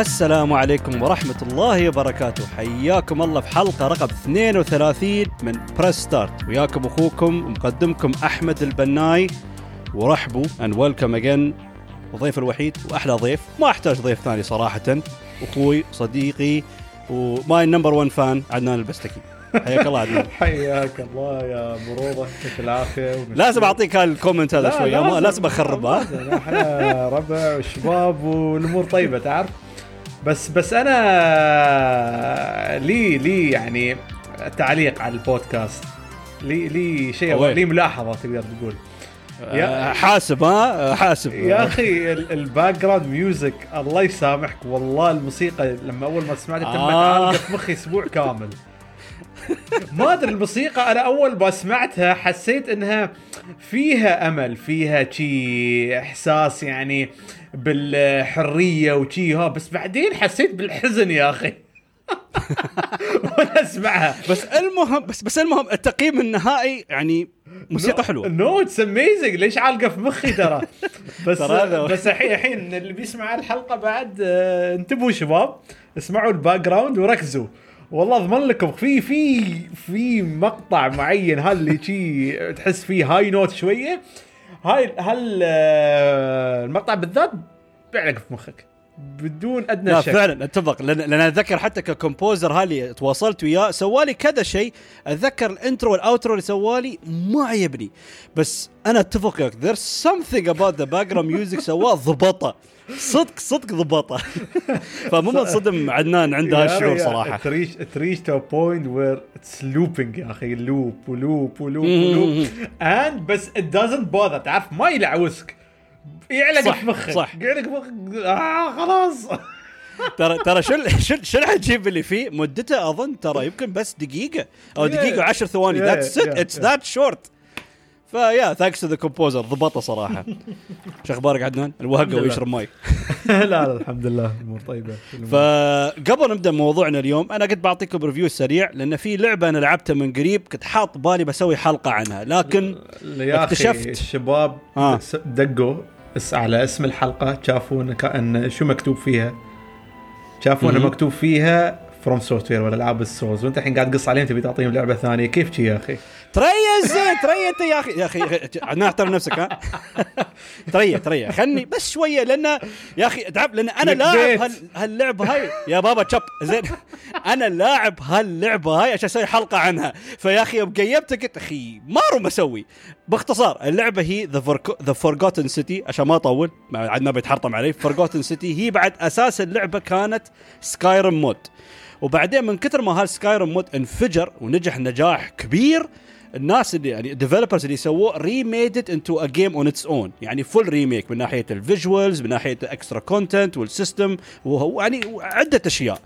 السلام عليكم ورحمة الله وبركاته. حياكم الله في حلقة رقم 32 من Press Start وياكم أخوكم مقدمكم أحمد البناي. ورحبوا and welcome again. الضيف الوحيد وأحلى ضيف. ما أحتاج ضيف ثاني صراحة. أخوي صديقي و my number 1 fan عدنان البستكي. حياك الله عدنان. حياك الله يا بروضه يعطيك العافية. لازم أعطيك هال comment هذا ما- لازم أخرب ها؟ لازم. إحنا ربع وشباب والأمور طيبة تعرف؟ بس بس أنا لي لي يعني تعليق على البودكاست. لي لي شيء. لي ملاحظة تقدر تقول. يا- آه، حاسب ها؟ آه، حاسب. يا أخي ال- ال background music الله يسامحك. والله الموسيقى لما أول ما سمعتها تمت آه. عالقة في مخي أسبوع كامل. ما أدري الموسيقى أنا أول ما سمعتها حسيت إنها فيها أمل فيها شي إحساس يعني بالحرية وشي ها بس بعدين حسيت بالحزن يا أخي. وأنا أسمعها. بس المهم بس بس المهم التقييم النهائي يعني موسيقى حلوة. no it's amazing ليش عالقة في مخي ترى؟ بس. بس الحين الحين اللي بيسمع الحلقة بعد آه، انتبهوا شباب اسمعوا ال background وركزوا. والله أضمن لكم في في في مقطع معين هل اللي شي تحس فيه high note شوية؟ هاي هل آه، المقطع بالذات؟ بيعلق في مخك. بدون أدنى لا شك. فعلا أتفق. لأن لأن أتذكر حتى ك composer هالي تواصلت وياه سوالي كذا شيء. أتذكر ال intro وال outro اللي سوالي ما عجبني بس أنا أتفق وياك there's something about the background music سواه ضبطة. صدق صدق ضبطة. فمو منصدم عدنان عنده هالشعور صراحة. it reach it reach to point where it's looping يا أخي. loop و loop و loop. و loop and بس it doesn't bother تعرف ما يلعوسك يعلق صح، في مخك صح. يعلق في مخك آه خلاص. ترى ترى شو شو شو العجيب اللي فيه. مدته أظن ترى يمكن بس دقيقة. أو. دقيقة وعشر ثواني. that's it it's. that short فيا thanks to the composer ضبطه صراحة. شو أخبارك عدنان؟ الوهقه. ويشرب ماي. لا لا الحمد لله الأمور طيبة فقبل نبدأ موضوعنا اليوم أنا قد بعطيكم review سريع لأن في لعبة أنا لعبتها من قريب كنت حاط بالي بسوي حلقة عنها لكن اكتشفت. الشباب آه. دقوا على اسم الحلقة شافوا ان كأن شو مكتوب فيها شافوا انه. مكتوب فيها FromSoftware ولا العاب ال Souls وأنت الحين قاعد تقص عليهم تبي تعطيهم لعبة ثانية كيف شي يا أخي؟ تريا زين تريا انت يا أخي. يا أخي عدنان أحترم نفسك ها؟ تريا تريا. خلني بس شوية لأن يا أخي تعب لأن أنا لاعب. هال هاللعبه هاي. يا بابا تشب زين. أنا لاعب هاللعبه هاي عشان أسوي حلقة عنها. فيا أخي يوم قيمتك قلت أخي ما اروم أسوي. باختصار اللعبة هي the The Forgotten City عشان ما أطول مع- عدنا بيتحرطم علي. Forgotten City هي بعد أساس اللعبة كانت Skyrim mod وبعدين من كثر ما هال Skyrim mod انفجر ونجح نجاح كبير الناس اللي يعني ال developers اللي سووه remade it into a game on its own يعني full remake من ناحية ال visuals من ناحية ال extra content وال system وهو يعني عدة أشياء.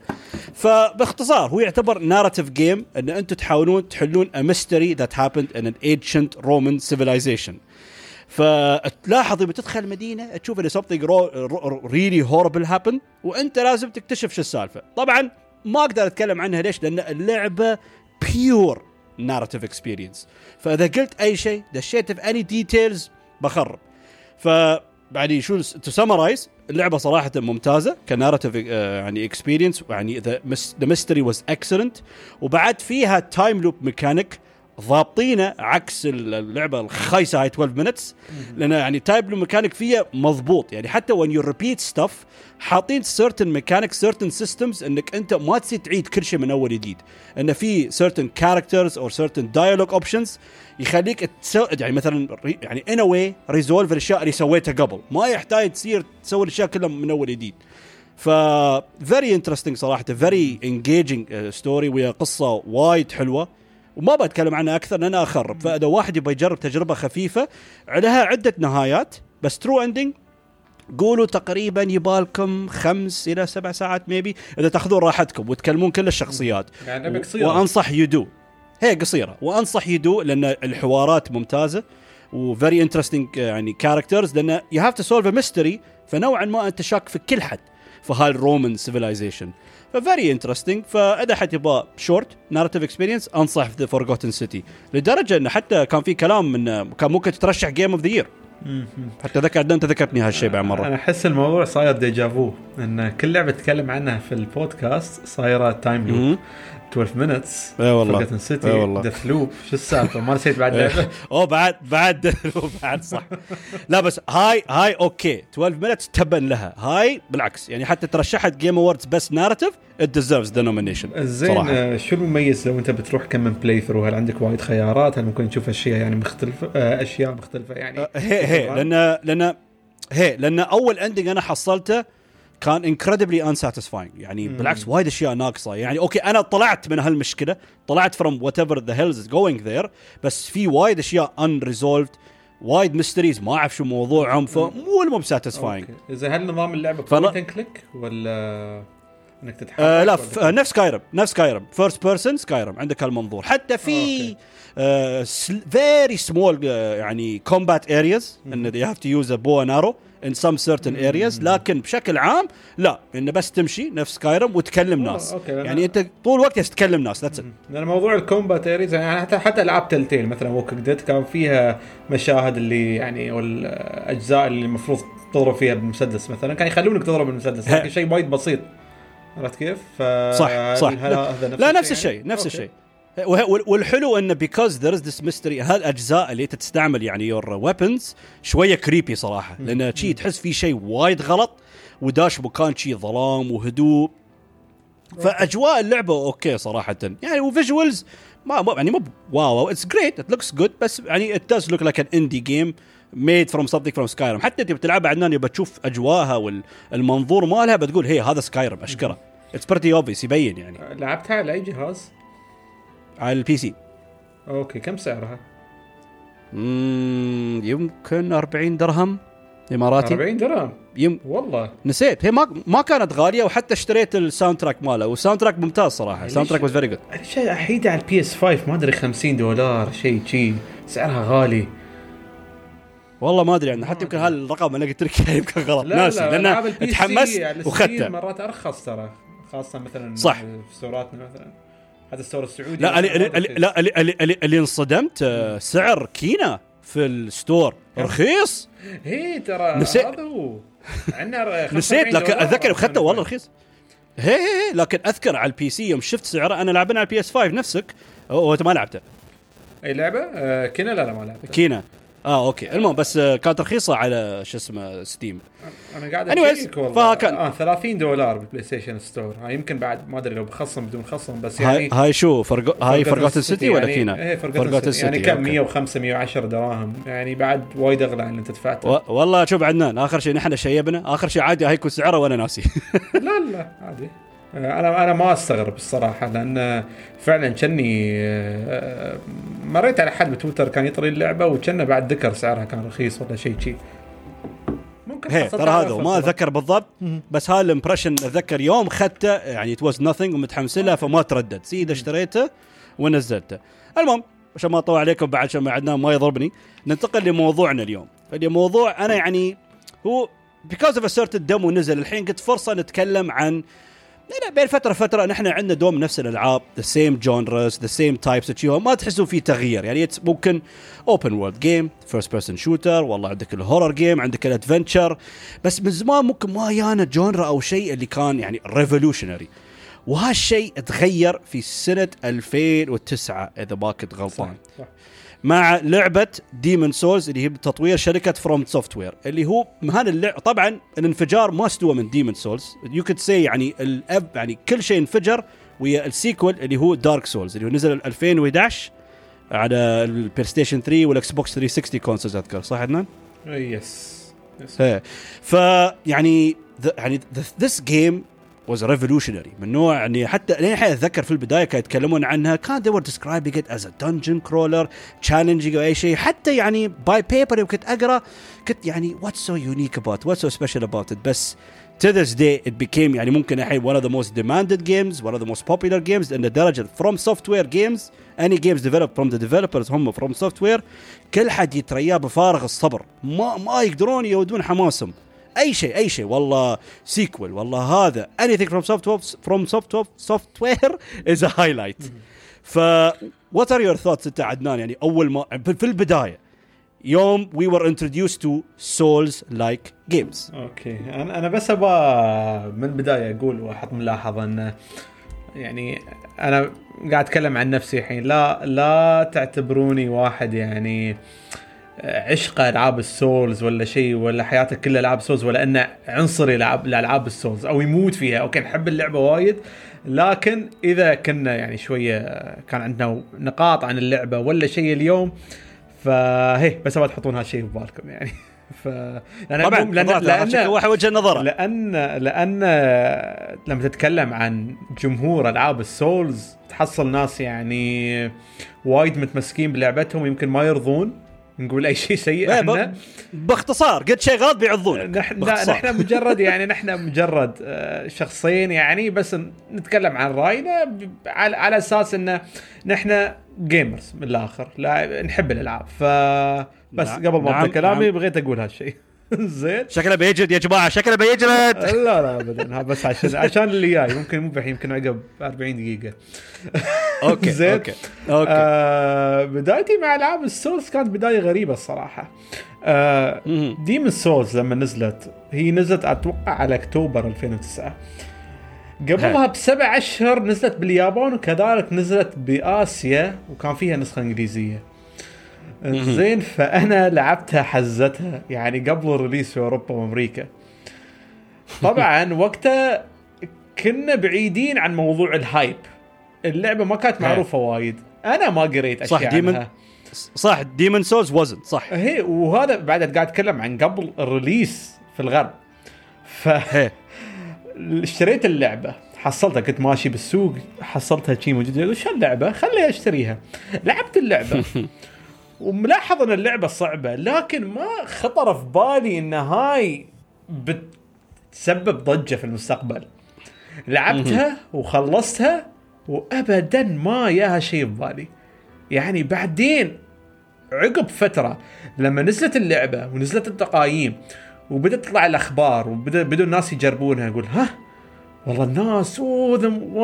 فباختصار هو يعتبر narrative game إن أنتم تحاولون تحلون a mystery that happened in in ancient Roman civilization. فتلاحظ لما تدخل المدينة تشوف إن something really horrible happen وأنت لازم تكتشف شو السالفة. طبعا ما أقدر أتكلم عنها ليش؟ لأن اللعبة pure narrative experience فإذا قلت أي شيء دشيت في any details بخرب. ف يعني شو to summarize اللعبة صراحة ممتازة ك narrative يعني experience يعني the mystery was excellent وبعد فيها time loop mechanic ضابطينه عكس اللعبة الخايسة هاي 12 Minutes لأن يعني time loop mechanic فيها مضبوط. يعني حتى when you repeat stuff حاطين certain mechanic certain systems إنك أنت ما تصير تعيد كل شيء من أول جديد. إن في certain characters أو certain dialogue options يخليك تسو... يعني مثلا يعني in a way resolve الأشياء اللي سويتها قبل. ما يحتاج تصير تسوي الأشياء كلها من أول جديد. ف very interesting صراحة very engaging story ويا قصة وايد حلوة. وما بتكلم عنها أكثر لأن أخرب. فإذا واحد يبغى يجرب تجربة خفيفة لها عدة نهايات بس true ending قولوا تقريبا يبالكم خمس إلى سبع ساعات maybe إذا تأخذون راحتكم وتكلمون كل الشخصيات. يعني نبي قصيرة. وأنصح يدو هي قصيرة. وأنصح يدو لأن الحوارات ممتازة و very interesting يعني characters لأن you have to solve a mystery فنوعا ما أنت شاك في كل حد. في هال Roman civilization ف very interesting فإذا حد يبغى short narrative experience أنصح في The Forgotten City لدرجة إنه حتى كان في كلام من كان ممكن تترشح game of the year حتى ذكر انت ذكرتني هالشيء بعد مرة. أنا أحس الموضوع صاير déjà vu إن كل لعبة تتكلم عنها في البودكاست صايرة time loop. 12 Minutes اي والله. Forgotten City إي والله. Deathloop شو السالفة؟ ما نسيت بعد لعبة. أوه بعد بعد بعد صح. لا بس هاي هاي okay. 12 Minutes تبا لها. هاي بالعكس. يعني حتى ترشحت Game Awards بس narrative it deserves the nomination زين آه، شو المميز لو انت بتروح كم من playthrough هل عندك وايد خيارات؟ هل ممكن تشوف أشياء يعني مختلفة آه، أشياء مختلفة يعني؟ أه، هي هي لأن لأن هي لأن أول ending أنا حصلته كان incredibly unsatisfying يعني مم. بالعكس وايد أشياء ناقصة. يعني okay أنا طلعت من هالمشكلة طلعت from whatever the hell is going there بس في وايد أشياء unresolved وايد mysteries ما أعرف شو موضوعهم فمو المو satisfying. إذا هل نظام اللعبة point and click ولا إنك تتحرك؟ آه لا ف- آه نفس Skyrim نفس Skyrim first person Skyrim عندك هالمنظور. حتى في. very small يعني combat areas إن you have to use a bow and arrow in some certain areas لكن بشكل عام لا. إنه بس تمشي نفس Skyrim وتكلم آه، ناس. okay، يعني أنت طول الوقت yes تكلم ناس that's لأن موضوع ال combat areas يعني حتى حتى ألعاب Telltale مثلا Walking Dead كان فيها مشاهد اللي يعني والأجزاء اللي المفروض تضرب فيها بالمسدس مثلا. كان يخلونك تضرب بالمسدس لكن شيء وايد بسيط. عرفت كيف؟ ف صح صح. هذا لا نفس يعني؟ الشيء نفس okay. الشيء. والحلو انه because there is this mystery هالاجزاء اللي أنت تستعمل يعني your weapons شوية creepy صراحة لأن شي تحس في شيء وايد غلط وداش مكان شي ظلام وهدوء. فأجواء اللعبة okay صراحة. يعني و visuals ما ما- يعني مو wow it's great it looks good بس يعني it does look like an indie game made from something from Skyrim حتى أنت بتلعبها عدنان يبى تشوف أجواءها والمنظور مالها بتقول هي هذا Skyrim أشكره. it's pretty obvious يبين يعني. لعبتها على اي جهاز؟ على ال PC. okay كم سعرها؟ مم، يمكن 40 درهم إماراتي. 40 درهم؟ يم... والله. نسيت هي ما ما كانت غالية وحتى اشتريت ال soundtrack ماله وال soundtrack ممتاز صراحة. ال soundtrack was very good الوحيد على البي اس 5 ما أدري 50 دولار شيء شيء سعرها غالي. والله ما أدري عنه حتى يمكن هالرقم اللي قلت لك يمكن غلط. ناسي ألعاب لأن تحمست وخدته مرات أرخص ترى خاصة مثلا صح. في ستوراتنا مثلا. هذا الستور السعودي لا اللي, اللي. لا اللي, اللي, اللي, اللي انصدمت آه، سعر كينا في الستور. رخيص؟ هي ترى نسيت. هذا هو. عندنا نسيت لكن أتذكر اخذته والله رخيص. هي هي هي لكن أذكر على ال PC يوم شفت سعره أنا لعبنا على ال PS 5 نفسك. هو أنت ما لعبته. أي لعبة؟ آه كنا لا لا ما لعبتها Kena. آه okay. المهم بس آه، كانت رخيصة على شو اسمه Steam. أنا قاعد Anyways، والله. فكان- آه 30 دولار بال PlayStation Store. هاي يمكن بعد ما أدري لو بخصم بدون خصم بس هاي يعني هاي شو فرقو هاي Forgotten City ولا يعني Kena؟ إيه Forgotten City يعني كم؟ 105 110 دراهم. يعني بعد وايد أغلى عن اللي أنت دفعته. و... والله شوف عدنان. آخر شيء نحن شيبنا. آخر شيء عادي هاي يكون سعره وأنا ناسي. لا لا عادي. آه، أنا أنا ما أستغرب الصراحة لأن فعلا كني آه، مريت على حد بتويتر كان يطري اللعبة وكنا بعد ذكر سعرها كان رخيص ولا شيء شيء ممكن ترى هذا ما. أتذكر بالضبط بس هذا ال impression أتذكر يوم اخذته يعني it was nothing ومتحمس له فما تردد. سيدة اشتريته ونزلته. المهم عشان ما أطول عليكم بعد عشان ما عدنان ما يضربني ننتقل لموضوعنا اليوم. اللي موضوع أنا يعني هو because of certain demo نزل الحين قلت فرصة نتكلم عن لا بين فترة فترة نحن عندنا دوم نفس الألعاب the same genres the same types ما تحسوا في تغيير. يعني ممكن open world game first person shooter والله عندك ال horror game عندك ال adventure بس من زمان ممكن ما يانا genre أو شيء اللي كان يعني revolutionary وهالشيء تغير في سنة 2009 إذا ما كنت صح غلطان صح. مع لعبة Demon's Souls اللي هي بتطوير شركة FromSoftware اللي هو هذا اللعب طبعا الانفجار ما أستوى من Demon's Souls you could see يعني ال up يعني كل شيء انفجر ويا ال sequel اللي هو Dark Souls اللي هو نزل 2011 على ال PlayStation 3 وال Xbox 360 consoles أذكر. صح عدنان؟ yes yes إيه. فيعني ذ- يعني ذس جيم واز ريفولوشنري من نوع يعني حتى لين الحين اتذكر في البدايه كانوا يتكلمون عنها كان they were describing it as a dungeon crawler challenging أو اي شيء حتى يعني باي بيبر كنت اقرا كنت يعني what's so unique about what's so special about it بس to this day it became يعني ممكن الحين one of the most demanded games one of the most popular games لأن درجه from software games any games developed from the developers هم from software كل حد يترياه بفارغ الصبر ما ما يقدرون يودون حماسهم أي شيء أي شيء. والله sequel والله هذا anything from FromSoftware, FromSoftware is a highlight. ف what are your thoughts أنت عدنان؟ يعني أول ما في البداية يوم we were introduced to souls-like games okay. أنا أنا بس أبغى من البداية أقول وأحط ملاحظة انه يعني أنا قاعد أتكلم عن نفسي الحين. لا لا تعتبروني واحد يعني عشق ألعاب ال Souls ولا شيء ولا حياتك كلها ألعاب Souls ولا أنه عنصري لعب الالعاب ال Souls أو يموت فيها. okay نحب اللعبة وايد لكن إذا كنا يعني شوية كان عندنا نقاط عن اللعبة ولا شيء اليوم فهي بس أبغى تحطون هالشيء في بالكم يعني. ف يعني طبعا لأن لأن واحد وجه نظره لأن لأن لما تتكلم عن جمهور ألعاب ال Souls تحصل ناس يعني وايد متمسكين بلعبتهم يمكن ما يرضون. نقول أي شيء سيء إحنا باختصار قد شيء غلط بيعضون نحن لا نحن مجرد يعني نحن مجرد آه، شخصين يعني بس نتكلم عن رأينا على, على أساس انه نحن gamers من الآخر لا نحب الألعاب فبس نعم. قبل ما نعم. كلامي نعم. بغيت أقول هالشيء زين. شكله بيجلد يا جماعة شكله بيجلد لا لا ابدا. بس عشان عشان اللي جاي. ممكن مو الحين يمكن عقب 40 دقيقة. okay زين. okay okay. آه بدايتي مع ألعاب ال Souls كانت بداية غريبة الصراحة. آه Demon's Souls لما نزلت هي نزلت أتوقع على أكتوبر 2009 قبلها بسبع أشهر نزلت باليابان وكذلك نزلت بآسيا وكان فيها نسخة إنجليزية. زين فأنا لعبتها حزتها يعني قبل ال release في أوروبا وأمريكا. طبعا وقتها كنا بعيدين عن موضوع ال hype اللعبة ما كانت معروفة وايد. أنا ما قريت أشياء صح Demon عنها. صح Demon's Souls وزن صح. هي وهذا بعد قاعد أتكلم عن قبل ال release في الغرب. ف اشتريت اللعبة. حصلتها كنت ماشي بالسوق حصلتها شي موجودة. شو اللعبة؟ خليني أشتريها. لعبت اللعبة. وملاحظ أن اللعبة صعبة لكن ما خطر في بالي إن هاي بتسبب ضجة في المستقبل. لعبتها وخلصتها وابدا ما ياها شيء ببالي يعني بعدين عقب فترة لما نزلت اللعبة ونزلت التقايم وبدأت تطلع الأخبار وبدا بدوا الناس يجربونها يقول ها والله الناس اوه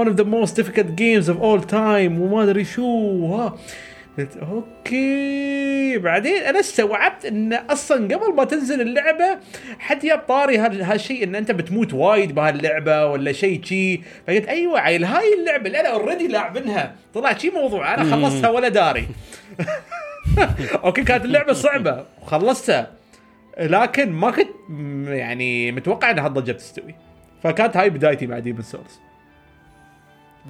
one of the most difficult games of all time وما أدري شو ها قلت okay. بعدين أنا استوعبت إن أصلا قبل ما تنزل اللعبة حد جاب طاري هالشيء إن أنت بتموت وايد بهاللعبة ولا شيء شي. فقلت أيوه عيل هاي اللعبة اللي أنا already لاعبنها طلع شي موضوع أنا خلصتها ولا داري. okay كانت اللعبة صعبة وخلصتها لكن ما كنت يعني متوقع إن هالضجة بتستوي. فكانت هاي بدايتي مع Demon's Souls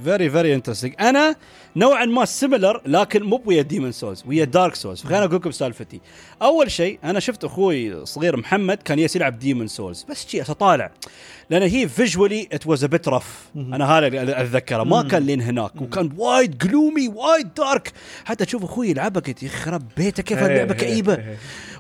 very very interesting أنا نوعا ما similar لكن مو ويا Demon's Souls ويا Dark Souls خليني أقول لكم سالفتي أول شيء أنا شفت أخوي صغير محمد كان يس يلعب Demon's Souls بس شي اطالع لأن هي visually it was bit rough أنا هذا اللي أتذكره. ما كان لين هناك. وكان وايد gloomy وايد dark حتى تشوف أخوي يلعبها قلت يخرب بيته كيف اللعبة كئيبة.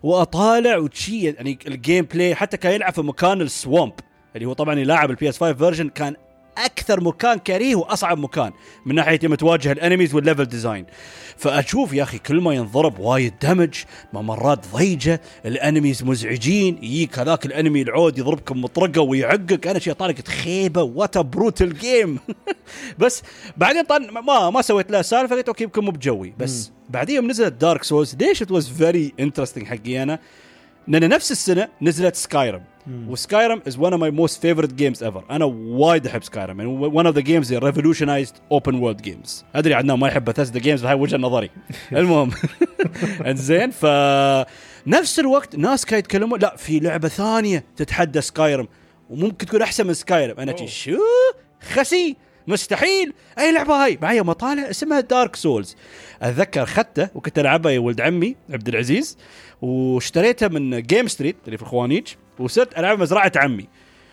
وأطالع وشي يعني ال gameplay حتى كان يلعب في مكان ال swamp اللي هو طبعا يلاعب ال PS5 version كان أكثر مكان كريه وأصعب مكان. من ناحية لما تواجه ال enemies وال level design فأشوف يا أخي كل ما ينضرب وايد damage ممرات ضيجة ال enemies مزعجين يجيك هذاك ال enemy العود يضربك بمطرقه ويعقك. أنا شيء طالق خيبة what brutal game بس بعدين طن ما ما سويت له سالفة قلت okay يمكن مو بجوي. بس بعدين يوم نزلت Dark Souls ليش it was very interesting حقي أنا؟ لأن نفس السنة نزلت Skyrim و Skyrim is one of my most favorite games ever أنا وايد أحب Skyrim يعني one of the games revolutionized open world games أدري عدنان ما يحب the games هاي وجهة نظري. المهم. زين ف نفس الوقت ناس كانوا يتكلمون لا في لعبة ثانية تتحدى Skyrim وممكن تكون أحسن من Skyrim أنا شو؟ خسي. مستحيل. أي لعبة هاي؟ معي مطالع اسمها Dark Souls أتذكر خدته وكنت ألعبها ويا ولد عمي عبد العزيز واشتريتها من Game Street اللي في الخوانيج وصرت ألعب مزرعة عمي.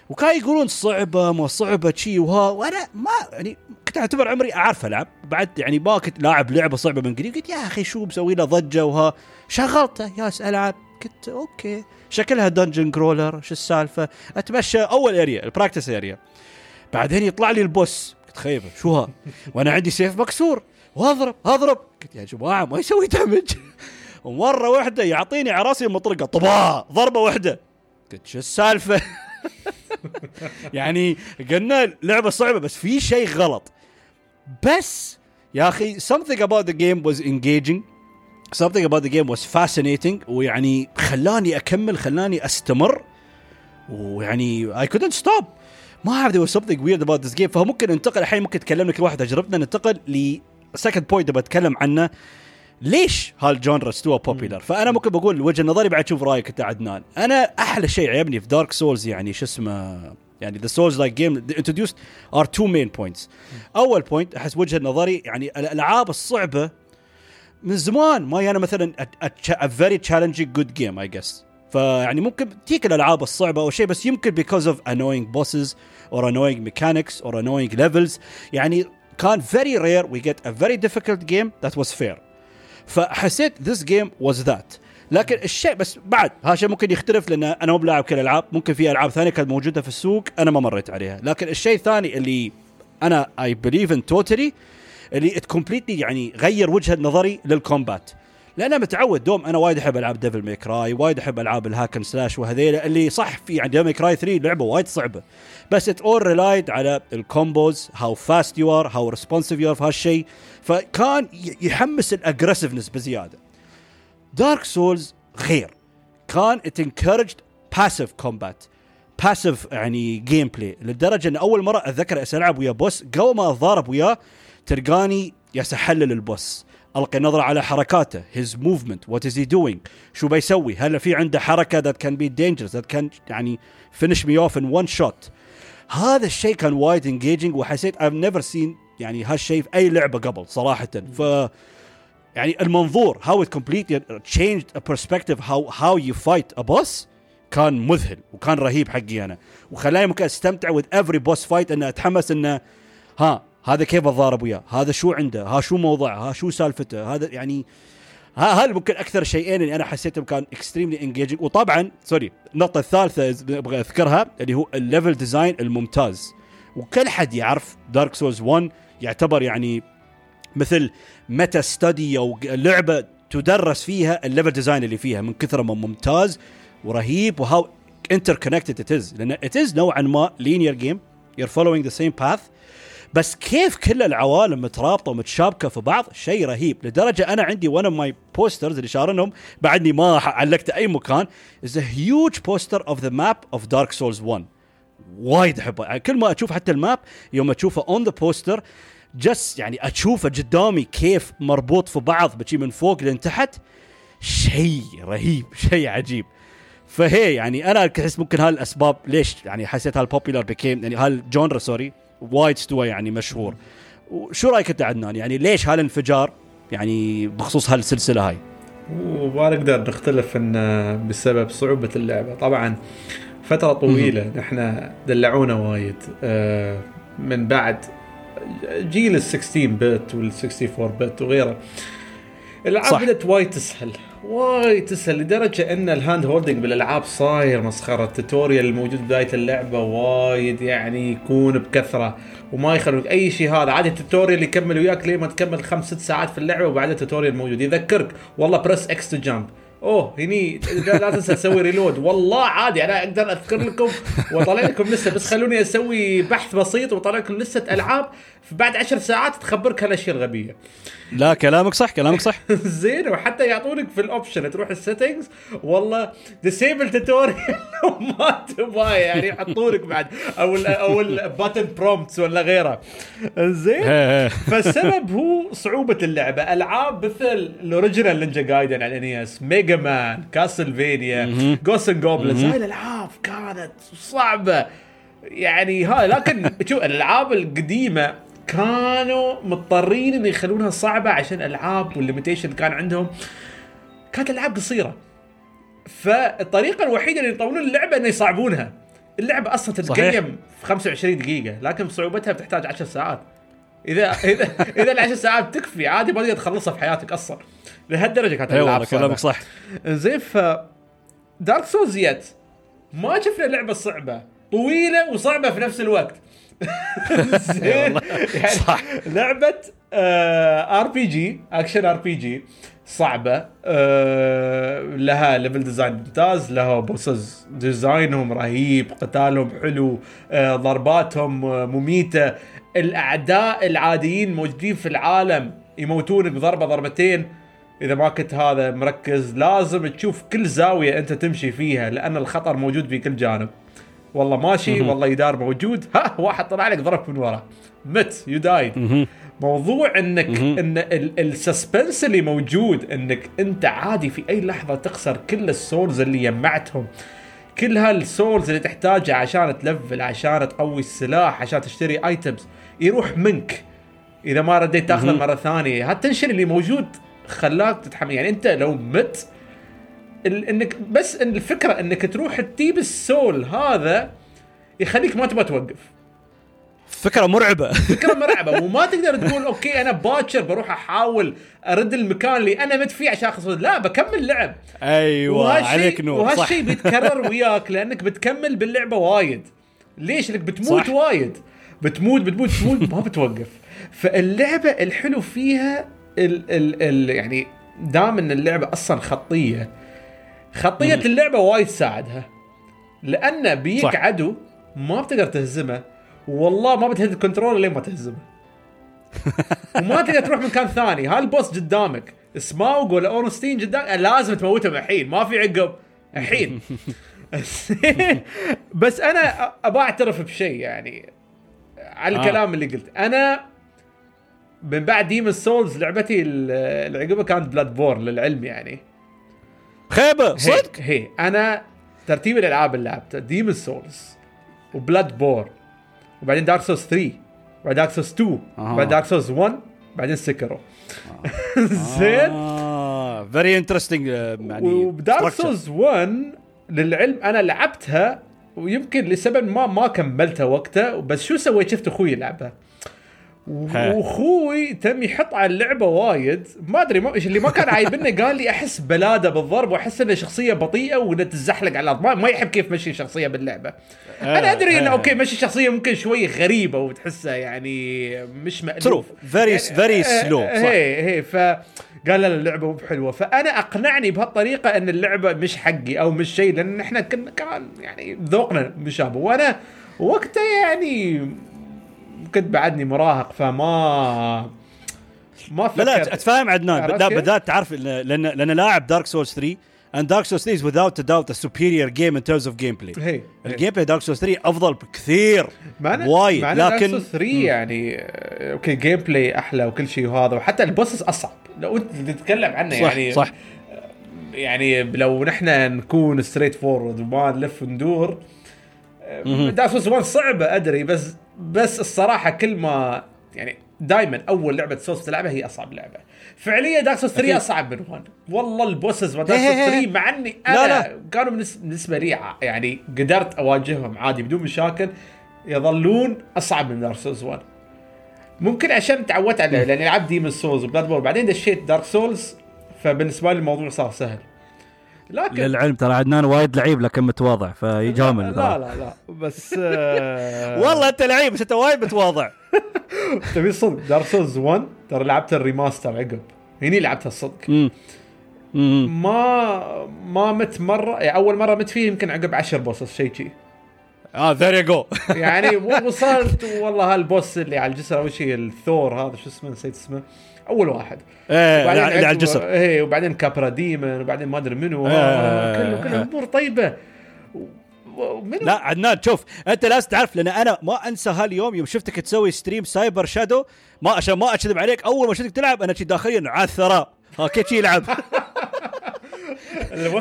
وكان يقولون صعبة ما صعبة شي وها وأنا ما يعني كنت أعتبر عمري أعرف ألعب. بعد يعني ما كنت لاعب لعبة صعبة من قريب قلت يا أخي شو مسوي له ضجة وها شغلته ياس ألعب. قلت okay. شكلها dungeon crawler شو السالفة؟ أتمشى أول area ال practice area بعدين يطلع لي ال boss. قلت خيبة شو ها؟ وأنا عندي سيف مكسور. واضرب اضرب قلت يا جماعة ما يسوي دمج ومرة واحدة يعطيني على رأسي مطرقة طباع ضربة واحدة. قلت شو السالفة؟ يعني قلنا لعبة صعبة بس في شيء غلط. بس يا أخي something about the game was engaging. something about the game was fascinating. ويعني خلاني أكمل خلاني أستمر. ويعني I couldn't stop. ما أعرف there was something weird about this game. فممكن ننتقل الحين ممكن تكلمنا كل واحد تجربتنا. ننتقل ل second point بتكلم عنه. ليش هال genre استوى popular فأنا ممكن بقول وجهة نظري بعد أشوف رأيك أنت عدنان. أنا أحلى شيء عجبني في Dark Souls يعني شو اسمه يعني the Souls-like game introduced are two main points أول point أحس وجهة نظري يعني الألعاب الصعبة من زمان ما أنا مثلا a very challenging good game I guess. فيعني ممكن تجيك الألعاب الصعبة أو شيء بس يمكن because of annoying bosses or annoying mechanics or annoying levels. يعني كان very rare we get a very difficult game that was fair. فحسيت this game was that. لكن الشيء بس بعد هذا ممكن يختلف لأن أنا مو بلاعب كل الالعاب ممكن في ألعاب ثانية كانت موجودة في السوق أنا ما مريت عليها. لكن الشيء الثاني اللي أنا I believe in totally اللي it completely يعني غير وجهة نظري لل combat لأن أنا متعود دوم أنا وايد أحب ألعاب Devil May Cry وايد أحب ألعاب ال hack and slash وهذيلا اللي صح في يعني Devil May Cry 3 لعبة وايد صعبة. بس it all relied على ال combos how fast you are how responsive you are في هالشيء. فكان يحمس ال aggressiveness بزيادة. Dark Souls غير. كان it encouraged passive combat passive يعني gameplay لدرجة إن أول مرة أتذكر العب ويا boss قبل ما أتضارب وياه تلقاني ياس احلل ال boss. ألقي نظرة على حركاته his movement what is he doing شو بيسوي؟ هل في عنده حركة that can be dangerous that can يعني finish me off in one shot هذا الشيء كان وايد engaging وحسيت I've never seen يعني هالشيء في أي لعبة قبل صراحة. ف يعني المنظور how it completely changed a perspective how how you fight a boss كان مذهل وكان رهيب حقي أنا. وخلاني ممكن أستمتع with every boss fight إنه أتحمس إنه ها هذا كيف أتضارب وياه؟ هذا شو عنده؟ ها شو موضعه ها شو سالفته؟ هذا يعني ها هل ممكن أكثر شيئين اللي أنا حسيتهم كان extremely engaging وطبعا sorry النقطة الثالثة أبغى أذكرها اللي هو ال level design الممتاز. وكل حد يعرف دارك سولز 1 يعتبر يعني مثل meta study أو لعبة تدرس فيها ال level design اللي فيها من كثر ما ممتاز ورهيب و how interconnected it is لأن it is نوعا ما linear game you're following the same path بس كيف كل العوالم مترابطة ومتشابكة في بعض؟ شيء رهيب. لدرجة أنا عندي one of my posters اللي شارنهم بعدني ما علقته أي مكان is a huge poster of the map of دارك سولز 1 وايد أحبه. يعني كل ما أشوف حتى ال map يوم أشوفه on the poster just يعني أشوفه قدامي كيف مربوط في بعض بشي من فوق لين تحت شيء رهيب شيء عجيب. فهي يعني أنا أحس ممكن هالأسباب ليش يعني حسيت هال popular became يعني هال genre sorry وايد استوى يعني مشهور. وشو رأيك أنت عدنان؟ يعني ليش هالانفجار؟ يعني بخصوص هالسلسلة هاي. وما نقدر نختلف إن بسبب صعوبة اللعبة. طبعا فترة طويلة نحن دلعونا وايد. آه، من بعد جيل ال 16 bit وال 64 bit وغيره. الألعاب بدأت وايد تسهل وايد تسهل لدرجة إن ال hand holding بالألعاب صاير مسخرة. ال tutorial الموجود بداية اللعبة وايد يعني يكون بكثرة وما يخلوك أي شيء هذا. عادي ال tutorial يكمل وياك لين ما تكمل خمس ست ساعات في اللعبة وبعدها ال tutorial موجود. يذكرك والله press X to jump أوه هني لا تنسى تسوي reload والله عادي أنا أقدر أذكر لكم واطلع لكم لسه بس خلوني أسوي بحث بسيط واطلع لكم لسة ألعاب بعد عشر ساعات تخبرك هالاشياء الغبيه لا كلامك صح كلامك صح. زين وحتى يعطونك في ال option تروح ال settings والله disable tutorial ما تبغاه يعني يحطونك بعد. أو ال أو ال button prompts ولا غيره. زين. فالسبب هو صعوبة اللعبة. ألعاب مثل ال original Ninja Gaiden على ال NES Mega Man Castlevania Ghosts 'n Goblins هاي الألعاب كانت صعبة. يعني هاي لكن شوف الألعاب القديمة كانوا مضطرين ان يخلونها صعبة عشان ألعاب والليميتيشن كان عندهم. كانت ألعاب قصيرة. فالطريقة الوحيدة اللي يطولون اللعبة إنه يصعبونها. اللعبة أصلا تتقيم في 25 دقيقة لكن صعوبتها بتحتاج 10 ساعات. إذا إذا إذا ال 10 ساعات تكفي عادي ما تقدر تخلصها في حياتك أصلا. لهالدرجة كانت اللعبة كلامك صح. زين ف دارك سولز yet ما شفنا لعبة صعبة طويلة وصعبة في نفس الوقت. زين. يعني صح. لعبة ار بي جي اكشن ار بي جي صعبة. آه لها level design ممتاز. لها bosses design هم رهيب. قتالهم حلو. آه ضرباتهم مميتة. الأعداء العاديين موجودين في العالم يموتونك بضربة ضربتين. إذا ما كنت هذا مركز لازم تشوف كل زاوية أنت تمشي فيها لأن الخطر موجود في كل جانب. والله ماشي. والله جدار موجود ها واحد طلع لك ضرب من ورا مت you died. موضوع إنك. إن ال- ال suspense اللي موجود إنك أنت عادي في أي لحظة تخسر كل ال souls اللي جمعتهم كل هال souls اللي تحتاجها عشان ت level عشان تقوي السلاح عشان تشتري items يروح منك إذا ما رديت تاخذه. مرة ثانية هال tension اللي موجود خلاك تتحمل يعني أنت لو مت انك بس إن الفكرة إنك تروح تجيب ال soul هذا يخليك ما تبغى توقف. فكرة مرعبة. فكرة مرعبة. وما تقدر تقول okay أنا باكر بروح أحاول أرد المكان اللي أنا مت فيه عشان اخلص لا بكمل لعب. أيوه وهالشي- عليك نور وهالشيء بيتكرر وياك لأنك بتكمل باللعبة وايد. ليش؟ لك بتموت صح. وايد. بتموت بتموت تموت ما بتوقف. فاللعبة الحلو فيها ال ال ال يعني دام إن اللعبة أصلا خطية خطية مم. اللعبة وايد تساعدها. لأن بيك صح. عدو ما بتقدر تهزمه والله ما بتهد ال control لين ما تهزمه. وما تقدر تروح مكان ثاني. هال boss قدامك. سماوج ولا أورنستين قدامك لازم تموتهم الحين. ما في عقب. الحين. بس أنا ابى أعترف بشيء يعني. على آه. الكلام اللي قلت. أنا من بعد ديمون سولز لعبتي ال- اللي عقبها كانت بلاد بور للعلم يعني. خيبة صدق هي, هي أنا ترتيب الألعاب اللي لعبتها ديمون سولز وبلاد بور وبعدين دارك سولز 3 وبعدين دارك سولز 2 أها. وبعدين دارك سولز 1 بعدين سكرو زين آه very interesting يعني ودارك structure. سولز 1 للعلم أنا لعبتها ويمكن لسبب ما ما كملتها وقتها بس شو سويت شفت أخوي يلعبها ها. وأخوي تم يحط على اللعبة وايد ما أدري ما اللي ما كان عايبني قال لي أحس بلادة بالضرب وأحس انه شخصية بطيئة وانها تتزحلق على الأرض ما, ما يحب كيف مشي الشخصيه باللعبة أنا أدري إنه آه. okay مشي الشخصيه ممكن شوي غريبة وتحسها يعني مش مألوف True. Very- very slow. صح. هي هي ف قال لا اللعبة مو بحلوة فأنا أقنعني بهالطريقة إن اللعبة مش حقي أو مش شيء لأن إحنا كنا كمان يعني ذوقنا مشابه وأنا وقتها يعني كنت بعدني مراهق فما ما لا لا فكرت. أتفاهم عدنان لا؟ بدات تعرف لأن لأن لاعب دارك سولز 3 and Dark Souls 3 is without a doubt a superior game in terms of gameplay هي ال gameplay دارك سولز 3 أفضل بكثير معنا وايد معنا لكن لكن 3 يعني آه، okay gameplay أحلى وكل شيء وهذا وحتى ال bosses أصعب لو أنت تتكلم عنه صح يعني صح يعني لو نحن نكون straightforward وما نلف وندور. دارك سولز 1 صعبة أدري بس بس الصراحة كل ما يعني دائما أول لعبة سولز تلعبها هي أصعب لعبة. فعليا دارك سولز 3 أكيد. أصعب من 1 والله ال bosses دارك هي- سولز هي- 3 مع إني لا- أنا لا. كانوا بالنس- بالنسبة لي يعني قدرت أواجههم عادي بدون مشاكل. يظلون أصعب من دارك سولز 1 ممكن عشان تعودت عليه لأني لعبت ديمون سولز وبلاد بور. بعدين دشيت دارك سولز فبالنسبة لي الموضوع صار سهل. لكن للعلم ترى عدنان وايد لعيب لكن متواضع فيجامل لا ترى. لا لا بس آه، والله انت لعيب بس انت وايد متواضع. تبي صدق دارك سولز 1 ترى لعبت ال remaster عقب. هني لعبتها الصدق. ما ما مت مرة يعني أول مرة مت فيه يمكن عقب 10 bosses شيء شي. آه there you go يعني وصلت والله هال boss اللي على الجسر اول شيء الثور هذا شو اسمه نسيت اسمه. أول واحد. إيه اللي على الجسر. إيه وبعدين كابرا ديمون وبعدين ما أدري منو. آه. كله كله امور طيبة. و- ومنو لا عدنان شوف أنت لازم تعرف لأن أنا ما أنسى هاليوم يوم شفتك تسوي stream Cyber Shadow ما عشان ما أكذب عليك أول ما شفتك تلعب أنا داخليا الثراء. ها كيف يلعب.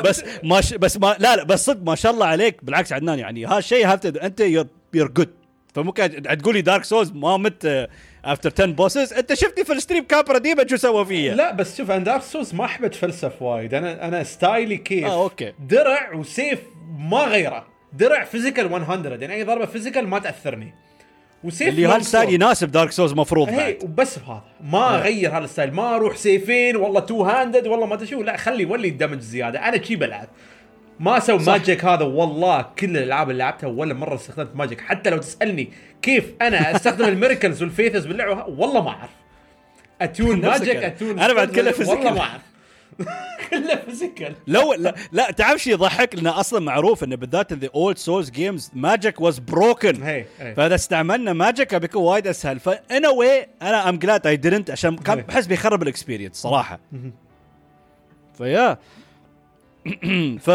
بس ما ش... بس ما لا لا بس صدق ما شاء الله عليك بالعكس عدنان يعني هالشيء أنت you're you're good فممكن تقول لي دارك سولز ما مت after 10 bosses أنت شفتني في ال stream كابرا ديمون شو سوى فيا لا بس شوف أنا دارك سولز ما احب اتفلسف وايد. أنا أنا style ي كيف آه okay. درع وسيف ما غيره. درع physical 100 يعني أي ضربة physical ما تأثرني. وسيف اللي هال style. يناسب دارك سولز مفروض هي بعد. وبس بهذا. ما اغير هال style. ما أروح سيفين والله two handed والله ما أدري شو. لا خلي ولي ال damage زيادة. أنا شي بلعب. ما أسوي. magic هذا والله كل الألعاب اللي لعبتها ولا مرة استخدمت magic حتى لو تسألني كيف أنا أستخدم ال miracles وال faiths باللعبة والله ما أعرف. أتون magic الكلام. أتون أنا بعد كله والله physical. ما أعرف. كله physical لو لا, لا تعرف شيء يضحك؟ لأنه أصلا معروف إنه بالذات the old Souls games magic was broken فإذا استعملنا magic بيكون وايد أسهل. فانا وأنا I'm glad I didn't عشان كان. بحس بيخرب ال experience صراحة. فيا. ف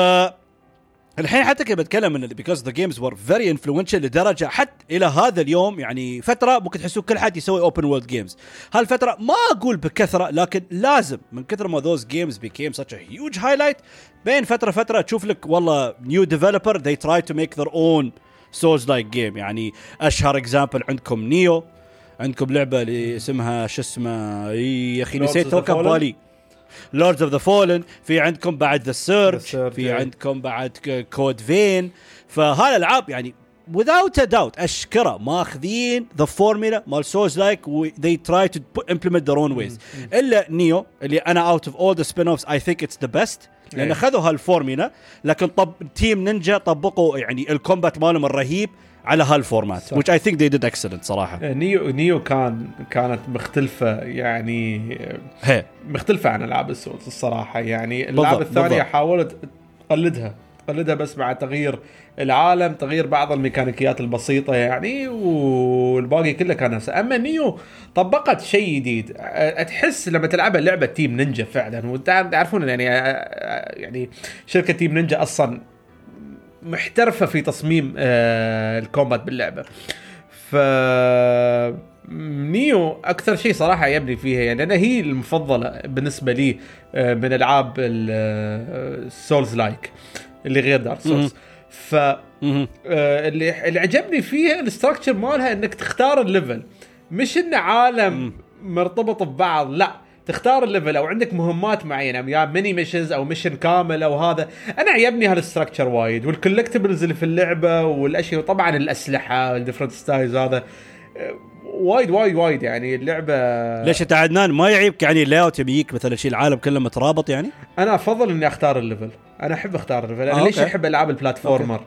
الحين حتى كنت بتكلم إن because the games were very influential لدرجة حتى إلى هذا اليوم يعني فترة ممكن تحسوا كل حد يسوي open world games هالفترة ما أقول بكثرة لكن لازم. من كثر ما those games became such a huge highlight بين فترة فترة تشوف لك والله new developer they try to make their own souls like game. يعني أشهر example عندكم Nioh عندكم لعبة اللي اسمها شو اسمه؟ يا أخي نسيت Fallen؟ بالي Lords of the Fallen في عندكم بعد The Surge في إيه. عندكم بعد Code Vein فهالالعاب يعني without a doubt اشكره ماخذين the formula مال souls like they try to implement their own ways. إلا Nioh اللي أنا out of all the spin offs I think it's the best لأن. اخذوا هالفورمولا لكن طب Team Ninja طبقوا يعني ال combat مالهم الرهيب. على هال format which I think they did excellent صراحة. Nioh Nioh كان كانت مختلفة يعني هي. مختلفة عن العاب السولز الصراحة. يعني الألعاب الثانية بالضبط. حاولت تقلدها تقلدها بس مع تغيير العالم تغيير بعض الميكانيكيات البسيطة يعني والباقي كله كان نفسه أما Nioh طبقت شيء جديد. تحس لما تلعبها لعبة Team Ninja فعلا وتعرفون يعني يعني شركة Team Ninja أصلا محترفة في تصميم آه، ال combat باللعبة. ف Nioh أكثر شيء صراحة يبني فيها يعني أنا هي المفضلة بالنسبة لي آه، من ألعاب ال souls like اللي غير دارك سولز ف. آه، اللي اللي عجبني فيها ال structure مالها إنك تختار ال level مش انه عالم مرتبط ببعض لا. تختار ال level أو عندك مهمات معينة يا mini missions أو mission كامل أو هذا أنا عجبني هال structure وايد وال collectibles اللي في اللعبة والأشياء وطبعا الأسلحة ال different styles هذا وايد وايد وايد يعني اللعبة ليش أنت عدنان ما يعيبك يعني ال layout يبيك مثلا شيء العالم كله مترابط يعني؟ أنا أفضل إني أختار ال level أنا أحب أختار ال level أنا آه، ليش okay. أحب ألعاب ال platformer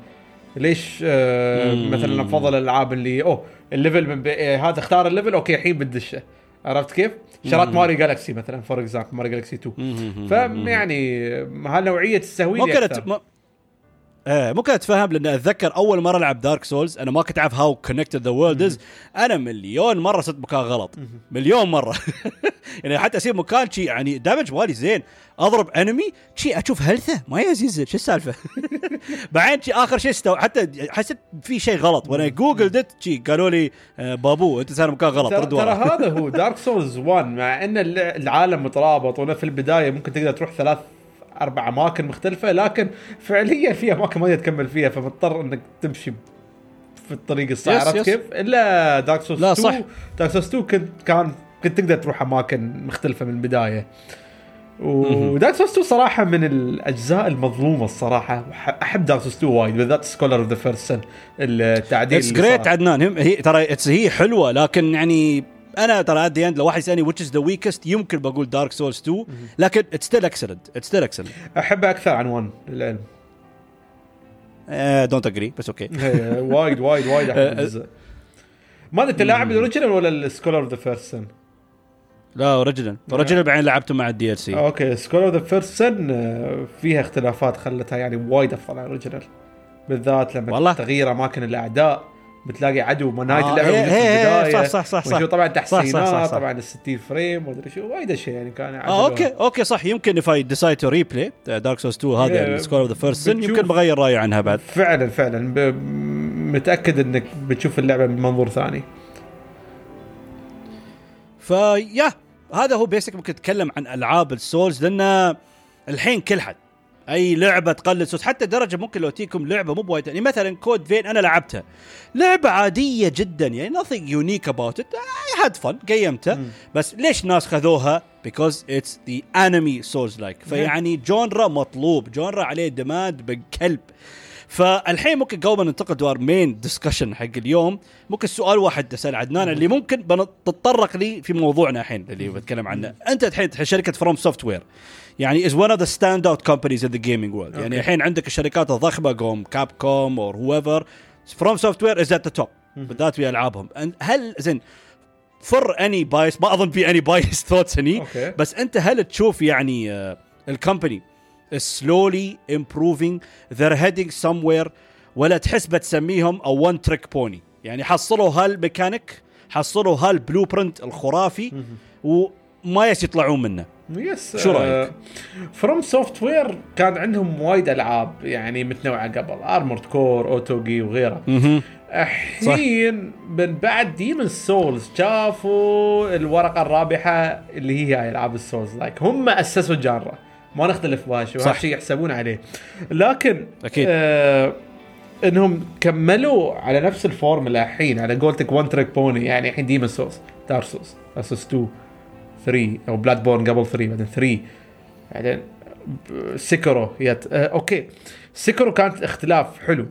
ليش آه مم. مثلا أفضل الالعاب اللي أوه ال level من بي... آه هذا اختار الليفل أوكي الحين بدشه عرفت كيف؟ شريت Mario Galaxy مثلا for example Mario Galaxy 2 فيعني هالنوعية تستهوي لي ممكن أكثر. أت... م... إيه ممكن أتفهم لأن أتذكر أول مرة ألعب دارك سولز أنا ما كنت أعرف how connected the world is أنا مليون مرة صرت مكان غلط. مليون مرة. يعني حتى أسيب مكان شي يعني damage مالي زين. أضرب enemy شي أشوف health ه ما يزيد شو السالفة؟ بعدين شي آخر شيء استو... حتى حسيت في شيء غلط. وأنا Googled it شي قالوا لي آه، بابو أنت صار مكان غلط ترى رد ترى هذا هو. دارك سولز 1 مع إن العالم مترابط وأنا في البداية ممكن تقدر تروح ثلاث أربع أماكن مختلفة لكن فعليا في أماكن ما تكمل فيها فمضطر إنك تمشي في الطريق الصح عرفت. كيف؟ إلا دارك سولز لا، 2 صح. دارك سولز 2 كنت كان كنت تقدر تروح أماكن مختلفة من البداية ودارك سولز 2 صراحة من الأجزاء المظلومة الصراحة أحب دارك سولز 2 وايد بالذات Scholar of the First Sin التعديل it's great. عدنان هي ترى هي حلوة لكن يعني أنا ترى at end لو واحد يسألني which is the weakest يمكن بقول دارك سولز 2 لكن it's still excellent it's still excellent احبها أكثر عن 1 للعلم don't agree بس okay وايد وايد وايد أه، الجزء ما ادري أنت لاعب ال original ولا السكولر اوف ذا فيرست سن؟ لا original original بعدين لعبته مع ال DLC okay scholar of the first sin فيها اختلافات خلتها يعني وايد أفضل عن ال original بالذات لما والله؟ تغيير أماكن الأعداء. بتلاقي عدو نهايه آه، اللعبة هي- موجود في هي- البداية صح- صح- صح- صح. طبعا تحسينات صح- صح- صح. طبعا ال 60 frame ومدري شو وايد أشياء يعني كان آه أوكي أوكي صح يمكن if I decide to replay دارك سولز 2 هذا إيه، ال scholar of the first sin يمكن بغير رأيي عنها بعد فعلا فعلا. متأكد إنك بتشوف اللعبة من منظور ثاني فيا هذا هو basic ممكن نتكلم عن ألعاب السولز لأن الحين كل حد أي لعبة تقلد سولز حتى درجة ممكن لو تيكم لعبة مو بوايد. يعني مثلا كود فين أنا لعبتها. لعبة عادية جدا. يعني nothing about it. I had fun. قيمتها. بس ليش ناس خذوها؟ Because it's the anime souls like فيعني genre مطلوب. genre عليه demand بكلب فالحين ممكن قبل ما ننتقل to our main discussion حق اليوم ممكن سؤال واحد اسال عدنان اللي ممكن بن- تتطرق لي في موضوعنا الحين اللي بتكلم عنه. أنت الحين شركة فروم سوفت وير يعني is one of the standout companies in the gaming world. يعني أوكي. الحين عندك الشركات الضخمة قوم كاب كوم or whoever فروم سوفت وير is at the top بالذات في ألعابهم. هل زين for any bias ما أظن في any bias thoughts هني. بس أنت هل تشوف يعني ال company slowly improving they're heading somewhere ولا تحس بتسميهم a one trick pony يعني حصلوا هالميكانيك حصلوا هال blueprint الخرافي وما يس يطلعون منه. yes شو رأيك؟ فروم سوفت وير كان عندهم وايد ألعاب يعني متنوعة قبل ارمورد كور اوتوجي وغيرها مهم. الحين من بعد ديمون سولز شافوا الورقة الرابحة اللي هي هاي ألعاب ال souls like هم أسسوا ال genre ما نختلف بهذا الشيء صح. وهذا الشيء يحسبون عليه لكن أكيد. آه إنهم كملوا على نفس الفورمولا الحين على قولتك one trick pony يعني الحين ديمون سولز دارك سولز اسوس 2 3 أو بلاد بورن قبل 3 بعدين 3 بعدين سيكورو yet آه okay. سيكورو كانت اختلاف حلو.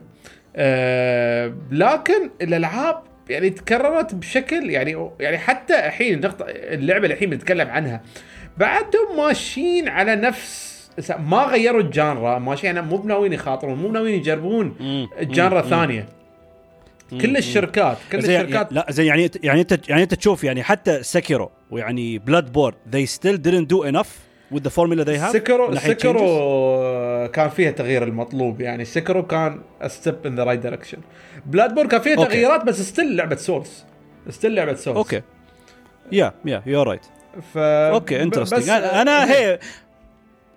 آه لكن الألعاب يعني تكررت بشكل يعني يعني حتى الحين النقطة اللعبة اللي الحين بنتكلم عنها. بعدهم ماشيين على نفس ما غيروا ال genre ماشيين يعني مو بناويين يخاطرون مو بناويين يجربون مم. ثانية. كل الشركات كل زي الشركات. لا زي يعني يعني انت يعني انت تشوف يعني حتى سيكيرو ويعني بلاد بورن they still didn't do enough with the formula they have سكرو. سكرو كان فيها تغيير المطلوب يعني سكرو كان step in the right direction بلاد بورن كان فيها okay. تغييرات بس still لعبة سولز still لعبة سولز okay. يا يا you're right ف okay interesting أنا, أنا هي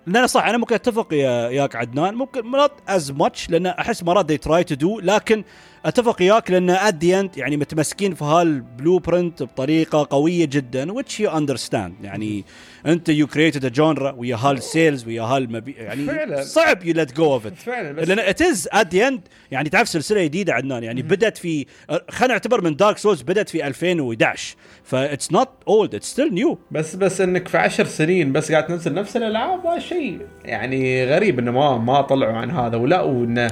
لا صح أنا ممكن أتفق يا ياك عدنان ممكن not as much لأن أحس مرات they try to do لكن أتفق ياك لأن end يعني متمسكين في هال blueprint بطريقة قوية جدا which you understand. يعني أنت you created a genre ويا هال sales ويا هالمبي يعني فعلاً. صعب you let go of it. فعلا بس لأن it is it يعني تعرف سلسلة جديدة عدنان يعني بدأت في خلينا نعتبر من دارك سولز بدأت في 2011 that's not old it's still new بس بس إنك في عشر سنين بس قاعد تنزل نفس الألعاب شيء يعني غريب إنه ما ما طلعوا عن هذا ولا وإنه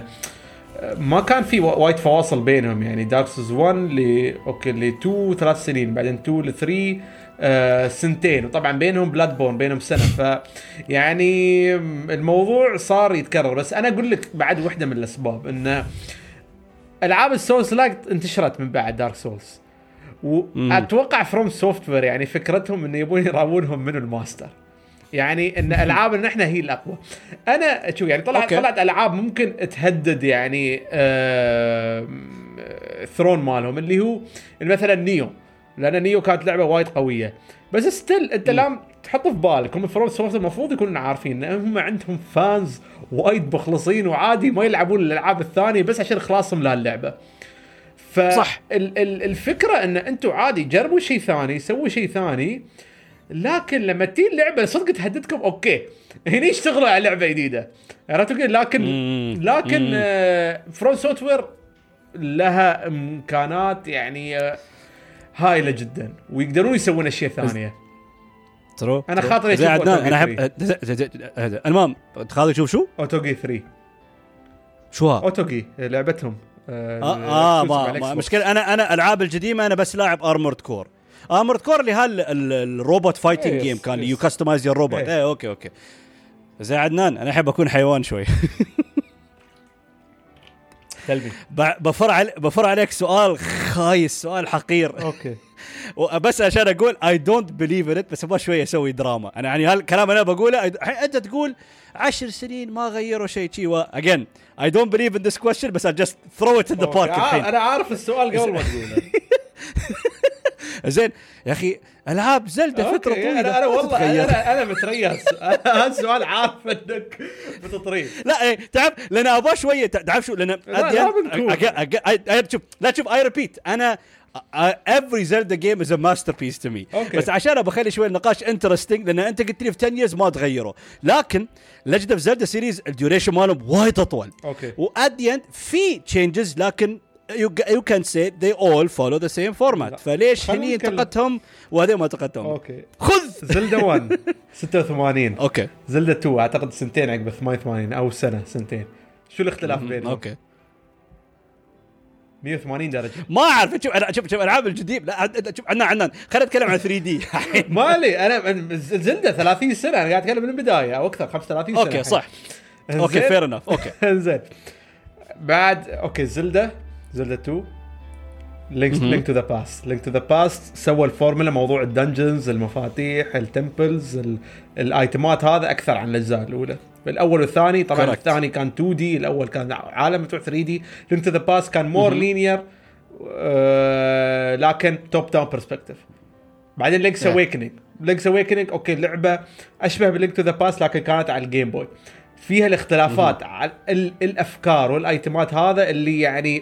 ما كان في وا- وايد فواصل بينهم يعني دارك سولز 1 ل okay ل 2 ثلاث سنين بعدين 2 ل 3 آه سنتين. وطبعا بينهم بلاد بورن بينهم سنه ف يعني الموضوع صار يتكرر. بس أنا أقول لك بعد واحدة من الأسباب انه ألعاب ال souls like انتشرت من بعد دارك سولز واتوقع فروم سوفت وير يعني فكرتهم انه يبون يراونهم منو الماستر. يعني إن العابنا إحنا هي الأقوى. أنا شوف يعني طلعت okay. طلعت ألعاب ممكن تهدد يعني throne مالهم اللي هو مثلا نيو. لأن نيو كانت لعبة وايد قوية. بس still أنت لازم تحط في بالك. هم فروم سوفت المفروض يكونوا عارفين. ان هم عندهم fans وايد مخلصين وعادي ما يلعبون الألعاب الثانية بس عشان اخلاصهم لهاللعبه ف صح. ال- ال- الفكرة إن أنتم عادي جربوا شيء ثاني سووا شيء ثاني لكن لما تجي اللعبة صدق تهددكم okay هني اشتغلوا على لعبة جديدة عرفت؟ لكن مم. لكن مم. فروم سوفت وير لها إمكانات يعني آه، هائله جدا ويقدرون يسوون أشياء ثانية true true. خاطري زي أشوف عدنان أنا احب المهم خاطري تشوف شو؟ اوتوجي 3 شو ها؟ اوتوجي لعبتهم آه آه, آه exclusive ما, ما. مشكلة أنا أنا ألعاب القديمه أنا بس لاعب ارمورد كور ارمورد كور اللي هال ال- ال robot fighting game كان. you customize your robot. إيه okay okay. زي عدنان أنا أحب أكون حيوان شوي. سلبي بفر علي بفر عليك سؤال خايس سؤال حقير. أوكي. بس عشان أقول اي دونت بليف ان بس أبغى شوية أسوي دراما أنا يعني هالكلام أنا بقوله أنت تقول عشر سنين ما غيروا شيء شي اجين اي دونت بليف ان ذس كويشن بس I just throw it in the park أوكي. الحين. آه، أنا عارف السؤال قبل ما تقوله. زين يا أخي ألعاب زلدة فترة طويلة. أنا ما والله. أنا أنا متريس. هذا السؤال عارف إنك بتطريه لا إيه تعرف لأن أبغى شوية. تعرف شو؟ لأن لا. شوف لا تشوف I repeat أنا every Zelda game is masterpiece to me. بس عشان أبغى أخلي شوية النقاش interesting لأن أنت قلت لي في 10 years ما تغيروا لكن لأنه في Zelda series ال duration مالهم وايد أطول. أوكي. وايد في changes لكن you you can see they all follow the same لا. format فليش هني. انتقدتهم وهذول ما انتقدتهم أوكي. خذ! Zelda 1 86 أوكي. Zelda 2 أعتقد سنتين عقب 88 أو سنة سنتين. شو الاختلاف بينهم؟ أوكي. 180 درجة. ما أعرف شوف أنا شوف شوف ألعاب الجديد. لا شوف عنا عنا. خلينا نتكلم عن 3D مالي أنا Zelda 30 سنة. أنا قاعد أتكلم من البداية أو أكثر 35 سنة أوكي صح. أوكي fair enough أوكي. زين. بعد أوكي Zelda Zelda 2 Link Link to the Past Link to the Past سوى الفورمولا موضوع ال dungeons المفاتيح ال temples ال- ال items ات هذا أكثر عن الأجزاء الأولى. الأول والثاني طبعا Correct. الثاني كان 2D الأول كان عالم مفتوح 3D Link to the Past كان more linear لكن top-down perspective بعدين Link's Yeah. Awakening Link's Awakening أوكي لعبة أشبه ب Link to the Past لكن كانت على ال Game Boy فيها الاختلافات على ال- الأفكار وال items ات هذا اللي يعني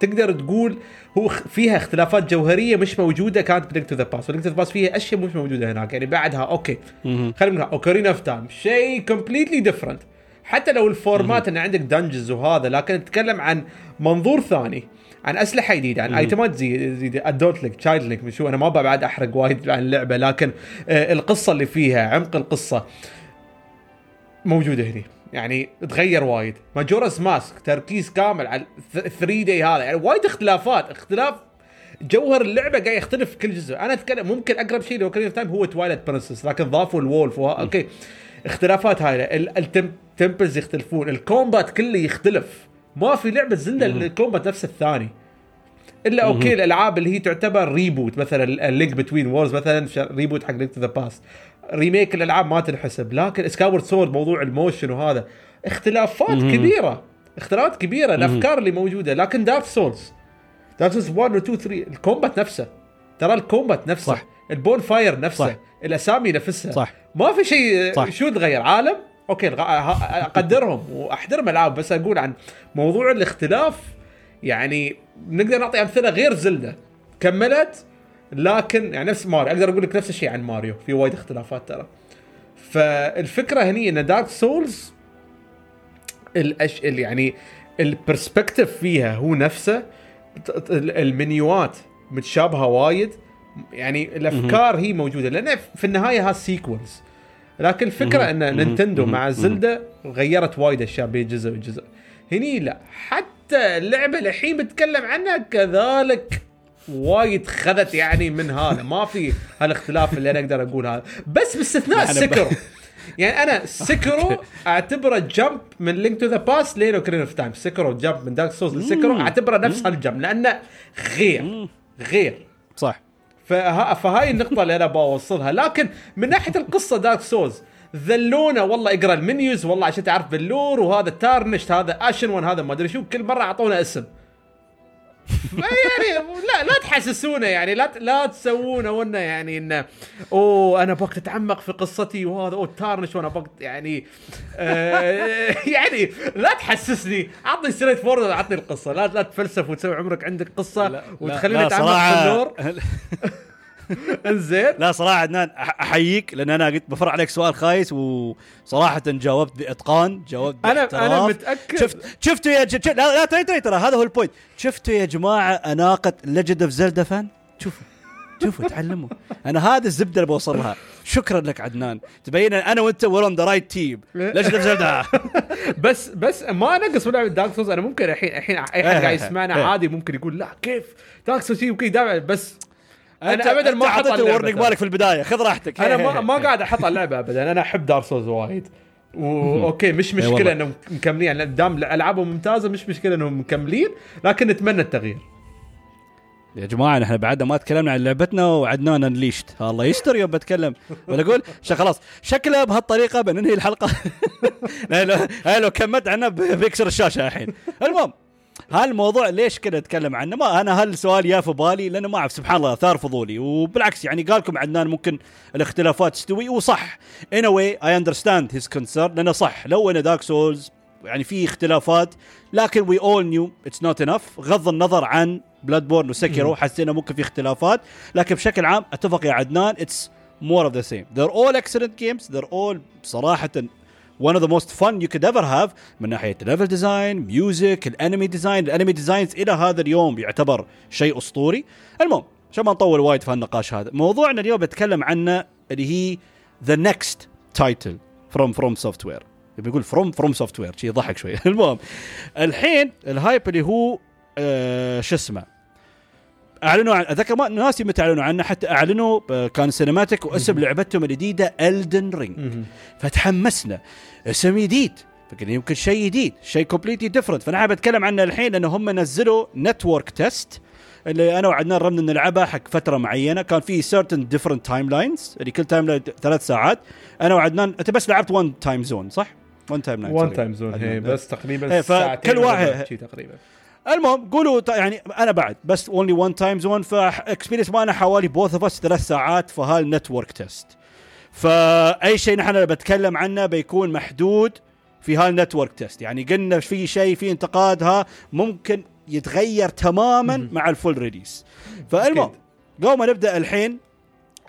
تقدر تقول هو فيها اختلافات جوهرية مش موجودة كانت ب Link to the Past. و Link to the Past فيها أشياء مش موجودة هناك. يعني بعدها أوكي. خلينا نقول Ocarina of Time شيء completely different حتى لو ال format إن عندك dungeons وهذا لكن نتكلم عن منظور ثاني عن أسلحة جديدة عن items ات زي adult Link child Link شو أنا ما بعد أحرق وايد عن اللعبة لكن آه القصة اللي فيها عمق القصة موجودة هنا يعني تغير وايد. Majora's Mask تركيز كامل على 3 days هذا. يعني وايد اختلافات. اختلاف جوهر اللعبة قاعد يختلف في كل جزء. أنا أتكلم ممكن أقرب شيء Ocarina of Time هو Twilight Princess لكن ضافوا ال wolf وها... أوكي. اختلافات هاي. ال temples يختلفون. ال combat كله يختلف. ما في لعبة Zelda ال combat نفس الثاني. إلا أوكي الألعاب اللي هي تعتبر reboot مثلا ال Link Between Worlds مثلا reboot حق Link to the Past remake الألعاب ما تنحسب لكن Skyward Sword موضوع ال motion وهذا اختلافات كبيرة اختلافات كبيرة الأفكار اللي موجودة لكن Dark Souls Dark Souls 1 و 2 3 ال combat نفسه ترى ال combat نفسه صح. ال bonfire نفسه صح. الأسامي نفسها صح. ما في شيء. شو تغير عالم أوكي أقدرهم وأحترم ألعاب بس أقول عن موضوع الاختلاف يعني نقدر نعطي أمثلة غير Zelda كملت لكن يعني نفس ماريو أقدر أقول لك نفس الشيء عن ماريو في وايد اختلافات ترى. فالفكرة هني إن Dark Souls الأش... ال- يعني ال perspective فيها هو نفسه المنيوات متشابهة وايد يعني الأفكار هي موجودة لأن في النهاية ها sequels لكن الفكرة إن Nintendo مع Zelda غيرت وايد أشياء بين جزء وجزء. هني لا حتى اللعبة الحين بتكلم عنها كذلك وايد خذت يعني من هذا. ما في هالاختلاف اللي أنا أقدر أقول هذا بس باستثناء Sekiro. يعني أنا Sekiro أعتبره jump من Link to the Past لين Ocarina of Time Sekiro jump من Dark Souls ل Sekiro أعتبره نفس هال jump لأنه غير. غير. صح. فها فهاي النقطة اللي أنا بوصلها. لكن من ناحية القصة دارك سولز ذلونا والله إقرأ المنيوز والله عشان تعرف باللور وهذا تارنشت هذا اشن ون هذا ما أدري شو كل مرة أعطونا اسم. يعني لا لا تحسسونا يعني لا لا تسوونا ونا يعني انه أوه أنا بقى اتعمق في قصتي وهذا أوه تارنش وأنا بقى يعني آه يعني لا تحسسني. عطني ستريت forward عطني القصة. لا لا تفلسف وتسوي عمرك عندك قصة وتخليني أتعمق في ال lore. انزين. لا صراحة عدنان أحييك لأن أنا قلت بفرع عليك سؤال خايس وصراحة جاوبت بإتقان جاوبت أنا. أنا متاكد شفت شفتوا يا ج... لا لا ترى ترى ترى هذا هو ال point شفتوا يا جماعة أناقة Legend of Zelda fan شوفوا شوفوا تعلموا. أنا هذا الزبدة اللي بوصلها. شكرا لك عدنان. تبين أنا وأنت on the right team Zelda بس بس ما نقص ولا Dark أنا ممكن الحين الحين أي حد إيه، قاعد إيه، يسمعنا إيه. عادي ممكن يقول لا كيف؟ Dark Souls ممكن يدافع بس أنت ابدا ما حطيت ال warning ترى. مالك في البداية خذ راحتك. أنا ما ما قاعد أحط على اللعبة ابدا أنا أحب دار Souls وايد. واوكي مش مشكلة والله. إنهم مكملين يعني دام العابهم ممتازة مش مشكلة إنهم مكملين لكن نتمنى التغيير. يا جماعة نحن بعدنا ما تكلمنا عن لعبتنا وعدنان unleashed الله يستر يوم بتكلم. ولا أقول خلاص. شكله بهالطريقة بننهي الحلقة. لو- كملت عنه ب- بيكسر الشاشة الحين. المهم هالموضوع ليش كذا اتكلم عنه؟ ما أنا هالسؤال يا في بالي لأنه ما أعرف سبحان الله ثار فضولي. وبالعكس يعني قال لكم عدنان ممكن الاختلافات تستوي. وصح. In a way I understand his concern لأنه صح. لو إنه Dark Souls يعني في اختلافات لكن we all knew it's not enough. غض النظر عن Bloodborne و Sekiro حسينا ممكن في اختلافات. لكن بشكل عام أتفق يا عدنان it's more of the same. They're all excellent games. They're all صراحة one of the most fun you could ever have من ناحية level design music ال enemy design ال enemy designs إلى هذا اليوم يعتبر شيء أسطوري. المهم عشان ما نطول وايد في هالنقاش هذا موضوعنا اليوم بتكلم عنه اللي هي the next title from from software. بيقول from from software شيء ضحك شوي. المهم الحين ال hype اللي هو آه شو اسمه؟ أعلنوا عن اتذكر ما ناسي متى أعلنوا عنه حتى أعلنوا آه، كان cinematic واسم لعبتهم الجديدة Elden Ring فتحمسنا. اسم جديد. فقلنا يمكن شيء جديد شيء completely different فانا حابب اتكلم عنه الحين لأن هم نزلوا network test اللي أنا وعدنان رمنا نلعبها حق فترة معينة. كان في certain different timelines اللي كل timeline ثلاث ساعات. أنا وعدنان أنت بس لعبت 1 time zone صح؟ 1 timeline one time zone بس تقريبا فكل ساعتين واحد- وربع شي تقريبا. المهم قولوا يعني أنا بعد بس only 1 times 1 ف experience مالنا حوالي both of us ثلاث ساعات في هال network test فأي شيء نحن بتكلم عنه بيكون محدود في هال network test يعني قلنا في شيء في انتقاد ها ممكن يتغير تماما مع ال full release فالمهم قبل ما نبدأ الحين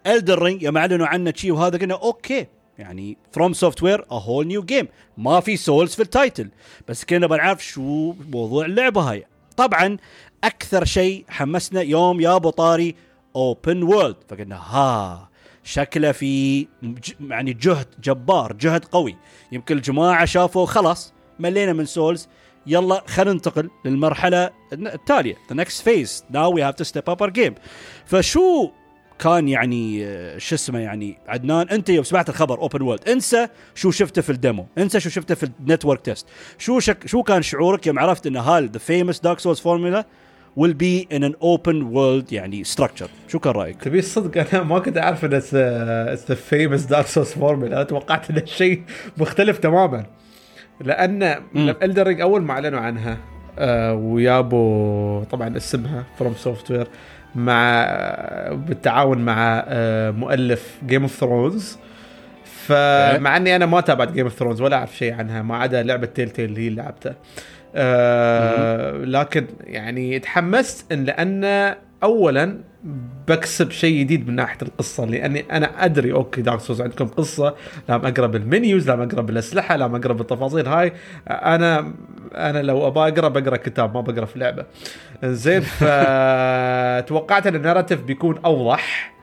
Elden Ring يوم اعلنوا عنه شيء وهذا قلنا أوكي. يعني FromSoftware a whole new game ما في Souls في ال title بس كنا بنعرف شو موضوع اللعبة هاي. طبعا أكثر شيء حمسنا يوم يا أبو طاري open world فقلنا ها شكله في يعني جهد جبار جهد قوي. يمكن الجماعة شافوا خلاص ملينا من Souls يلا خلينا ننتقل للمرحلة التالية the next phase. Now we have to step up our game. فشو كان يعني آه، شو اسمه يعني عدنان انت يوم سمعت الخبر open world انسى شو شفته في ال demo انسى شو شفته في ال network test شو شك شو كان شعورك يوم عرفت إن هال the famous Dark Souls formula will be in an open world يعني structure شو كان رأيك؟ تبي الصدق؟ أنا ما كنت أعرف إن it's the famous Dark Souls formula أنا توقعت إن الشيء مختلف تماما. لأن Elden Ring أول ما أعلنوا عنها آه ويابوا طبعا اسمها FromSoftware مع بالتعاون مع آه مؤلف Game of Thrones فمع إني أنا ما تابعت Game of Thrones ولا أعرف شيء عنها ما عدا لعبة Telltale اللي هي لعبتها. آه لكن يعني تحمست إن لأن اولا بكسب شيء جديد من ناحية القصة لأني أنا أدري أوكي Dark Souls عندكم قصة لازم اقرا بال menus لازم اقرا بالاسلحه لازم اقرا بالتفاصيل هاي أنا أنا لو أبغى أقرأ بقرأ كتاب ما بقرأ في لعبة. زين فتوقعت أن ال narrative بيكون أوضح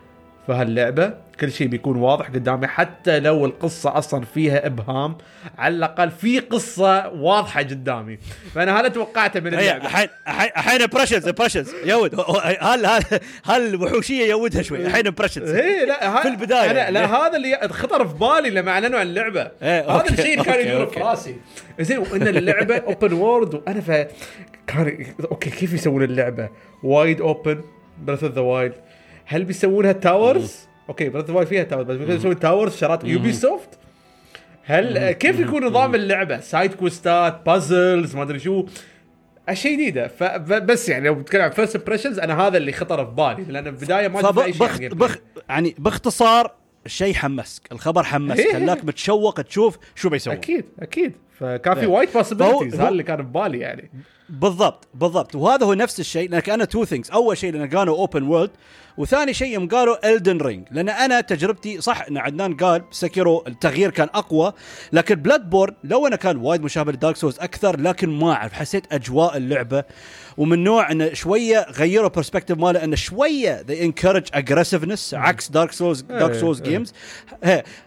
في هاللعبه كل شيء بيكون واضح قدامي حتى لو القصة أصلا فيها إبهام على الأقل في قصة واضحة قدامي. فأنا هذا توقعته من هي اللعبة. الحين الحين impressions impressions يود هل هل هل الوحوشيه يودها شوي؟ الحين إيه لا في البداية. أنا لا هذا اللي خطر في بالي لما أعلنوا عن اللعبة. إيه، هذا الشيء كان يدور. في راسي زين وإن اللعبة open world وأنا ف كان أوكي كيف يسوون اللعبة؟ وايد open Breath of the Wild هل بيسوونها towers أوكي Breath of فيها towers بس يسوون towers شرات Ubisoft هل كيف يكون نظام اللعبة؟ side questات puzzles ما أدري شو. أشياء جديدة. فبس يعني لو بتكلم عن first impressions أنا هذا اللي خطر في بالي لأن البدايه ما شفت اي شيء. بخ يعني باختصار الشيء حمسك. الخبر حمسك. إيه. خلاك متشوق تشوف شو بيسوون. أكيد أكيد. فكان في إيه. وايد هو- هذا اللي كان ببالي يعني. بالضبط بالضبط. وهذا هو نفس الشيء لأن كانه two things أول شيء لأن كانوا open world وثاني شيء يوم قالوا Elden Ring لأن أنا تجربتي صح إن عدنان قال Sekiro التغيير كان أقوى لكن Bloodborne لو أنا كان وايد مشابه ل Dark Souls أكثر لكن ما أعرف حسيت أجواء اللعبة ومن نوع انه شوية غيروا perspective ماله انه شوية they encourage aggressiveness عكس Dark Souls Dark Souls. games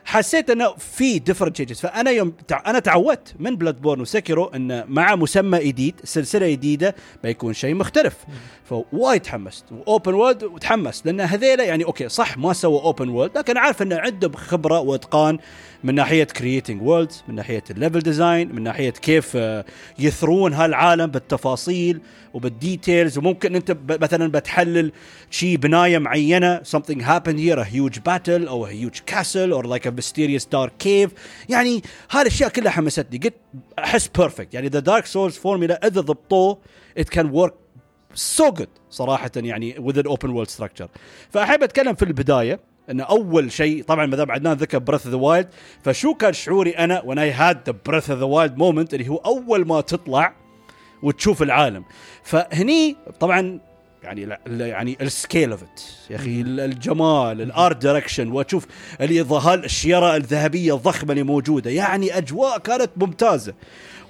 حسيت إنه في different changes فأنا يوم تع... أنا تعودت من Bloodborne و Sekiro انه مع مسمى جديد سلسلة جديدة بيكون شيء مختلف. فوايد تحمست. و open world وتحمست. لأن هذيلا يعني أوكي صح ما سووا open world لكن عارف إنه عندهم خبرة وإتقان. من ناحية creating worlds من ناحية ال level design من ناحية كيف آه، يثرون هالعالم بالتفاصيل وبال details وممكن أنت مثلا بتحلل شيء بناية معينة something happened here a huge battle or a huge castle or like a mysterious dark cave. يعني هالاشياء كلها حمستني. قلت أحس perfect يعني the Dark Souls formula إذا ضبطوه it can work so good صراحة يعني with an open world structure. فأحب أتكلم في البداية. إن أول شيء طبعا ما دام عدنان ذكر Breath the Wild فشو كان شعوري أنا I had the Breath of the Wild moment اللي هو أول ما تطلع وتشوف العالم. فهني طبعا يعني يعني ال scale of it يا أخي ال- الجمال ال art direction وأشوف الاضاءه الشجرة الذهبية الضخمة اللي موجودة. يعني أجواء كانت ممتازة.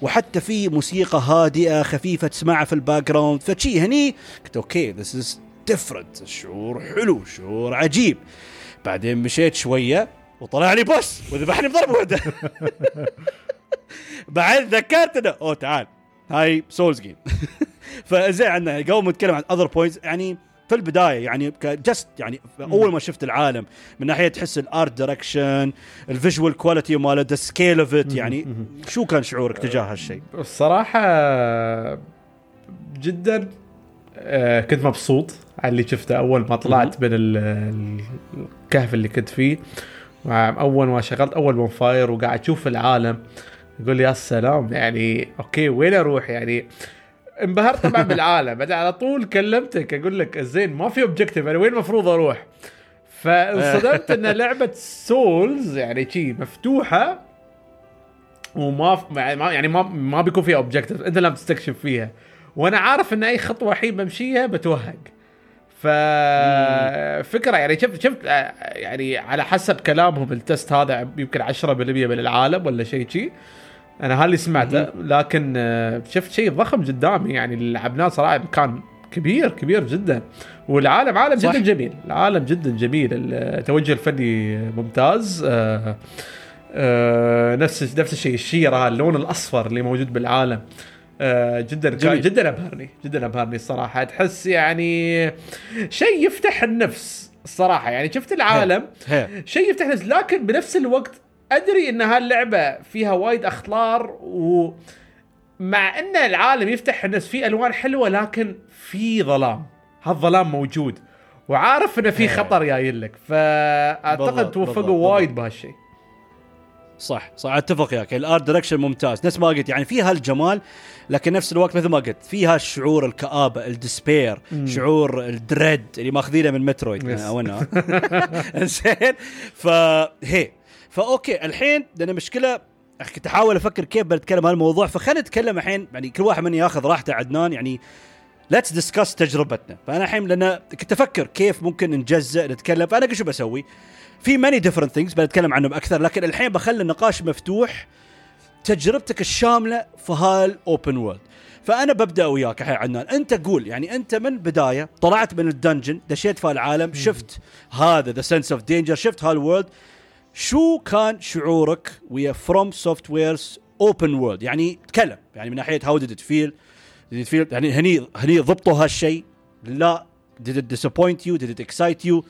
وحتى في موسيقى هادئة خفيفة تسمعها في ال background فشي هني قلت أوكي this is different شعور حلو شعور عجيب. بعدين مشيت شوية وطلع لي boss وذبحني بضربة واحدة. بعد ذكرت إنه أوه تعال هاي Souls game فزين عندنا قبل ما نتكلم عن other points يعني في البداية يعني just يعني أول ما شفت العالم من ناحية تحس ال art direction ال visual quality ماله the scale of it يعني شو كان شعورك تجاه هالشيء؟ الصراحة جدا آه، كنت مبسوط. على اللي شفته. أول ما طلعت من ال- ال- الكهف اللي كنت فيه اول ما شغلت أول bonfire وقاعد أشوف العالم يقول يا سلام يعني أوكي وين أروح؟ يعني انبهرت طبعا بالعالم. بعدين على طول كلمتك أقول لك زين ما في objective أنا وين المفروض أروح؟ فانصدمت إن لعبة Souls يعني شي مفتوحة وما ف- ما- يعني ما ما بيكون فيها objective أنت لازم تستكشف فيها. وأنا عارف إن أي خطوة الحين بمشيها بتوهق. ففكره يعني شفت شفت آه، يعني على حسب كلامهم التست هذا يمكن 10% من العالم ولا شيء شي. أنا هاللي سمعته لكن آه، شفت شيء ضخم قدامي يعني اللي لعبناه صراحة مكان كبير كبير جدا. والعالم عالم صح. جدا جميل العالم جدا جميل. التوجه الفني ممتاز. آه، آه، نفس نفس الشيء الشيرة اللون الأصفر اللي موجود بالعالم. آه، جدا جميل. جدا أبهرني جدا أبهرني الصراحة تحس يعني شيء يفتح النفس الصراحة يعني شفت العالم. شيء يفتح نفس لكن بنفس الوقت أدري إن هاللعبة فيها وايد أخطار و مع إن العالم يفتح النفس في ألوان حلوة لكن في ظلام هالظلام موجود وعارف إنه في. خطر جاي لك فأعتقد توفقوا وايد. بهالشيء صح صح أتفق وياك ال art direction ممتاز. نفس ما قلت يعني فيها الجمال لكن نفس الوقت مثل ما قلت فيها الشعور الكآبة ال despair شعور ال dread اللي ماخذينه من Metroid. أو أنا زين فهي فاوكي الحين لأن مشكلة. كنت أحاول أفكر كيف بنتكلم عن الموضوع فخلينا نتكلم الحين يعني كل واحد منا ياخذ راحته عدنان. يعني let's discuss تجربتنا. فأنا الحين لأن كنت أفكر كيف ممكن نجزء نتكلم. فأنا شو بسوي؟ في many different things بنتكلم عنهم أكثر لكن الحين بخلي النقاش مفتوح. تجربتك الشاملة في هال open world فأنا ببدأ وياك الحين عدنان أنت قول يعني أنت من بداية طلعت من ال dungeon دشيت في العالم شفت هذا the sense of danger شفت هال world شو كان شعورك ويا FromSoftware's open world يعني تكلم يعني من ناحية how did it feel يعني هني هني ضبطوا هالشيء؟ لا. Did it disappoint you did it excite you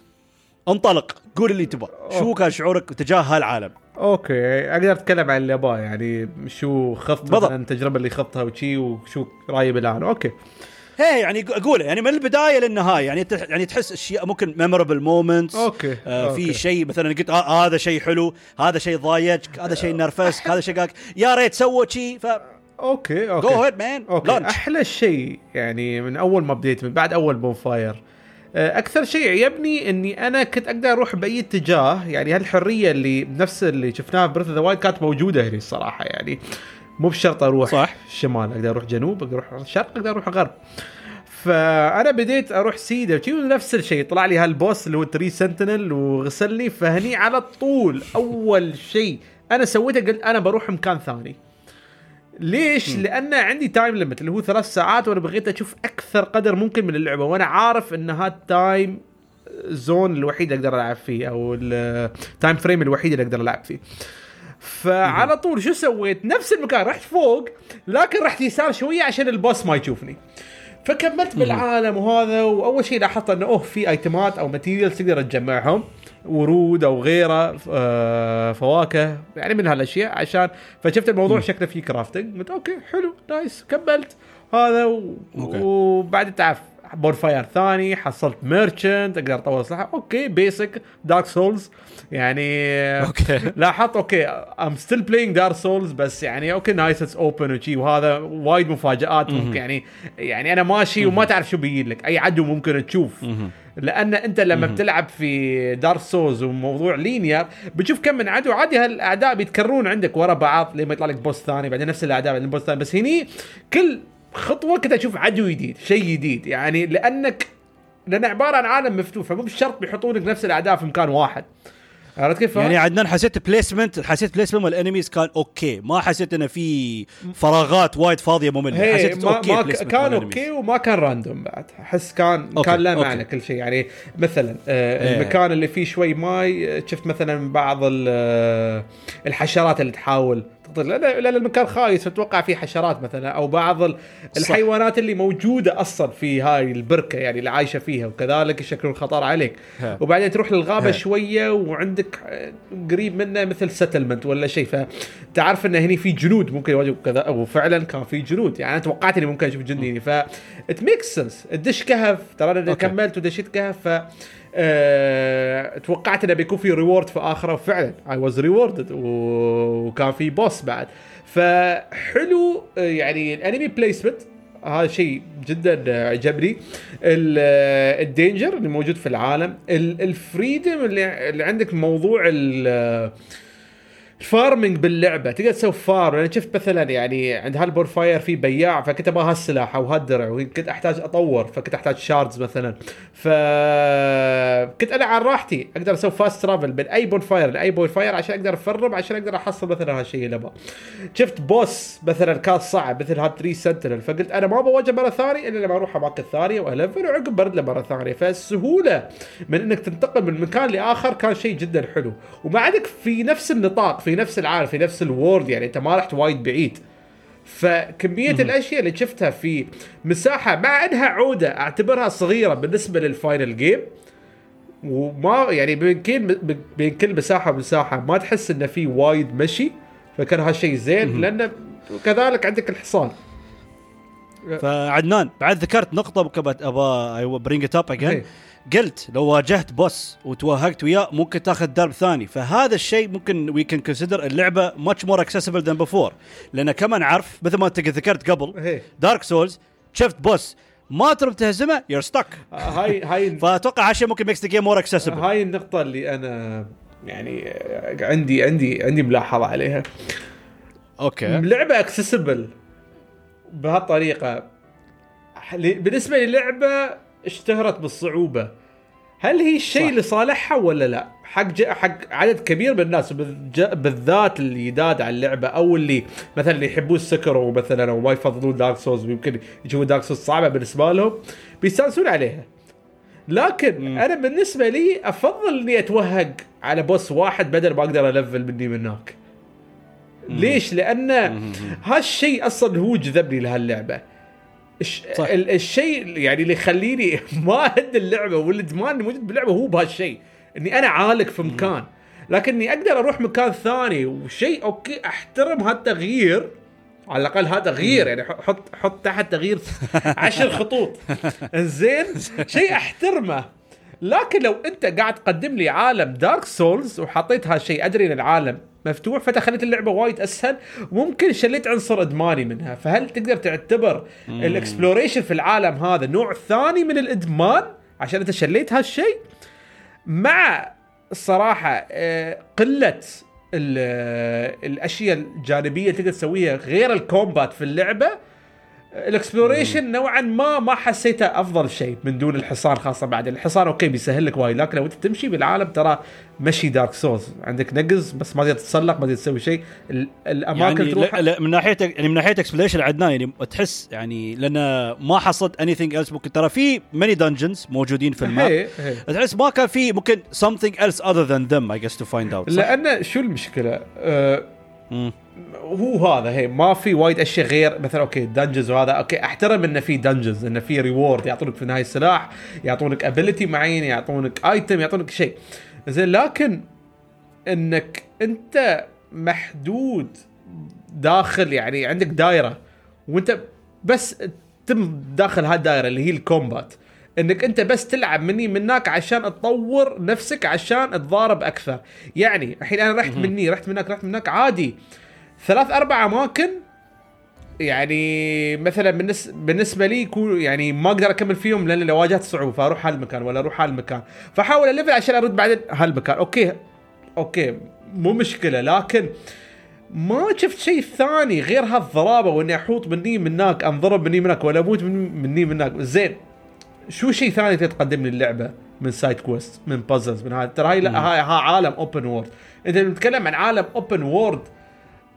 انطلق قول اللي تبغى. شو كان شعورك تجاه هالعالم؟ okay أقدر أتكلم عن اللي ابغاه يعني شو خفت. مثلا التجربة اللي خضتها وشي وشو رأيي بالآن. أوكي. هي يعني أقول يعني من البداية للنهاية يعني يعني تحس أشياء ممكن memorable moments okay، آه. في شيء مثلا قلت آه هذا شيء حلو هذا شيء ضايجك هذا شيء نرفزك هذا شيء قالك يا ريت سووا شيء ف okay okay. go ahead man okay. أحلى شيء يعني من أول ما بديت من بعد أول bonfire أكثر شيء عجبني إني أنا كنت أقدر أروح بأي اتجاه يعني هالحرية اللي نفس اللي شفناها في Breath of the Wild كانت موجودة هنا الصراحة يعني مو بشرط أروح صح. شمال أقدر أروح جنوب أقدر أروح شرق أقدر أروح غرب فأنا بديت أروح سيده وشي نفس الشيء طلع لي هال boss اللي هو Tree Sentinel وغسلني فهني على طول أول شيء أنا سويته قلت أنا بروح مكان ثاني ليش؟ لأن عندي time limit اللي هو ثلاث ساعات وأنا بغيت أشوف أكثر قدر ممكن من اللعبة وأنا عارف إن هذا ال time zone الوحيد اللي أقدر ألعب فيه أو ال time frame الوحيد اللي أقدر ألعب فيه. فعلى طول شو سويت؟ نفس المكان رحت فوق لكن رحت يسار شوية عشان ال boss ما يشوفني. فكملت بالعالم وهذا وأول شيء لاحظت إنه أوه في item ات أو materials تقدر تجمعهم ورود أو غيره آه، فواكه يعني من هالأشياء عشان فشفت الموضوع شكله فيه crafting قلت okay حلو nice كملت هذا و... okay. وبعد تعرف bonfire ثاني حصلت merchant أقدر أطور اسلحه okay basic Dark Souls يعني okay. لاحظت okay I'm still playing Dark Souls بس يعني okay nice it's open وشي وهذا وايد مفاجآت ممكن يعني يعني أنا ماشي وما تعرف شو بيجي لك أي عدو ممكن تشوف. لأن أنت لما بتلعب في Dark Souls وموضوع linear بتشوف كم من عدو عادي هالأعداء بيتكررون عندك ورا بعض لما يطلع لك boss ثاني بعدين نفس الأعداء بعدين boss ثاني. بس هني كل خطوة كنت أشوف عدو جديد شيء جديد. يعني لأنك لأن عبارة عن عالم مفتوح فمو بالشرط بيحطون لك نفس الأعداء في مكان واحد. عرفت كيف؟ يعني عدنان حسيت placement حسيت placement وال enemies كان okay ما حسيت إنه في فراغات وايد فاضية مملة حسيت ما, okay ما كان. okay وما كان random بعد أحس كان okay، كان له. معنى كل شيء يعني مثلا آه إيه. المكان اللي فيه شوي ماي شفت مثلا بعض آه، الحشرات اللي تحاول تقتل لأن المكان خايس فتوقع فيه حشرات مثلا أو بعض ال- الحيوانات اللي موجودة أصلا في هاي البركة يعني اللي عايشة فيها وكذلك يشكلون خطر عليك ها. وبعدين تروح للغابة ها. شوية وعندك قريب منه مثل settlement ولا شيء فتعرف إن هني في جنود ممكن يواجهوا كذا وفعلا كان في جنود يعني أنا توقعت إني ممكن أشوف جندي هني ف it make sense تدش كهف ترى أنا. كملت ودشيت كهف ف أه توقعت إنه بيكون في reward في آخره وفعلا I was rewarded وكان في boss بعد. فحلو آه، يعني ال enemy placement هذا شيء جدا آه، عجبني. ال- آه، ال danger اللي موجود في العالم ال- ال freedom اللي, عندك موضوع ال- ال farming باللعبة. تقدر تسوي farm أنا شفت مثلا يعني عند هال bonfire في بياع فكنت أبغى هالسلاح أو هالدرع وكنت أحتاج أطور فكنت أحتاج shards مثلا. فكنت أنا على راحتي أقدر أسوي fast travel من أي bonfire لأي bonfire عشان أقدر أ farm عشان أقدر أحصل مثلا هالشيء اللي أبغاه. شفت boss مثلا كان صعب مثل هاد Tree Sentinel فقلت أنا ما بواجه مرة ثانية إلا لما أروح أماكن ثانية وا level وعقب برد له مره ثانية. فالسهولة من إنك تنتقل من مكان لآخر كان شيء جدا حلو. ومع ذلك في نفس النطاق في نفس العالم في نفس ال world يعني أنت ما رحت وايد بعيد. فكمية الأشياء اللي شفتها في مساحة مع انها عودة أعتبرها صغيرة بالنسبة لل final game وما يعني بين كل بين كل مساحة ومساحة ما تحس إنه في وايد مشي. فكان هالشيء زين لأنه كذلك عندك الحصان. فعدنان بعد ذكرت نقطة وكنت ابا I bring it up. again قلت لو واجهت boss وتوهقت وياه ممكن تاخذ درب ثاني. فهذا الشيء ممكن we can consider اللعبة much more accessible than before لأن كمان عارف مثل ما انت ذكرت قبل إيه. Dark Souls شفت boss ما ترم تهزمه you're stuck هاي هاي فأتوقع هالشيء ممكن makes the game more accessible هاي النقطة اللي أنا يعني عندي عندي عندي ملاحظة عليها. أوكي. لعبة accessible بهالطريقة. ل- بالنسبة للعبة اشتهرت بالصعوبة هل هي الشيء. لصالحها ولا لا؟ حق حق عدد كبير من الناس بالذات اللي يداد على اللعبة أو اللي مثلا اللي يحبون Sekiro مثلا أو ما يفضلون Dark Souls ويمكن يشوفون Dark Souls صعبة بالنسبة لهم بيستانسون عليها. لكن مم. أنا بالنسبة لي أفضل إني أتوهق على boss واحد بدل ما أقدر ألفل مني من هناك. ليش؟ لأن هالشيء أصلا هو جذبني لهاللعبة الش... صح. ال- الشيء يعني اللي يخليني ما أهد اللعبة والادمان اللي موجود باللعبة هو بهالشيء إني أنا عالق في مكان. لكني أقدر أروح مكان ثاني وشيء أوكي أحترم هالتغيير على الأقل هذا تغيير يعني حط حط تحت تغيير عشر خطوط. زين شيء أحترمه. لكن لو أنت قاعد تقدم لي عالم Dark Souls وحطيت هالشيء أدري إن العالم مفتوح فدخلت اللعبة وايد أسهل. وممكن شليت عنصر إدماني منها. فهل تقدر تعتبر ال exploration في العالم هذا نوع ثاني من الإدمان عشان أنت شليت هالشيء؟ مع الصراحه آه، قلة آه، الأشياء الجانبية اللي تقدر تسويها غير ال combat في اللعبة ال exploration نوعا ما ما حسيته أفضل شيء من دون الحصان خاصة بعد الحصان أوكي بيسهل لك وايد لكن لو أنت تمشي بالعالم ترى مشي Dark Souls عندك نقز بس ما تقدر تتسلق ما تقدر تسوي شيء ال- الأماكن يعني تروح لا لا من ناحية يعني من ناحية exploration عدنان يعني تحس يعني لأن ما حصلت anything else ممكن ترى في many dungeons موجودين في ال map. تحس ما كان في ممكن something else other than them I guess to find out صح؟ لأن شو المشكلة؟ مم. هو هذا هي ما في وايد أشياء غير مثلا أوكي dungeons وهذا أوكي أحترم انه في dungeons انه في reward يعطونك في النهايه سلاح يعطونك ability معين يعطونك item يعطونك شيء. زين لكن إنك أنت محدود داخل يعني عندك دايرة وأنت بس تم داخل هالدايره اللي هي ال combat. إنك أنت بس تلعب مني منك عشان تطور نفسك عشان تضارب أكثر. يعني الحين أنا رحت مني رحت منك رحت منك عادي. ثلاث أربع اماكن يعني مثلا بالنسبة لي يكون يعني ما أقدر أكمل فيهم لأن لو واجهت صعوبة فأروح هالمكان ولا أروح هالمكان فاحاول أليفل عشان أرد بعدين هالمكان أوكي أوكي مو مشكلة. لكن ما شفت شيء ثاني غير هالضرابة وإني أحوط مني من هناك أنضرب مني من هناك ولا أموت من- مني من هناك. زين شو شيء ثاني تقدم لي اللعبة من side quest من puzzles من هذا؟ ترى هاي لا هاي ها عالم open world أنت بتتكلم عن عالم open world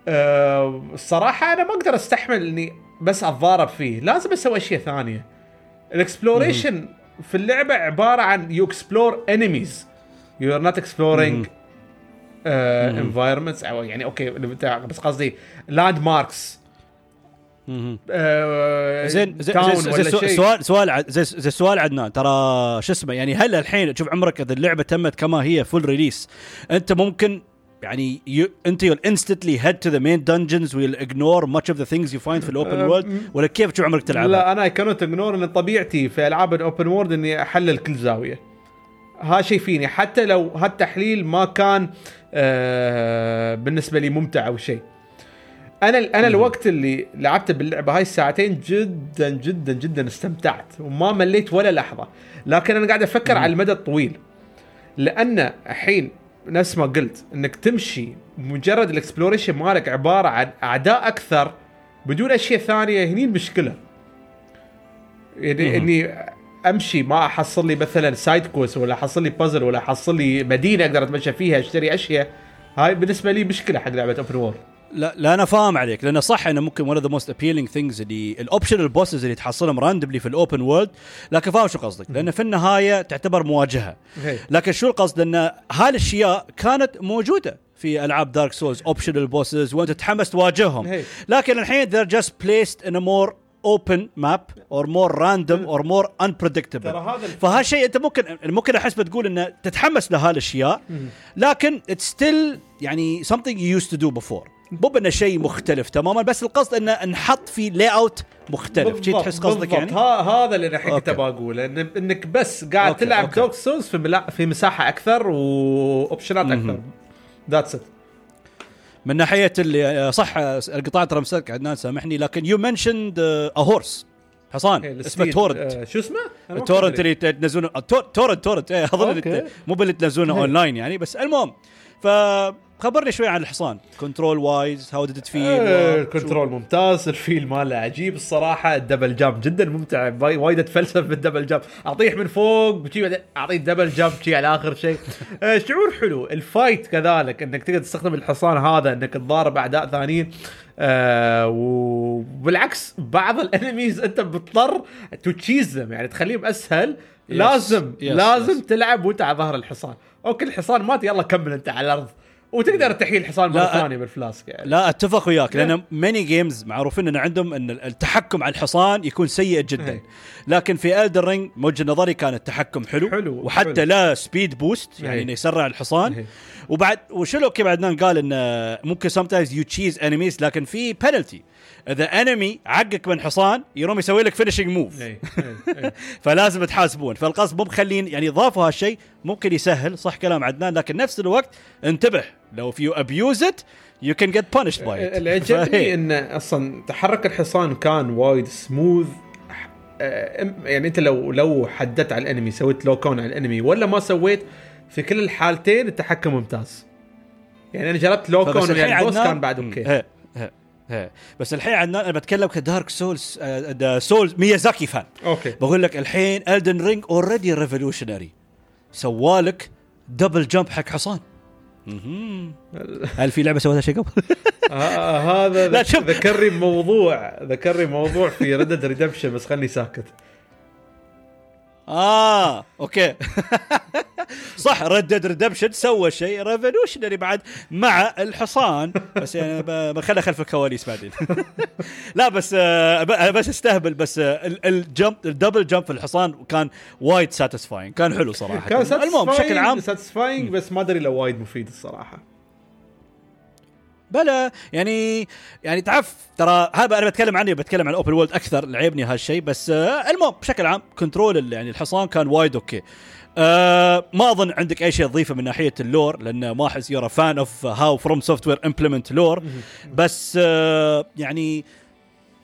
أه الصراحة أنا ما أقدر أستحمل إني بس أتضارب فيه. لازم أسوي أشياء ثانية. ال exploration في اللعبة عبارة عن you explore enemies you are not exploring environments أو يعني أوكي بس قصدي land marks. آه زين زين زين زين. سؤال سؤال عد- زي زي سؤال عدنان. ترى شو اسمه يعني هل الحين شوف عمرك إذا اللعبة تمت كما هي full release أنت ممكن يعني you, انت you'll instantly head to the main dungeons will ignore much of the things you find في ال open world ولا كيف تشوف عمرك تلعبها؟ لا أنا كانت اجنور إن طبيعتي في ألعاب ال open world إني أحلل كل زاوية. ها شيء فيني حتى لو هالتحليل ما كان آه بالنسبة لي ممتع أو شيء أنا أنا الوقت اللي لعبته باللعبة هاي الساعتين جدا جدا جدا استمتعت وما مليت ولا لحظة. لكن أنا قاعد أفكر على المدى الطويل. لأن الحين نفس ما قلت إنك تمشي مجرد الاكسبلوريشن مالك عبارة عن أعداء أكثر بدون أشياء ثانية هني المشكلة. يعني إني أمشي ما أحصل لي مثلا side quest ولا أحصل لي بازل ولا أحصل لي مدينة أقدر أتمشى فيها أشتري أشياء. هاي بالنسبة لي مشكلة حق لعبة open world لا لا أنا فاهم عليك لأنه صح إنه ممكن one of the most appealing things اللي ال optional bosses اللي تحصلهم randomly في ال open world لكن فاهم شو قصدك لأن في النهاية تعتبر مواجهة. لكن شو القصد؟ ان هالاشياء كانت موجودة في ألعاب Dark Souls optional bosses وأنت تتحمس تواجههم. لكن الحين a more open map or more random or more unpredictable. ترى هذا الف- فهالشيء أنت ممكن ممكن أحس بتقول إنه تتحمس لهالاشياء لكن it's still يعني something you used to do before. مو بأنه شيء مختلف تماما بس القصد إنه انحط في layout مختلف شي تحس قصدك. يعني ها هذا اللي الحين كنت. بقوله إن إنك بس قاعد أوكي، تلعب أوكي. Dark Souls في ملا... في مساحة أكثر واوبشنات أكثر that's it من ناحية اللي صح القطاع ترى مسك عدنان سامحني لكن you mentioned a horse حصان اسمه Torrent آه شو اسمه؟ ال Torrent. اللي تنزلونه تور- Torrent Torrent اظن مو باللي تنزلونه هي. اونلاين يعني بس المهم فخبرني شوي عن الحصان. control wise how did it feel ال control ممتاز ال feel ماله عجيب الصراحة. ال double jump جدا ممتع وايد أتفلسف بال double jump اطيح من فوق أعطيه double jump شي على آخر شيء. آه، شعور حلو. ال fight كذلك إنك تقدر تستخدم الحصان هذا إنك تضارب أعداء ثانيين. آه وبالعكس بعض ال enemies أنت بتضطر cheese هم يعني تخليهم أسهل. Yes. لازم Yes, لازم yes. تلعب وأنت على ظهر الحصان. أوكي الحصان مات يلا كمل أنت على الأرض. وتقدر تحيي الحصان مرة ثانية بال flask يعني لا أتفق وياك لا. لأن many games معروفين إن عندهم إن التحكم على الحصان يكون سيء جدا هي. لكن في Elden Ring من وجهه نظري كان التحكم حلو حلو، وحتى حلو. لا speed boost يعني. إنه يسرع الحصان هي. وبعد وشلو كيف عدنان قال انه ممكن sometimes you chase enemies لكن في بنالتي اذا enemy عقك من حصان يروم يسوي لك finishing move اي اي اي فلازم تحاسبون. فالقصد مو مخلين يعني ضافوا هالشيء ممكن يسهل صح كلام عدنان لكن نفس الوقت انتبه. لو في abuse it you can get punished by اللي عجبني انه أصلا تحرك الحصان كان وايد سموث آه، يعني أنت لو لو حددت على ال enemy سويت lock on على ال enemy ولا ما سويت في كل الحالتين التحكم ممتاز. يعني أنا جربت lock on يعني ال boss كان بعد okay. هي بس الحين عدنان أنا بتكلم ك Dark Souls Souls Miyazaki fan okay بقول لك الحين Elden Ring already revolutionary سوالك double jump حق حصان. هل في لعبة سوتها شيء قبل؟ آه هذا ذك- شوف. ذكرني موضوع ذكرني موضوع في Red Dead Redemption بس خلني ساكت آه okay. صح Red Dead Redemption سوى شيء revolutionary بعد مع الحصان. بس يعني بخليها خلف الكواليس بعدين. لا بس آه بس أستهبل بس آه ال- ال jump ال double jump في الحصان كان وايد satisfying كان حلو صراحة. كان المهم بشكل عام. satisfying بس ما أدري لو وايد مفيد الصراحة. بلا. يعني يعني تعرف ترى هذا أنا بتكلم عني بتكلم عن ال open world أكثر عجبني هالشيء بس آه المهم بشكل عام control يعني الحصان كان وايد okay. آه ما أظن عندك أي شيء تضيفه من ناحية ال lore لأن ما أحس you're fan of how FromSoftware implement lore. بس آه يعني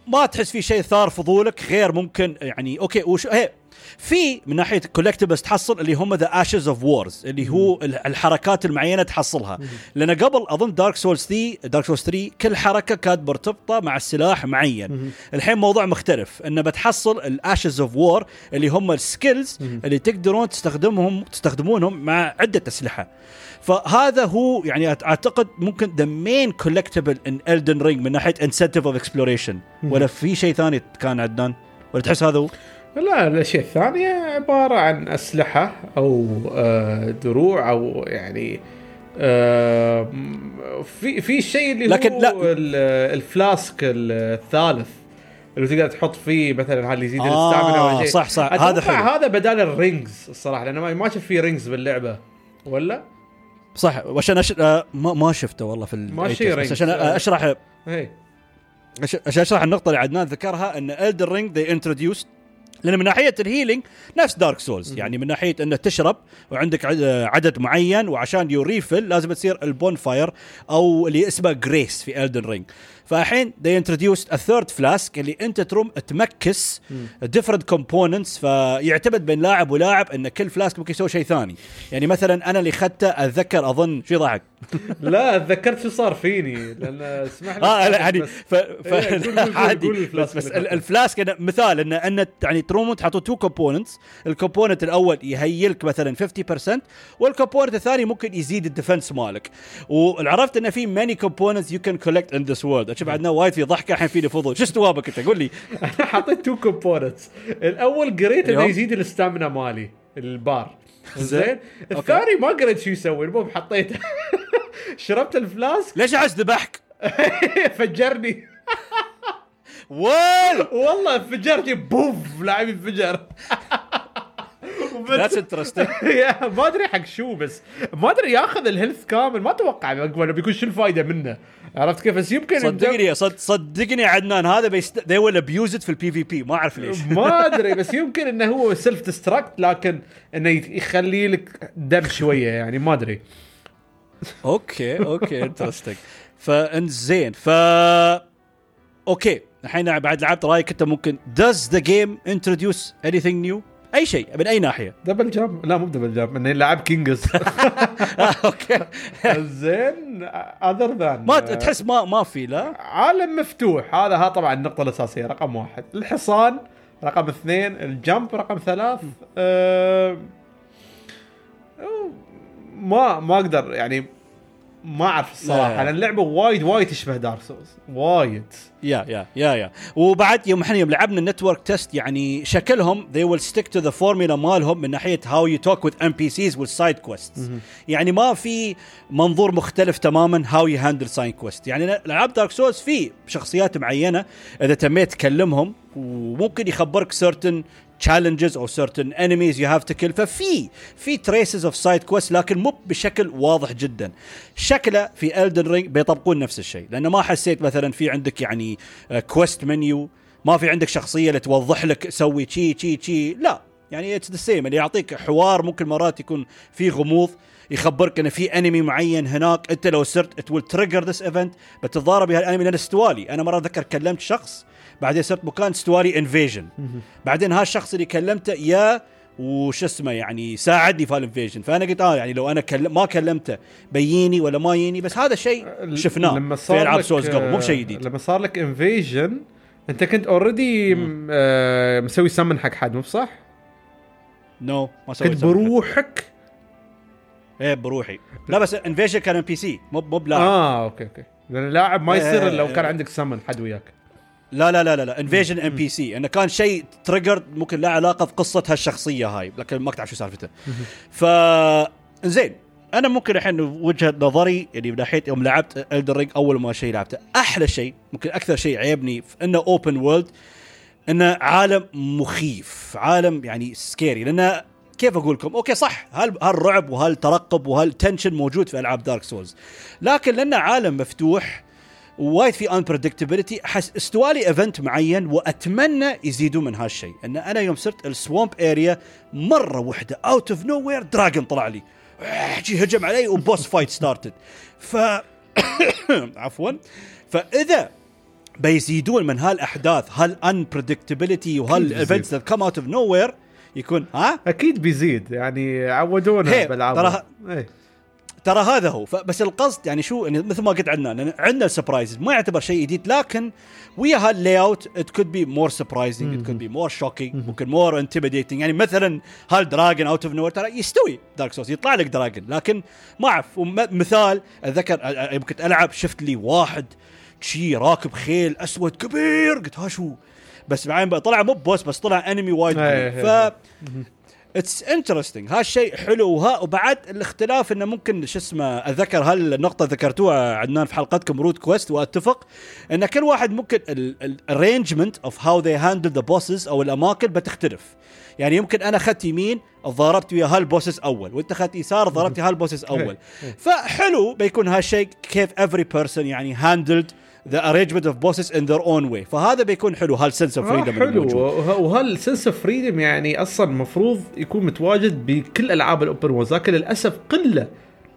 ما تحس في شيء ثار فضولك غير ممكن يعني okay وش هي في من ناحية collectibles تحصل اللي هم the Ashes of Wars اللي هو ال- الحركات المعينة تحصلها. لأن قبل أظن Dark Souls 3 Dark Souls 3 كل حركة كانت مرتبطة مع السلاح معين. الحين موضوع مختلف. إنه بتحصل ال Ashes of War اللي هم ال skills اللي تقدرون تستخدمهم تستخدمونهم مع عدة أسلحة. فهذا هو يعني أعتقد ممكن the main collectible in Elden Ring من ناحية incentive of exploration ولا في شيء ثاني كان عدنان ولا تحس هذا هو؟ لا الاشياء الثانية عبارة عن أسلحة أو آه، دروع أو يعني آه، في في الشيء اللي لكن هو لا. ال- ال flask الثالث اللي تقدر تحط فيه مثلا هذا يزيد آه، ال stamina ولا شيء صح، صح، هذا حلو. هذا بدال ال rings الصراحة لأنه ما ما شفت فيه rings باللعبة ولا؟ صح وعشان أش... آه ما ما شفته والله في ما 80s، شيء بس. عشان أشرح هي عشان عشان أشرح النقطة اللي عدنان ذكرها إن Elden Ring they introduced لأن من ناحية ال healing نفس Dark Souls يعني من ناحية إنه تشرب وعندك عد- عدد معين وعشان you refill لازم تصير ال bonfire أو اللي اسمه grace في Elden Ring فالحين they introduced a third flask اللي انت تروم ت mix different components فيعتمد بين لاعب ولاعب إن كل flask ممكن يسوي شيء ثاني. يعني مثلا أنا اللي اخذته أتذكر أظن شو ضحك لا تذكرت شو صار فيني لأن اسمح لي آه لا يعني ف... ف... عادي. بس, ال flask بس. ال flask أنا مثال ان إن يعني ترومون تحطوا two components ال component الأول ي heal ك مثلا 50% وال component الثاني ممكن يزيد ال defense مالك. وعرفت إن في many components you can collect in this world شوف عندنا وايد في ضحكه الحين فيني فضول. شو استوابك أنت؟ قول لي. أنا حطيت two components الأول قريت إنه. يزيد ال stamina مالي البار. زين. الثاني ما قريت شو يسوي المهم حطيته. شربت ال flask. ليش عايز ذبحك؟ فجرني. well والله انفجرني بوف لاعب انفجر that's interesting ما أدري حق شو بس ما أدري ياخذ ال health كامل ما أتوقع بيكون شو الفائده منه؟ عرفت كيف؟ بس يمكن صدقني صد صدقني يا عدنان هذا best... they will abuse it في ال PvP ما أعرف ليش. ما أدري بس يمكن إنه هو self destruct لكن إنه يخلي لك دم شوية يعني ما أدري. okay okay interesting فانزين ف okay الحين بعد لعبت رأيك أنت ممكن does the game introduce anything new أي شيء من أي ناحية. double jump لا مو double jump إنه لعب كينجز okay. زين other than ما تحس ما ما في لا؟ عالم مفتوح. هذا ها طبعا النقطة الأساسية رقم واحد. الحصان رقم اثنين. ال jump رقم ثلاث. أه ما ما أقدر يعني ما أعرف الصراحة لا. لأن اللعبة وايد وايد تشبه Dark Souls وايد. yeah yeah yeah yeah. وبعد يوم إحنا يوم لعبنا ال network test يعني شكلهم they will stick to the formula مالهم من ناحية how you talk with NPCs وال side quests. يعني ما في منظور مختلف تماما how you handle side quest يعني العاب Dark Souls في شخصيات معينة إذا تميت تكلمهم وممكن يخبرك certain challenges أو certain enemies you have to kill. ففي في traces of side quests لكن مو بشكل واضح جدا. شكله في Elden Ring بيطبقون نفس الشيء. لأنه ما حسيت مثلا في عندك يعني quest menu ما في عندك شخصية اللي توضح لك سوي تشي تشي تشي لا. يعني it's the same اللي يعطيك حوار ممكن مرات يكون في غموض. يخبرك ان في enemy معين هناك. أنت لو صرت it will trigger this event بتتضارب بهال enemy لأن استوالي. أنا مرة أتذكر كلمت شخص بعدين صرت مكان استوالي invasion بعدين هالشخص اللي كلمته يا وش اسمه يعني ساعدني في ال invasion فأنا قلت آه يعني لو أنا كلم ما كلمته بييني ولا ما ييني بس هذا شيء شفناه في ألعاب Souls قبل مو شيء جديد. لما صار لك invasion أنت كنت already مسوي سمن حق حد مو صح؟ no ما سويت كنت. بروحك إيه بروحي. لا بس invasion كان NPC مو مو بلاعب. آه okay okay. لأن اللاعب ما يصير إيه، إلا لو إيه. كان عندك سمن حد وياك. لا لا لا لا لا. invasion NPC انه كان شيء trigger ممكن له علاقة في قصه هالشخصية هاي. لكن ما تعرف شو سالفته. ف زين أنا ممكن الحين وجهة نظري يعني من ناحية يوم لعبت Elden أول ما شيء لعبته أحلى شيء ممكن أكثر شيء عيبني في إنه open world إنه عالم مخيف عالم يعني scary لأنه كيف أقول لكم؟ okay صح. هال هالرعب وهالترقب وهال tension موجود في ألعاب Dark Souls لكن لأنه عالم مفتوح وايد في unpredictability احس استوالي event معين وأتمنى يزيدوا من هالشيء. إن أنا يوم صرت ال swamp area مرة واحدة out of nowhere dragon طلع لي. جي هجم علي و boss fight started ف عفوا. فإذا بيزيدون من هالأحداث هال unpredictability وهال events that come out of nowhere يكون ها؟ أكيد بيزيد يعني عودونا هي، بالالعاب ترى- إيه. ترى هذا هو. فبس القصد يعني شو يعني مثل ما قلت عندنا عندنا ال surprises ما يعتبر شيء جديد لكن ويا هال layout it could be more surprising it could be more shocking ممكن more intimidating يعني مثلا هال dragon out of nowhere ترى يستوي Dark Souls يطلع لك dragon لكن ما أعرف. مثال أتذكر يوم كنت ألعب شفت لي واحد شي راكب خيل أسود كبير قلت ها شو؟ بس بعدين بقى طلع مو boss بس طلع enemy وايد إيه،. إيه، ف it's interesting هالشيء حلو. وها وبعد الاختلاف إنه ممكن شو اسمه أتذكر هالنقطة ذكرتوها عدنان في حلقتكم Road Quest وأتفق إن كل واحد ممكن ال arrangement of how they handle the bosses أو الأماكن بتختلف. يعني يمكن أنا أخذت يمين ضربت ويا هال bosses أول وأنت أخذت يسار ضربت هال bosses أول. فحلو بيكون هالشيء كيف every person يعني handled the arrangement of bosses in their own way فهذا بيكون حلو هال sense of freedom حلو. وه- وهال sense of freedom يعني أصلا المفروض يكون متواجد بكل ألعاب ال open world لكن للأسف قلة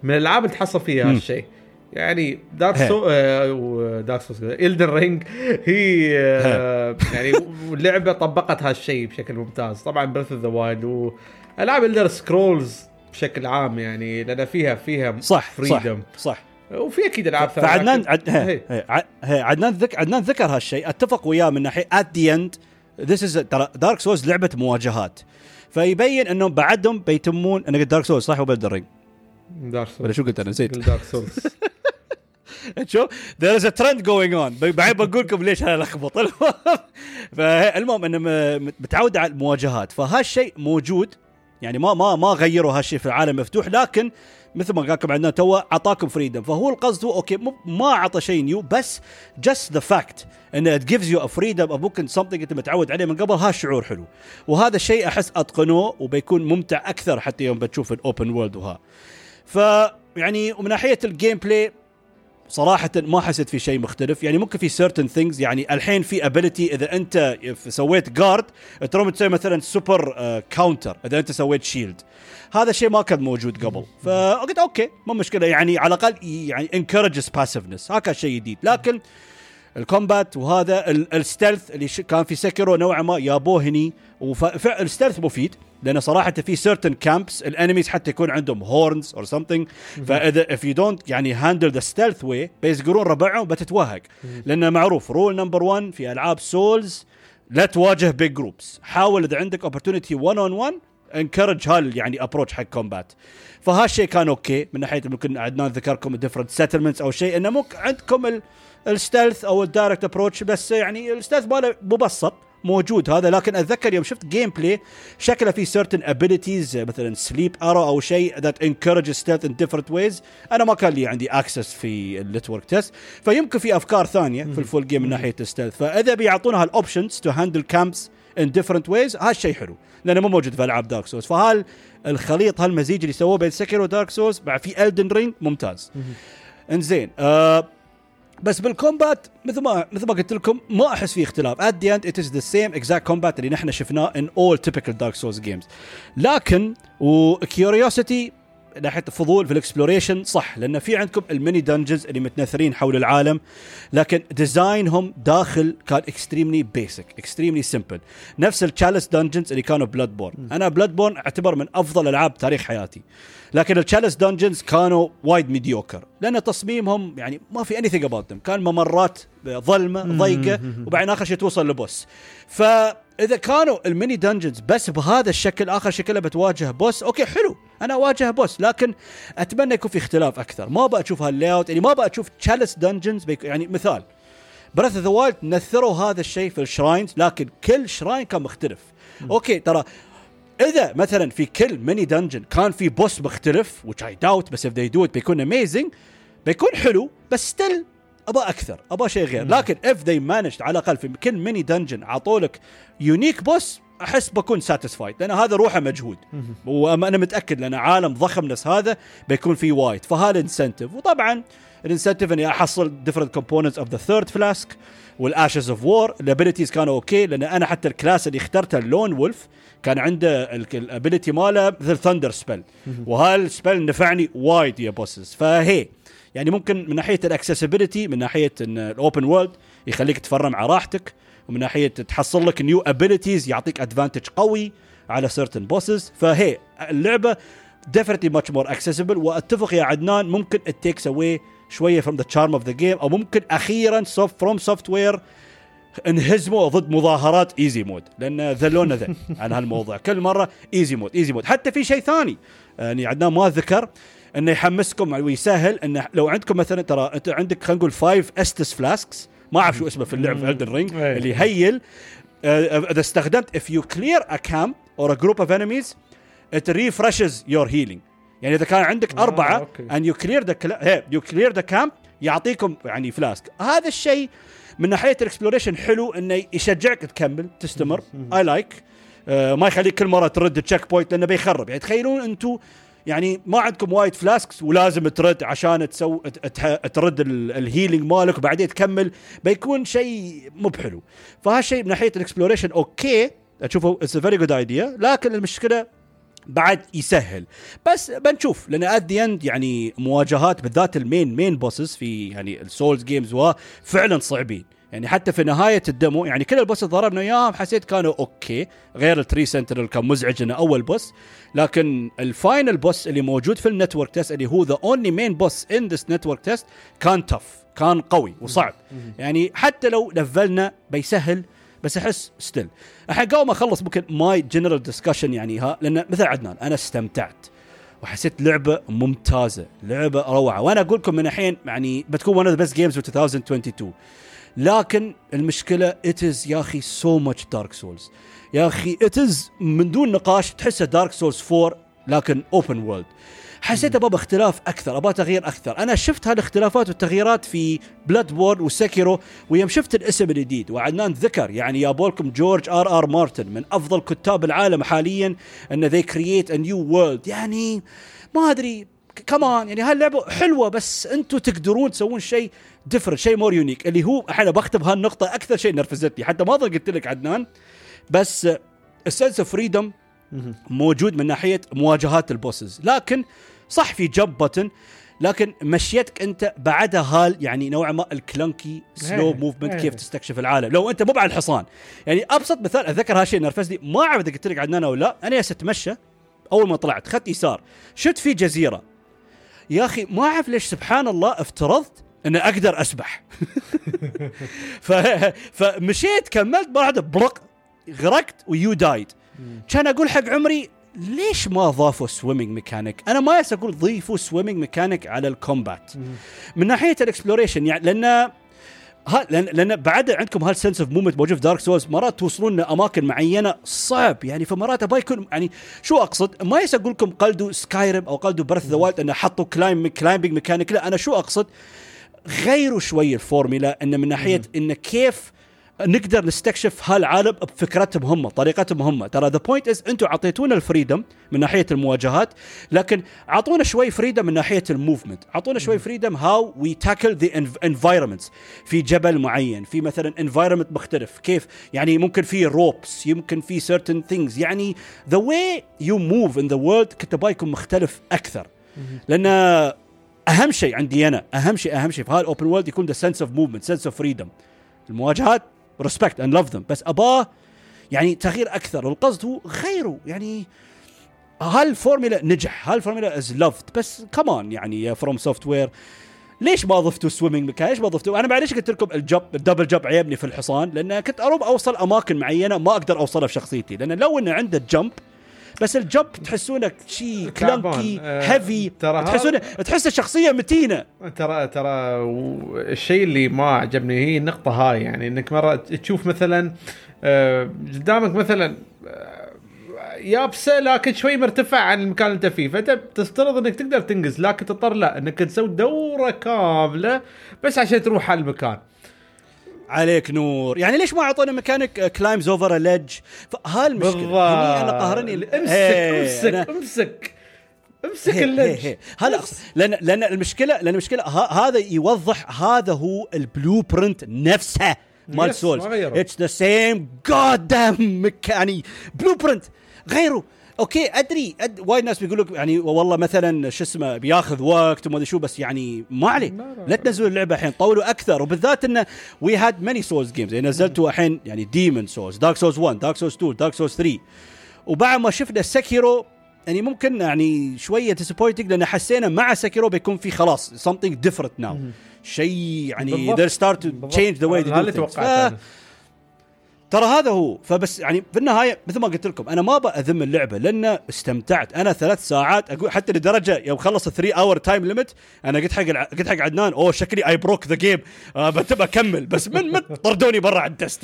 من الألعاب اللي تحصل فيها. هالشيء. يعني Dark. So آه Dark Sou Elden Ring هي آه يعني اللعبه طبقت هالشيء بشكل ممتاز. طبعا Breath of the Wild والعاب Elder Scrolls بشكل عام يعني لأن فيها فيها صح freedom صح صح. وفي أكيد العاب ثانية فعدنان عد... هي. هي. هي. هي. عدنان ذك... عدنان ذكر هالشيء. أتفق وياه من ناحية at the end this is ترى Dark Souls لعبة مواجهات. فيبين انهم بعدهم بيتمون أنا قلت Dark Souls صح ولا Elden Ring Dark Souls ولا شو قلت أنا؟ نسيت. Dark Souls شوف is a trend going on. بعدين بقول لكم ليش أنا لخبط. المهم فالمهم إنه متعود على المواجهات. فهالشيء موجود. يعني ما ما ما غيروا هالشيء في العالم مفتوح لكن مثل ما قال لكم عدنان تو أعطاكم freedom فهو القصد هو okay ما أعطى شيء new بس just the fact انه it gives you a freedom of ممكن something أنت متعود عليه من قبل ها شعور حلو. وهذا الشيء أحس اتقنوه وبيكون ممتع أكثر حتى يوم بتشوف ال open world وها. فيعني ومن ناحية ال gameplay صراحة ما حسيت في شيء مختلف. يعني ممكن في certain things يعني الحين في ability إذا أنت سويت guard تروم تسوي مثلا super counter إذا أنت سويت shield هذا الشيء ما كان موجود قبل. فقلت okay مو مشكلة. يعني على الأقل يعني encourages passiveness. هذا شيء جديد. لكن ال combat وهذا ال- ال stealth اللي كان في Sekiro نوعا ما جابوه هني وال stealth مفيد. لأن صراحة في certain camps ال enemies حتى يكون عندهم horns or something. فإذا if you don't يعني handle the stealth way بيسقرون ربعهم بتتوهق. لأن معروف rule number 1 في ألعاب Souls لا تواجه big groups حاول إذا عندك opportunity 1 on 1 encourage هال يعني approach حق combat فهالشيء كان okay من ناحية ممكن عدنان ذكركم different settlements أو شيء إنه ممكن عندكم ال ال stealth أو ال direct approach بس يعني ال stealth ماله مبسط موجود هذا لكن أتذكر يوم شفت gameplay شكله في certain abilities مثلا sleep arrow أو شيء that encourages stealth in different ways. أنا ما كان لي عندي access في ال network test فيمكن في أفكار ثانية في ال full game من ناحية ال stealth فإذا بيعطونا هال options to handle camps in different ways هالشيء حلو لأنه مو موجود في ألعاب Dark Souls فهال الخليط هالمزيج اللي سووه بين Sekiro و Dark Souls مع في Elden Ring ممتاز. إنزين آه بس بال combat مثل ما مثل ما قلت لكم ما أحس في اختلاف. At the end it is the same exact combat اللي نحن شفناه in all typical Dark Souls games. لكن و curiosity ناحية الفضول في ال exploration صح لأن في عندكم ال mini dungeons اللي متنثرين حول العالم لكن design هم داخل كان extremely basic extremely simple نفس ال chalice dungeons اللي كانوا Bloodborne أنا Bloodborne أعتبر من أفضل ألعاب تاريخ حياتي. لكن ال chalice dungeons كانوا وايد mediocre لأن تصميمهم يعني ما في any theme كان ممرات ظلمة ضيقة وبعدين آخر شيء توصل ل boss. فاذا كانوا ال mini dungeons بس بهذا الشكل آخر شكلها بتواجه boss okay حلو أنا أواجه boss لكن أتمنى يكون في اختلاف أكثر. ما أبغى أشوف هال layout يعني ما أبغى أشوف chalice dungeons يعني مثال Breath of the Wild نثروا هذا الشيء في ال shrines لكن كل shrine كان مختلف. okay ترى إذا مثلا في كل mini dungeon كان في boss مختلف which I doubt بس if they do it بيكون amazing بيكون حلو بس still أبغى أكثر أبغى شيء غير. لكن if they managed على الأقل في كل mini dungeon أعطوا لك unique boss أحس بكون satisfied لأن هذا روحه مجهود. وأنا متأكد لأن عالم ضخم نفس هذا بيكون فيه وايد فهذا incentive وطبعا ال incentive إني أحصل different components of the third flask وال Ashes of War ال abilities كانوا okay لأن أنا حتى ال class اللي اخترته ال Lone Wolf كان عنده ال ability ماله مثل thunder spell وهال spell نفعني وايد يا bosses فهي يعني ممكن من ناحية ال accessibility من ناحية إن ال open world يخليك تفرم على راحتك ومن ناحية تحصل لك new abilities يعطيك advantage قوي على certain bosses فهي اللعبة definitely much more accessible وأتفق يا عدنان ممكن takes away شوية from the charm of the game أو ممكن أخيرا soft from software انهزموا ضد مظاهرات easy mode لأن ذلونا ذل عن هالموضوع. كل مرة ايزي مود easy mode حتى في شيء ثاني يعني عدنان ما ذكر إنه يحمسكم ويسهل إنه لو عندكم مثلا ترى أنت عندك خلينا نقول 5 Estus flasks ما أعرف شو اسمه في اللعب في Elden Ring أي. اللي heal آه، إذا استخدمت if you clear a camp or a group of enemies it refreshes your healing يعني إذا كان عندك آه، أربعة okay. and you clear the hey, you clear the camp يعطيكم يعني flask هذا الشيء من ناحية ال exploration حلو إنه يشجعك تكمل تستمر اي like like. آه ما يخليك كل مرة ترد checkpoint لأنه بيخرب يعني تخيلون أنتم يعني ما عندكم وايد flasks ولازم ترد عشان تسو ترد ال- ال healing مالك وبعدين تكمل بيكون شيء مو بحلو. فهالشيء من ناحية ال exploration okay أشوفه it's very good idea لكن المشكلة بعد يسهل. بس بنشوف لأن at the end يعني مواجهات بالذات ال main main bosses في يعني ال Souls games فعلا صعبين. يعني حتى في نهاية ال demo يعني كل ال boss اللي ضربنا إياهم حسيت كانوا okay. غير ال Tree Sentinel كان مزعج إنه أول boss. لكن ال final boss اللي موجود في ال network test اللي هو the only main boss in this network test كان tough كان قوي وصعب. يعني حتى لو لفلنا بيسهل بس أحس still الحين قبل ما أخلص ممكن my general discussion يعني ها لأن مثل عدنان أنا استمتعت وحسيت لعبة ممتازة لعبة روعة. وأنا أقول لكم من الحين يعني بتكون one of the best games 2022 لكن المشكلة it's يا أخي so much Dark Souls يا أخي it's من دون نقاش تحسه Dark Souls 4 لكن open world حسيت أبغى اختلاف أكثر أبغى تغيير أكثر. أنا شفت هالاختلافات والتغييرات في Bloodborne و Sekiro ويوم شفت الاسم الجديد. وعدنان ذكر يعني يابولكم جورج آر آر مارتن من أفضل كتاب العالم حاليا إن they create a new world. يعني ما أدري كمان يعني هاللعبه حلوة بس أنتم تقدرون تسوون شيء different شيء more unique اللي هو الحين بختم هالنقطة أكثر شيء نرفزتني حتى ما قلت لك عدنان بس ال sense of freedom موجود من ناحية مواجهات ال bosses لكن صح في jump button لكن مشيتك أنت بعدها هال يعني نوعا ما ال clunky slow movement. كيف تستكشف العالم. لو أنت مو على الحصان. يعني أبسط مثال أتذكر هالشيء نرفزني ما أعرف إذا قلت لك عدنان أو لا أنا أتمشى أول ما طلعت خدت يسار شفت في جزيرة يا أخي ما أعرف ليش سبحان الله افترضت ان أقدر أسبح ف... فمشيت كملت بعد برق غرقت و you died كان أقول حق عمري ليش ما ضافوا swimming mechanic؟ أنا ما أقول ضيفوا swimming mechanic على ال combat. من ناحية ال exploration يعني لأن ها لأن لأن بعد عندكم هال sense of movement موجود في Dark Souls مرات توصلون لأماكن معينة صعب يعني فمرات أبغى يكون يعني شو أقصد؟ ما يس أقول لكم قلدوا Skyrim أو قلدوا Breath the Wild إنه حطوا climb climbing mechanic لا أنا شو أقصد؟ غيروا شوي الفورميلا ان من ناحية إن كيف نقدر نستكشف هالعالم بفكرتهم هم طريقتهم هم. ترى the point is أنتم اعطيتونا ال freedom من ناحية المواجهات لكن اعطونا شوي freedom من ناحية ال movement اعطونا شوي freedom how we tackle the environments في جبل معين في مثلا environment مختلف. كيف؟ يعني ممكن في ropes يمكن في certain things. يعني the way you move in the world كنت مختلف أكثر. لأن أهم شيء عندي أنا أهم شيء أهم شيء في هال open world يكون the sense of movement sense of freedom المواجهات respect and love them بس أباه يعني تغيير أكثر. القصد هو غيره. يعني هالفورميلا نجح؟ هال formula is loved بس كمان يعني يا FromSoftware ليش ما ضفتوا swimming mechanic؟ ليش ما ضفتوا؟ أنا معليش قلت لكم ال jump ال double jump عيبني في الحصان لأن كنت اروم أوصل أماكن معينة ما أقدر أوصلها في شخصيتي. لأن لو إنه عنده jump بس ال jump تحسونه شي تعبان. clunky آه، heavy هذا- تحسونه تحس الشخصية متينة. ترى ترى الشيء اللي ما عجبني هي النقطة هاي يعني إنك مرة تشوف مثلا آه، قدامك مثلا آه، يابسة لكن شوي مرتفع عن المكان اللي أنت فيه. فأنت تفترض إنك تقدر تنقز لكن تضطر لا إنك تسوي دورة كاملة بس عشان تروح على المكان. عليك نور. يعني ليش ما أعطونا mechanic climbs over ledge فهالمشكله بالضبط. هني أنا قهرني. امسك امسك أنا- امسك. امسك اللج أقصد. لأن لأن المشكلة لأن المشكلة هذا يوضح هذا هو ال blueprint نفسه مال Souls. It's the same goddamn يعني blueprint غيره. okay أدري أد... وايد ناس بيقولوا لك يعني والله مثلا شو اسمه بياخذ وقت وما أدري شو بس يعني ما عليه. لا، تنزلوا اللعبة الحين طولوا أكثر. وبالذات انه We had many Souls games يعني نزلتوا الحين يعني Demon's Souls Dark Souls 1 Dark Souls 2 Dark Souls 3 وبعد ما شفنا Sekiro يعني ممكن يعني شوية disappointing لأن حسينا مع Sekiro بيكون في خلاص something different now. شيء يعني they'll start to change the way they اللي do things. ترى هذا هو. فبس يعني في النهاية مثل ما قلت لكم أنا ما ابى أذم اللعبة لأن استمتعت. أنا ثلاث ساعات أقول حتى لدرجة يوم خلص 3 hour time limit أنا قلت حق الع- قلت حق عدنان أوه شكلي I broke the game بتبى أكمل. بس من من طردوني برا عن ال test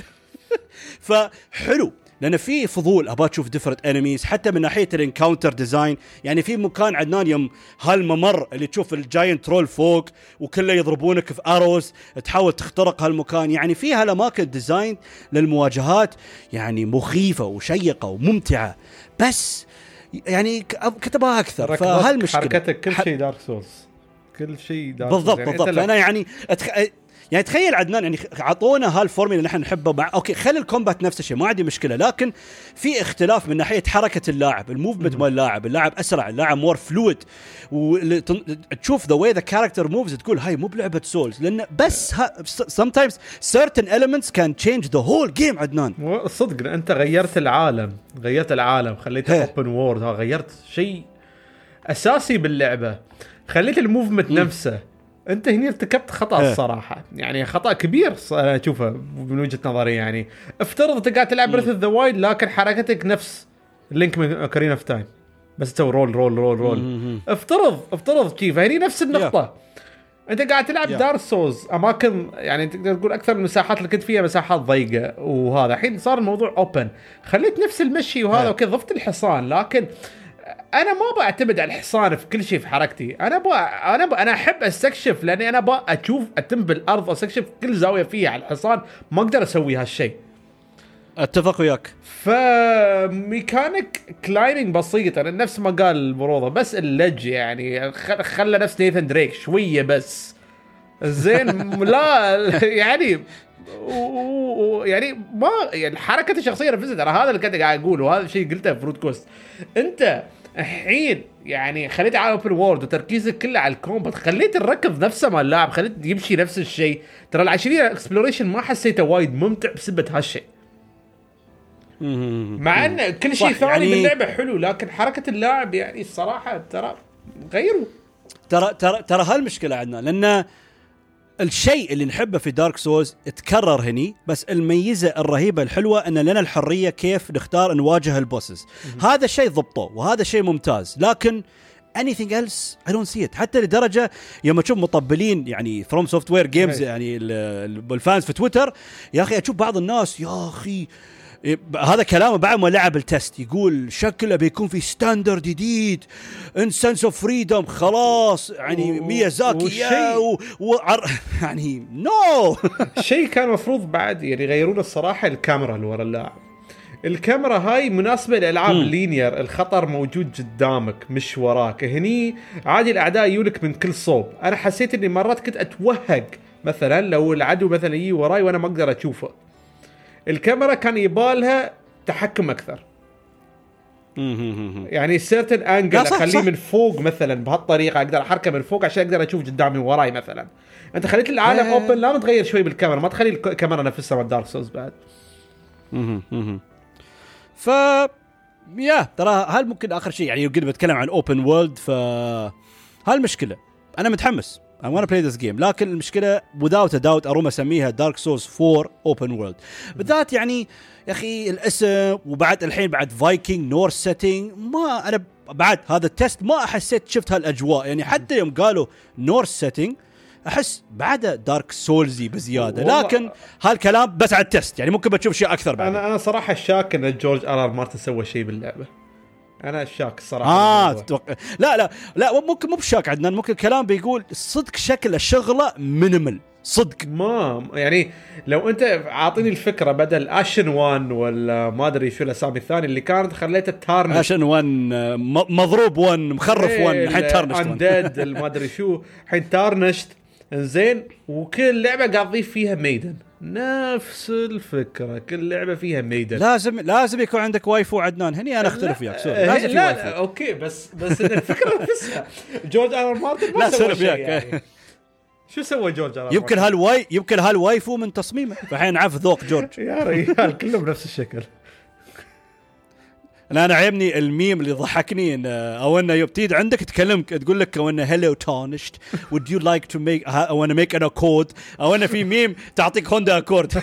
فحلو. لأن في فضول أبغى أشوف different enemies حتى من ناحية ال encounter design يعني في مكان عدنان يوم هالممر اللي تشوف ال giant troll فوق وكله يضربونك في arrows تحاول تخترق هالمكان. يعني في هالأماكن design للمواجهات يعني مخيفة وشيقة وممتعة. بس يعني ك- كنت ابغاها أكثر فهالمشكلة. حركتك كل شيء دارك سولز كل شيء Dark بالضبط. يعني بالضبط. فأنا يعني أتخ... يعني تخيل عدنان يعني أعطونا هالفورميلا اللي إحنا نحبه مع okay خلي ال combat نفس الشيء ما عندي مشكلة لكن في اختلاف من ناحية حركة اللاعب ال movement مال اللاعب اللاعب أسرع اللاعب more fluid وتشوف the way the character moves تقول هاي مو بلعبة Souls لأن بس sometimes certain elements can change the whole game عدنان. صدق أنت غيرت العالم غيرت العالم خليته. Open world غيرت شيء أساسي باللعبة. خليت ال movement نفسه. انت هنا ارتكبت خطأ هي. الصراحة. يعني خطأ كبير أنا اشوفه من وجهة نظري يعني. افترض انت قاعد تلعب Breath of the Wild لكن حركتك نفس لينك من Ocarina of Time بس تسوي roll roll roll roll افترض افترض شي فهني نفس النقطة. انت قاعد تلعب Yeah. Dark Souls أماكن يعني تقدر تقول أكثر من المساحات اللي كنت فيها مساحات ضيقة وهذا. الحين صار الموضوع open خليت نفس المشي وهذا Yeah. Okay ضفت الحصان لكن أنا ما بعتمد على الحصان في كل شيء في حركتي. أنا با أنا با أنا أحب أستكشف لأني أنا با أشوف أتم بالأرض واستكشف كل زاوية فيها على الحصان. ما أقدر أسوي هالشيء. أتفق وياك. ف mechanic climbing بسيط أنا نفس ما قال البروضه بس اللج يعني. خلى نفس نيثن دريك شوية بس. زين لا يعني و- و- يعني ما يعني حركة الشخصية نفسها ترى هذا اللي كنت قاعد أقوله وهذا الشيء قلته في فروت كوست. أنت الحين يعني خليت على open world وتركيزك كله على ال combat خليت الركض نفسه مال اللاعب خليت يمشي نفس الشيء. ترى العشرين exploration ما حسيته وايد ممتع بسبه هالشيء. مع إن كل شيء ثاني يعني- باللعبه حلو لكن حركة اللاعب يعني الصراحه ترى غيروا. ترى ترى ترى هالمشكلة عندنا لأن الشيء اللي نحبه في Dark Souls تكرر هني بس الميزة الرهيبة الحلوة إن لنا الحرية كيف نختار نواجه ال bosses. هذا الشيء ضبطوه وهذا شيء ممتاز لكن anything else I don't see it. حتى لدرجة يوم أشوف مطبلين يعني FromSoftware games. يعني ال- ال- ال fans في تويتر يا أخي أشوف بعض الناس يا أخي هذا كلامه بعد ما لعب ال test. يقول شكله بيكون في standard جديد. In sense of freedom خلاص. يعني و- ميازاكي و... وعر... يعني نو شيء كان مفروض بعد يعني يغيرون الصراحة الكاميرا اللي ورا اللاعب. الكاميرا هاي مناسبة لألعاب linear الخطر موجود قدامك مش وراك. هني عادي الأعداء يجولك من كل صوب. أنا حسيت إني مرات كنت أتوهق مثلا لو العدو مثلا يجي وراي وأنا ما أقدر أشوفه. الكاميرا كان يبالها تحكم أكثر. يعني certain angle أخليه. من فوق مثلا بهالطريقة أقدر أحركه من فوق عشان أقدر أشوف قدامي وراي مثلا. أنت خليت العالم آه. Open لا تغير شوي بالكاميرا ما تخلي الك- الكاميرا نفسها مال Dark Souls بعد. ف يا ترى هل ممكن آخر شيء؟ يعني قد بتكلم عن open world ف هالمشكلة. أنا متحمس. I want to play this game. لكن المشكلة without a doubt اروم أسميها Dark Souls 4 open world بالذات يعني يا أخي الاسم وبعد الحين بعد Viking Norse setting ما أنا بعد هذا ال test ما حسيت شفت هالأجواء. يعني حتى يوم قالوا Norse setting أحس بعده Dark Souls ي بزيادة. لكن هالكلام بس على ال test يعني ممكن بتشوف شيء أكثر بعد أنا أنا صراحة شاك إن جورج آر آر مارتن سوى شيء باللعبة. أنا شاك الصراحه آه. تتوقع لا لا لا ممكن مو بشاك عدنان ممكن الكلام بيقول صدق شكل الشغلة minimal صدق. ما يعني لو أنت عاطيني الفكرة بدل Ashen 1 ولا ما أدري شو الأسامي الثانية اللي كانت خليته Tarnished عشان 1 مضروب 1 مخرف 1 الحين Tarnished 1 Undead ما أدري شو. الحين Tarnished زين وكل لعبة قاعد تضيف فيها maiden. نفس الفكرة كل لعبة فيها maiden. لازم لازم يكون عندك waifu عدنان هني أنا أختلف وياك sorry لا لازم في لا, waifu. لا okay بس بس الفكرة نفسها. جورج آر آر مارتن ما سوى شيء. يعني. شو سوى جورج آر يمكن هالواي يمكن ها ال waifu من تصميمه. فالحين نعرف ذوق جورج. يا ريال كلهم نفس الشكل. أنا أنا عيبني الميم اللي ضحكني إن أو انه تيجي عندك تكلمك تقول لك أو انه hello Tarnished would you like to make أو انه make an accord. أو انه في ميم تعطيك هوندا أكورد.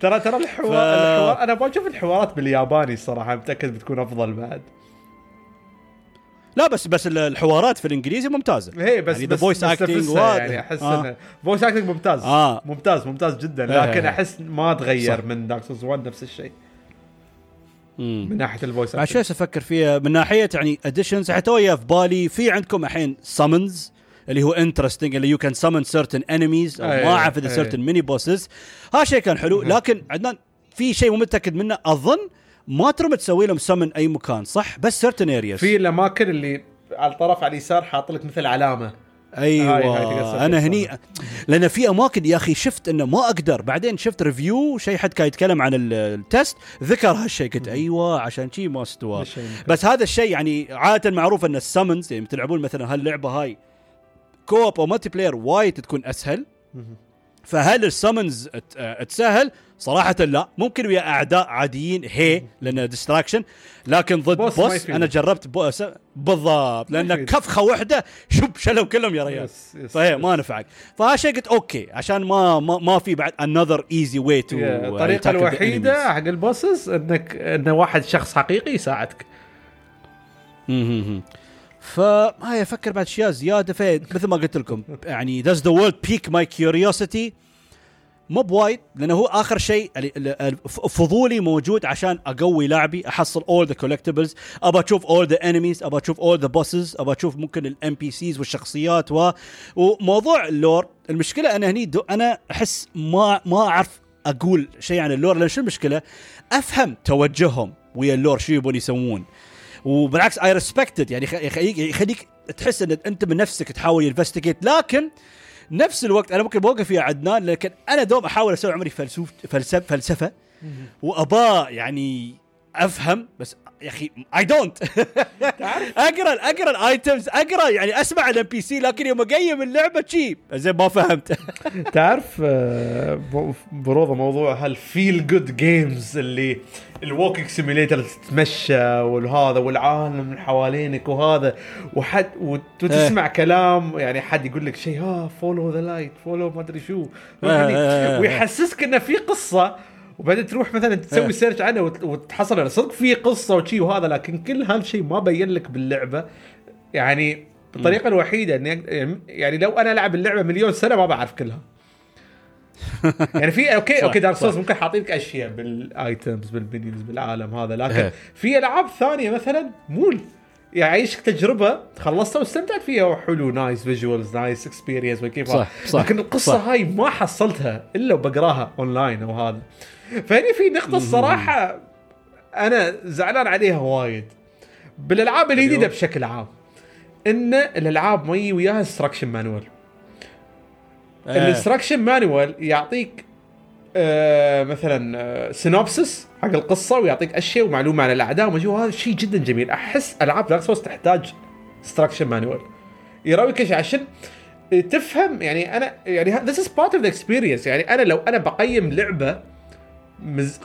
ترى ترى الحوار, ف- الحوار أنا بشوف الحوارات بالياباني الصراحه متأكد بتكون أفضل بعد. لا بس بس الحوارات في الإنجليزي ممتازة هي بس يعني بس نفسها و- يعني أحس آه. إنه voice acting ممتاز آه. ممتاز ممتاز جدا إيه. لكن أحس ما تغير صح. من دارك سولز 1 نفس الشيء مم. من ناحية ال voice بعد شوي أفكر فيها من ناحية يعني additions حتى ويا في بالي في عندكم الحين summons اللي هو interesting اللي you can summon certain enemies أو ما أعرف إذا. certain mini bosses هذا شيء كان حلو لكن عدنان في شيء مو متأكد منه أظن ما تروم تسوي لهم سمن أي مكان صح؟ بس certain areas في الأماكن اللي على الطرف على اليسار حاط لك مثل علامة. أيوه. هاي- هاي أنا هني لأن في أماكن يا أخي شفت إنه ما أقدر. بعدين شفت review شيء حد كان يتكلم عن ال- ال test ذكر هالشيء قلت أيوه عشان شي ما استوى. بس هذا الشيء يعني عادة معروف إن ال summons يعني تلعبون مثلا هاللعبة هاي co-op أو multiplayer وايد تكون أسهل. فهل ال summons تسهل؟ صراحة لا ممكن ويا أعداء عاديين هي لأنه distraction لكن ضد boss boss. أنا جربت boss بالضبط لأن. كفخة واحدة شب شلوا كلهم يا ريال يس- يس- فهي يس. ما نفعك فهالشيء قلت okay عشان ما ما, ما في بعد another easy way to يا، uh, الطريقة الوحيدة. حق ال bosses إنك انه واحد شخص حقيقي يساعدك. فهاي أفكر بعد اشياء زيادة في مثل ما قلت لكم يعني does the world pique my curiosity مو بوايد لأنه هو آخر شيء فضولي موجود عشان أقوي لاعبي أحصل all the collectibles أبى أشوف all the enemies أبى أشوف all the bosses أبى أشوف ممكن ال NPCs والشخصيات و... وموضوع ال lore المشكلة أنا هني دو أنا أحس ما ما أعرف أقول شيء عن ال lore لأن شو المشكلة؟ أفهم توجههم ويا ال lore شو يبون يسوون. وبالعكس I respect it يعني يخ- يخليك يخليك تحس إن أنت من نفسك تحاول investigate لكن نفس الوقت أنا ممكن بوقف يا عدنان لكن أنا دوم أحاول أسوي عمري فلسوف فلسفة فلسفه وأبا يعني أفهم بس يا أخي I don't أقرأ أقرأ ال items أقرأ يعني أسمع ال NPC لكن يوم أقيم اللعبة شي زين ما فهمت. تعرف آه، بروضه موضوع هال feel good games اللي ال walking simulator تتمشى والهذا والعالم من حوالينك وهذا. وحد وت- وتسمع كلام يعني حد يقول لك شيء ها follow the light follow ما أدري شو. يعني آه. ويحسسك إنه في قصة وبعدين تروح مثلا تسوي. search عنه وت- وتحصل إنه صدق في قصة وشي وهذا لكن كل هالشيء ما بين لك باللعبة يعني الطريقة الوحيدة إني أق- يعني لو أنا العب اللعبة مليون سنة ما بعرف كلها يعني في okay okay دارك سولز. ممكن حاطين لك أشياء بال items بال menus بالعالم هذا لكن إيه. في ألعاب ثانية مثلا مول يعيشك تجربة خلصتها واستمتعت فيها وحلو nice visuals nice experience وكيف صح، صح، لكن القصة صح. هاي ما حصلتها إلا وبقراها اونلاين أو هذا فهني في نقطة الصراحه أنا زعلان عليها وايد. بالألعاب الجديدة أيوه. بشكل عام إن الألعاب ما يجي وياها instruction manual ال instruction manual يعطيك آه مثلا آه synopsis حق القصة ويعطيك أشياء ومعلومة عن الأعداء وما وهذا شيء جدا جميل. أحس ألعاب دارك سولز تحتاج instruction manual يراويك عشان تفهم يعني أنا يعني this is part of the experience يعني أنا لو أنا بقيم لعبة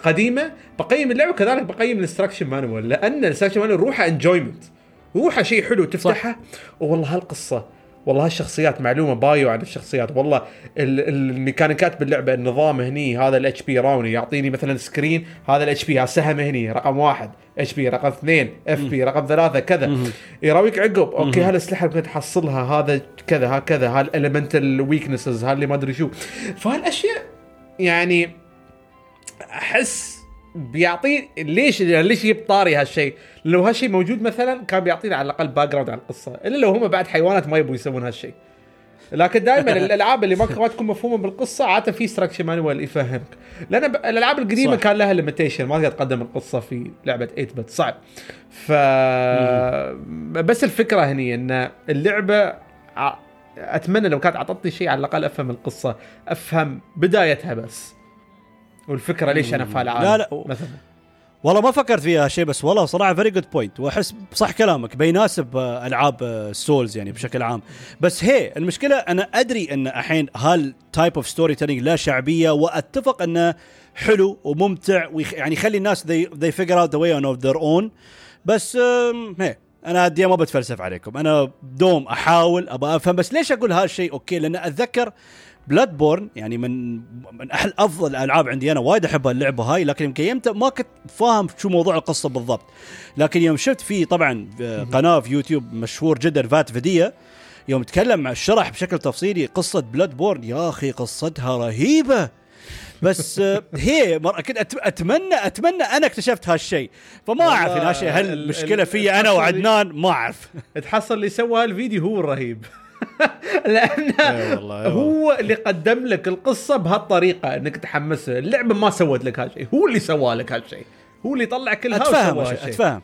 قديمة بقيم اللعبة كذلك بقيم ال instruction manual لأن ال instruction manual روحه enjoyment روحه شيء حلو تفتحه. والله هالقصة والله هالشخصيات معلومة bio عن الشخصيات. والله ال- ال- الميكانيكات باللعبة النظام هني هذا ال HP راوني يعطيني مثلا screen هذا ال HP هالسهم هني رقم واحد. HP رقم اثنين. FP رقم ثلاثة كذا. يراويك عقب okay هالاسلحه ممكن تحصلها هذا كذا هكذا هال elemental weaknesses هاللي ما أدري شو. فهالأشياء يعني أحس بيعطي ليش ليش يجيب طاري هالشيء؟ لو هالشيء موجود مثلا كان بيعطينا على الأقل background على القصة، إلا لو هم بعد حيوانات ما يبغوا يسوون هالشيء. لكن دائما الألعاب اللي ما تكون مفهومة بالقصة عادة في instruction manual يفهمك لأن الألعاب القديمة صح. كان لها limitation ما تقدر تقدم القصة في لعبة 8 bit صعب ف بس الفكرة هني إن اللعبة أتمنى لو كانت أعطتني شيء على الأقل أفهم القصة أفهم بدايتها بس والفكرة ليش أنا هالعالم لا، لا. مثلا. والله ما فكرت فيها شيء بس والله صراحة very good point وأحس صح كلامك بيناسب آه، ألعاب السولز يعني بشكل عام. بس هي المشكلة أنا أدري إن الحين هال type of storytelling له شعبية وأتفق إنه حلو وممتع ويخ يعني يخلي الناس they, they figure out the way on of their own. بس هي أنا ادي ما بتفلسف عليكم. أنا دوم أحاول أبغى أفهم بس ليش أقول هالشيء okay لأن أتذكر بلاد بورن يعني من من أحد أفضل الالعاب عندي أنا وايد أحب اللعبة هاي لكن يوم قيمتها ما كنت فاهم شو موضوع القصة بالضبط. لكن يوم شفت في طبعا آه، قناة في يوتيوب مشهور جدا VaatiVidya يوم تكلم مع الشرح بشكل تفصيلي قصة بلاد بورن يا أخي قصتها رهيبة. بس آه، هي مر... كنت أتمنى أتمنى أنا اكتشفت هالشيء. فما أعرف هالشيء هل ال- المشكلة ال- في أنا وعدنان؟ ما أعرف. تحصل اللي سوى هالفيديو هو الرهيب لأنه إي والله، إي والله. هو اللي قدم لك القصة بهالطريقة إنك تحمسها اللعبة ما سوت لك هالشيء هو اللي سوى لك هالشيء هو اللي طلع كل هذا أتفهم. أتفهم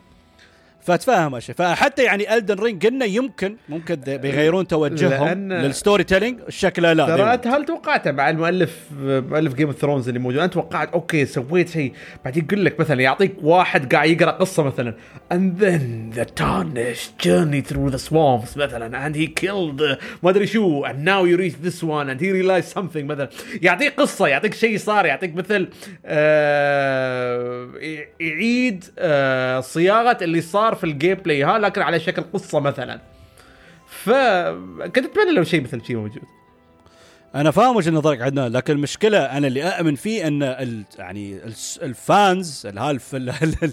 فاتفهم هالشيء فحتى يعني Elden Ring قلنا يمكن ممكن بيغيرون توجههم لأن- لل story telling شكله لا ترى. أنت هل توقعت مع المؤلف مؤلف Game of Thrones اللي موجود؟ أنت توقعت okay سويت شيء. بعدين يقول لك مثلا يعطيك واحد قاعد يقرأ قصة مثلا. And then the tarnished journey through the swamps مثلا. And he killed ما أدري شو. And now you reach this one. And he realized something مثلا. يعطيك قصة يعطيك شيء صار. يعطيك مثل آه يعيد آه صياغة اللي صار في ال gameplay ها لكن على شكل قصة مثلا. فكنت أتمنى لو شيء مثل شيء موجود. أنا فاهم وجهة نظرك عدنان لكن المشكلة أنا اللي اؤمن فيه أن ال يعني ال fans ال half ال- ال-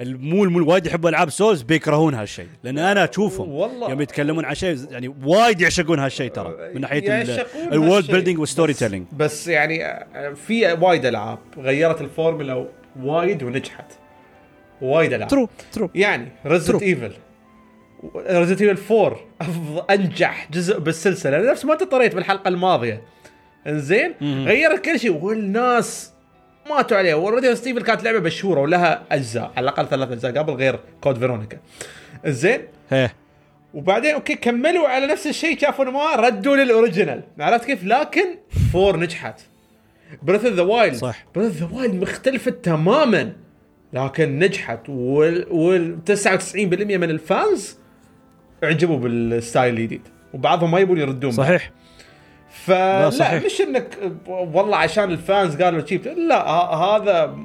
ال- مو مو وايد يحبوا ألعاب Souls بيكرهون هالشيء. لأن أنا أشوفهم والله. يوم يتكلمون عن شيء يعني وايد يعشقون هالشيء ترى من ناحية هالشيء. building وال story telling بس يعني في وايد ألعاب غيرت الفورمولا وايد ونجحت. وايد ألعاب. true true يعني Resident. Evil Resident Evil 4 أفضل أنجح جزء بالسلسلة. نفس ما أنت طريت بالحلقة الماضية. إنزين؟ غيرت كل شيء. والناس ماتوا عليها. و Resident Evil كانت لعبة مشهورة ولها أجزاء. على الأقل ثلاث أجزاء قبل غير Code Veronica. زين إيه وبعدين okay كملوا على نفس الشيء. شافوا إنه ما ردوا لل original. عرفت كيف؟ لكن four نجحت. Breath of the Wild صح. Breath of the Wild مختلفة تماما. لكن نجحت وال, وال 99% من ال fans اعجبوا بال style الجديد. وبعضهم ما يبون يردون. صحيح. فلا صحيح. مش إنك والله عشان ال fans قالوا cheap لا هذا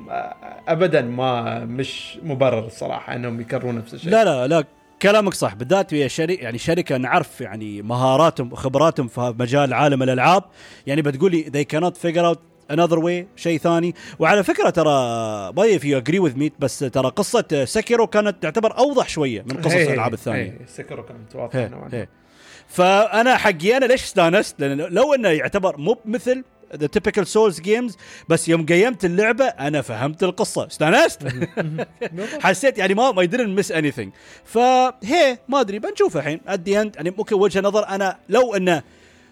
ابدا ما مش مبرر الصراحه إنهم يكررون نفس الشيء. لا لا لا كلامك صح. بالذات ويا شركه يعني شركة نعرف يعني مهاراتهم وخبراتهم في مجال عالم الألعاب. يعني بتقولي they cannot figure out another way شيء ثاني. وعلى فكرة ترى ما if you agree with me بس ترى قصة Sekiro كانت تعتبر أوضح شوية من قصص الألعاب الثانية. Sekiro كانت واضحه نوعاً. فأنا حقي أنا ليش استانست؟ لأن لو إنه يعتبر مو مثل the typical Souls games بس يوم gamed اللعبة أنا فهمت القصة. استانست؟ حسيت يعني ما ما didn't miss anything. فهي ما أدري بنشوف الحين. At the end يعني ممكن وجهة نظر أنا لو إنه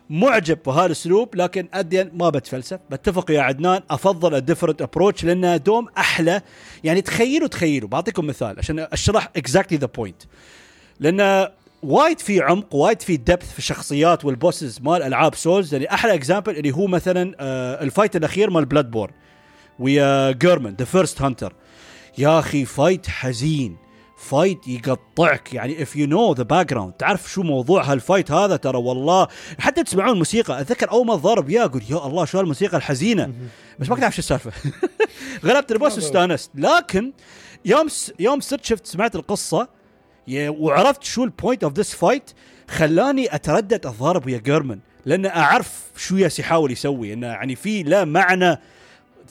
معجب بهذا الأسلوب لكن ادي ما بتفلسف. بتفق يا عدنان أفضل ال different approach لانها دوم أحلى. يعني تخيلوا تخيلوا بعطيكم مثال عشان أشرح exactly the point لأن وايد في عمق وايد في depth في الشخصيات وال bosses مال ألعاب Souls يعني أحلى example اللي هو مثلا آه ال fight الأخير مال Bloodborne ويا Gehrman the First Hunter يا أخي fight حزين. fight يقطعك. يعني if you know the background تعرف شو موضوع هال fight هذا ترى والله حتى تسمعون الموسيقى. أتذكر أول ما ضرب يا أقول يا الله شو هالموسيقى الحزينة. بس ما كنت أعرف شو السالفة. غلبت ال boss واستانست. لكن يوم س... يوم صرت شفت سمعت القصة وعرفت شو ال point of this fight خلاني أتردد الضارب ويا Gehrman لأن أعرف شو ياس يحاول يسوي. انه يعني في لا معنى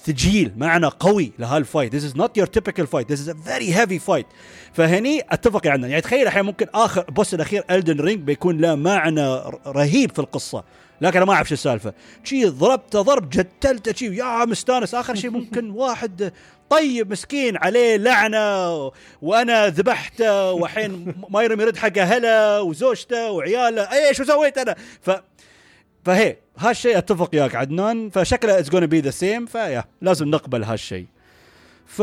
ثقيل معنى قوي لهال fight this is not your typical fight. This is a very heavy fight. فهني أتفق يعني يعني تخيل الحين ممكن آخر boss الأخير Elden Ring بيكون له معنى رهيب في القصة. لكن أنا ما أعرف شو السالفة. شي ضربته ضرب جتلته شي يا مستانس. آخر شيء ممكن واحد طيب مسكين عليه لعنة وأنا ذبحته وحين ما يرمي يرد حق اهله وزوجته وعياله. إيش وسويت أنا؟ ف فهي هالشيء أتفق وياك عدنان فشكله it's gonna be the same فيا لازم نقبل هالشيء. ف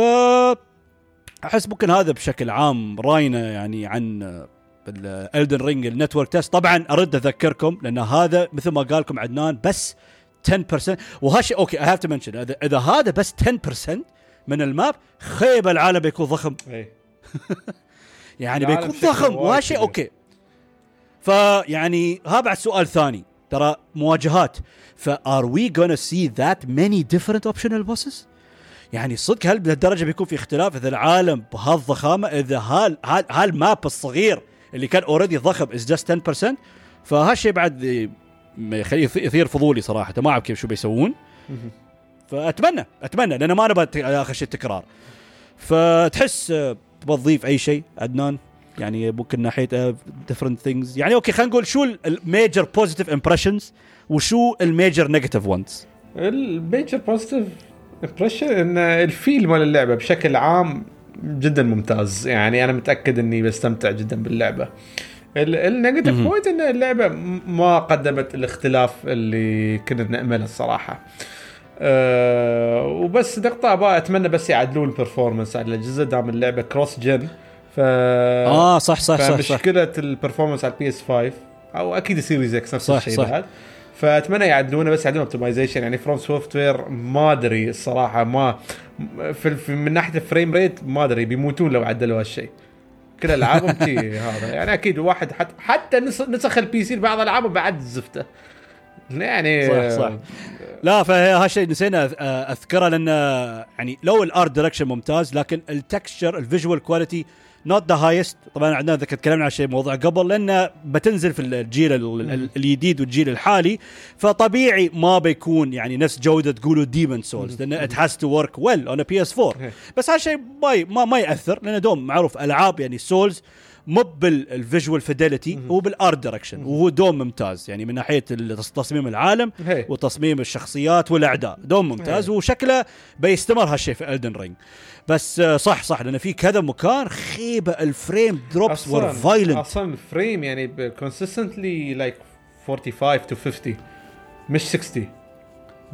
أحس ممكن هذا بشكل عام راينا يعني عن ال Elden Ring ال network test طبعا ارد أذكركم لأن هذا مثل ما قال لكم عدنان بس 10% وهالشيء okay I have to mention اذا هذا بس 10% من ال map خيب العالم بيكون ضخم. إيه. يعني بيكون ضخم. وهالشيء. okay. فيعني ها بعد سؤال ثاني. ترى مواجهات. ف are we gonna see that many different optional bosses يعني صدق هل بهالدرجة بيكون في اختلاف إذا العالم بهالضخامه إذا هال هال هال map الصغير اللي كان already ضخم is just 10% فهالشيء بعد ما يخلي يثير فضولي صراحة. ما أعرف كيف شو بيسوون. فأتمنى أتمنى لأن ما نبغى آخر شيء تكرار. فتحس آه، تبغى تضيف أي شيء؟ عدنان؟ يعني ممكن ناحيه different things يعني okay خلينا نقول شو ال major positive impressions وشو ال major negative ones ال major positive impression إن ال feel مال اللعبة بشكل عام جدا ممتاز. يعني أنا متأكد إني بستمتع جدا باللعبة. ال negative point إن اللعبة ما قدمت الاختلاف اللي كنا نأمله الصراحة. أه وبس نقطة أبغى أتمنى بس يعدلون ال performance على الأجهزة دام اللعبة cross gen ف آه صح صح صح. فمشكلة ال performance على ال PS 5 أو أكيد Series X نفس الشيء صح. بعد فأتمنى يعدلونه بس يعدلون optimization يعني FromSoftware ما أدري الصراحة ما في, من ناحية ال frame rate ما أدري بيموتون لو عدلوا هالشيء كل ألعابهم هذا يعني أكيد واحد حتى حتى نس- نسخ ال PC بعض العابهم بعد زفته يعني صح، صح. لا فهالشيء نسينا أذكره لأن يعني لو ال art direction ممتاز لكن ال texture ال visual quality not the highest طبعا عندنا ذكر تكلمنا عن شيء موضوع قبل لأنه بتنزل في الجيل ال- ال- الجديد والجيل الحالي فطبيعي ما بيكون يعني نفس جودة تقولوا Demon's Souls لأن it has to work well on PS4 بس هالشيء ما, ما يأثر لأن دوم معروف ألعاب يعني Souls مو بال visual fidelity هو بال art direction وهو دوم ممتاز. يعني من ناحية تصميم العالم هي. وتصميم الشخصيات والأعداء. دوم ممتاز. إيه. وشكله بيستمر هالشيء في Elden Ring بس آه، صح صح لأن في كذا مكان خيبة. ال frame drops were violent أصلا ال frame يعني consistently like 45 to 50 مش 60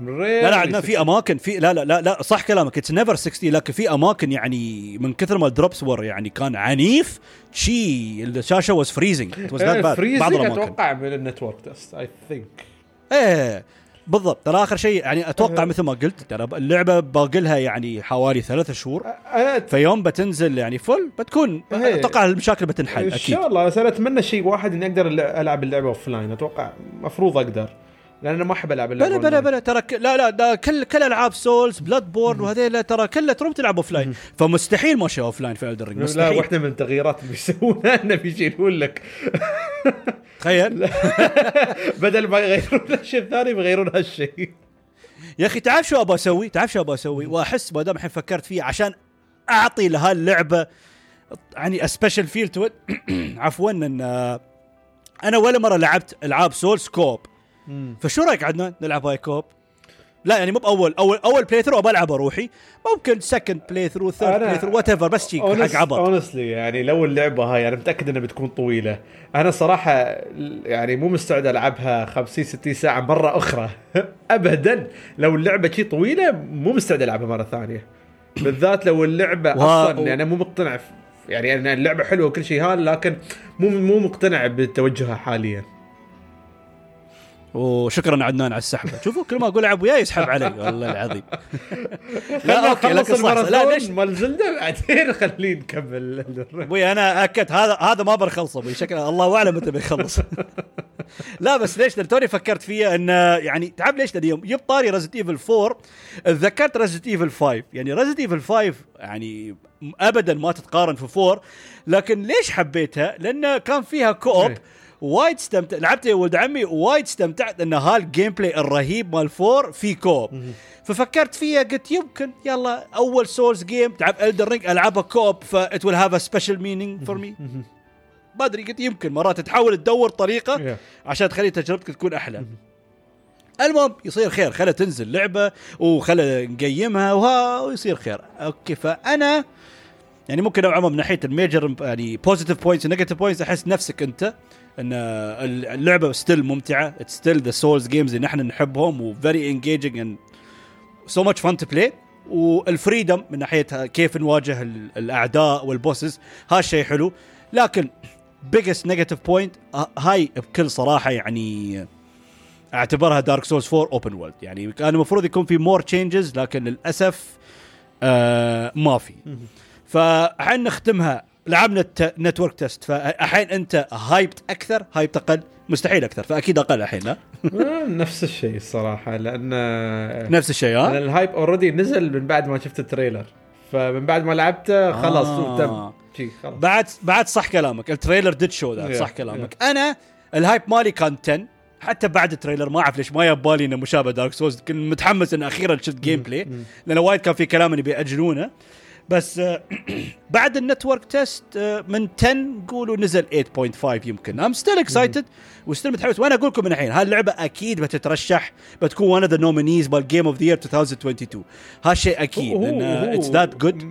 لا لا عندنا في أماكن في لا لا لا لا صح كلامك. it's never 60 لكن في أماكن يعني من كثر ما ال drops were يعني كان عنيف شي الشاشة was freezing بعض freezing الأماكن. أتوقع من ال network test I think إيه بالضبط. ترى آخر شيء يعني أتوقع أه. مثل ما قلت ترى اللعبة باقي لها يعني حوالي ثلاثة شهور. أنا في يوم بتنزل يعني full بتكون إيه. أتوقع المشاكل بتنحل إن أكيد. شاء الله. بس أنا أتمنى شيء واحد إني أقدر ألعب اللعبة offline أتوقع المفروض أقدر. لأن أنا ما أحب ألعب بلا بلا. بلا ترى ك... لا لا ده كل كل ألعاب Souls Bloodborne وهذيلا ترى كلها تروم تلعب offline فمستحيل ما شيء offline في Elden Ring لا مستحيل. واحدة من التغييرات اللي بيسوونها إنه بيشيلون لك. تخيل. بدل ما يغيرون الشيء الثاني بيغيرون هالشيء. يا أخي تعرف شو أبغى أسوي؟ تعرف شو أبغى أسوي؟ وأحس ما دام الحين فكرت فيه عشان أعطي لهاللعبة يعني special feel to عفوا and آه، أنا ولا مرة لعبت ألعاب Souls co-op فشو رأيك عدنان نلعب هاي co-op؟ لا يعني مو بأول أول أول playthrough ابى العبها روحي. ممكن second playthrough third playthrough whatever بس شي حق عبط. honestly يعني لو اللعبة هاي أنا متأكد إنها بتكون طويلة. أنا صراحة يعني مو مستعد ألعبها 50 60 ساعة مرة أخرى. ابدا. لو اللعبة شي طويلة مو مستعد ألعبها مرة ثانية. بالذات لو اللعبة أصلا يعني مو مقتنع. يعني أنا اللعبة حلوة وكل شيء هذا لكن مو مو مقتنع بتوجهها حاليا. وشكرا عدنان على السحبة. شوفوا كل ما أقول العب وياي يسحب علي. والله العظيم. لا okay لكن صح. لا ليش؟ الماراثون مال Zelda بعدين خليه نكمل أبوي أنا أكدت هذا هذا ما بنخلصه أبوي. شكله الله أعلم متى بيخلص. لا بس ليش؟ توني فكرت فيها انه يعني تعب ليش لأن يوم جبت طاري Resident Evil 4 تذكرت Resident Evil 5 يعني Resident Evil 5 يعني ابدا ما تتقارن في 4 لكن ليش حبيتها؟ لأن كان فيها co-op. وايد استمتع لعبت يا ولد عمي وايد استمتعت إن هال gameplay الرهيب مال four في co-op ففكرت فيها قلت يمكن يلا أول Souls game تلعب Elden Ring ألعبها co-op ف that will have a special meaning for me ما أدري قلت يمكن مرات تحاول تدور طريقة عشان تخلي تجربتك تكون أحلى. المهم يصير خير خلها تنزل لعبة وخلها نقيمها وها ويصير خير. okay فأنا يعني ممكن نوعا ما من ناحية ال major يعني positive points و negative points أحس نفسك أنت إن اللعبة still ممتعة. it's still the Souls games اللي نحن نحبهم و very engaging and so much fun to play وال freedom من ناحيه كيف نواجه ال- الأعداء وال bosses هالشيء حلو. لكن biggest negative point هاي بكل صراحة يعني أعتبرها Dark Souls 4 open world يعني كان المفروض يكون في more changes لكن للأسف آه ما في. فالحين نختمها. لعبنا ال network test فالحين انت hyped أكثر hyped أقل مستحيل أكثر فأكيد أقل الحين لا نفس الشيء الصراحة لأن نفس الشيء ها؟ ال hype already نزل من بعد ما شفت ال trailer. فمن بعد ما لعبته خلاص آه. تم. خلاص. بعد بعد صح كلامك. ال trailer did شو Yeah, صح كلامك. أنا ال hype مالي كان 10 حتى بعد ال trailer ما أعرف ليش ما يبالي إنه مشابه Dark Souls كنت متحمس انه أخيرا شفت gameplay لأن وايد كان في كلام انه بيأجلونه. بس آه، بعد ال network test آه، من 10 قولوا نزل 8.5 يمكن. I'm still excited و still متحمس. وأنا أقول لكم من الحين هاللعبة أكيد بتترشح بتكون one of the nominees مال game of the year 2022 هالشيء أكيد it's that good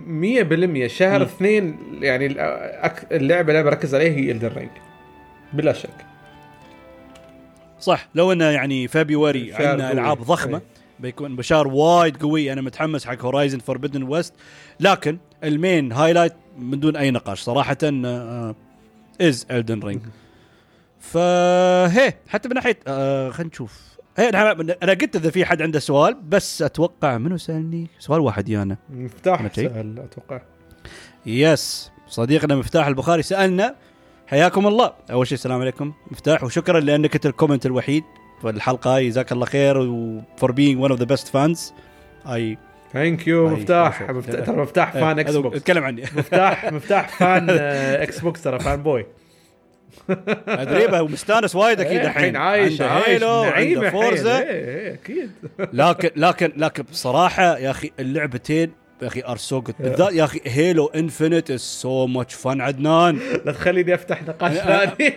100% شهر اثنين يعني اللعبة اللي بركز عليها هي Elden Ring بلا شك. صح لو انه يعني فبراير عندنا. ألعاب ضخمة. إيه. بيكون شهر وايد قوي. أنا متحمس حق Horizon Forbidden West لكن ال main highlight من دون أي نقاش. صراحة is Elden Ring فهي حتى من ناحية آه خلينا نشوف. هي أنا قلت إذا في حد عنده سؤال بس أتوقع منو سألني؟ سؤال واحد يانا. مفتاح؟ سهل أتوقع. yes. صديقنا مفتاح البخاري سألنا حياكم الله. أول شيء السلام عليكم مفتاح وشكرا لأنك أنت ال comment الوحيد. الحلقة هاي جزاك الله خير و for being one of the best fans I thank you مفتاح ترى مفتاح fan Xbox اتكلم عني. مفتاح مفتاح fan Xbox ترى fanboy أدري ومستانس وايد أكيد إيه، الحين. عايش عنده عايش Halo عنده. Forza إيه، إيه، أكيد. لكن لكن لكن بصراحة يا أخي اللعبتين يا أخي are so good بالذات يا أخي Halo Infinite is so much fun عدنان. لا تخليني أفتح نقاش ثاني.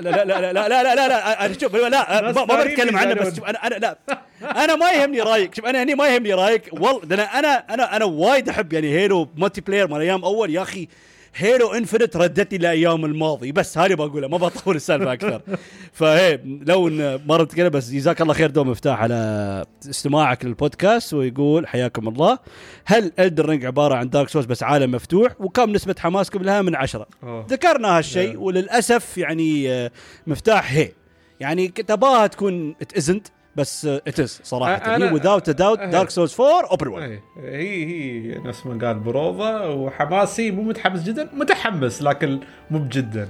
لا لا لا لا لا لا لا لا أنا شوف لا ما, بتكلم عنه بس شوف أنا أنا لا. أنا ما يهمني رأيك شوف أنا هني ما يهمني رأيك. والله أنا أنا أنا أنا وايد أحب يعني Halo multiplayer مال أيام أول. يا أخي Halo Infinite ردتني لايام الماضي. بس هذه بقولها ما بطول السالفة أكثر. فهي لو إن مره نتكلم بس جزاك الله خير دوم مفتاح على استماعك للبودكاست ويقول حياكم الله. هل Elden Ring عبارة عن Dark Souls بس عالم مفتوح؟ وكم نسبة حماسكم لها؟ من عشرة. أوه. ذكرنا هالشيء وللأسف يعني آه، مفتاح هي. يعني كنت ابغاها تكون it isn't بس it is صراحة. هي without a doubt أه. Dark Souls 4 open world إيه، هي هي نفس ما قال بروضة وحماسي مو متحمس جدا متحمس لكن مو بجدا.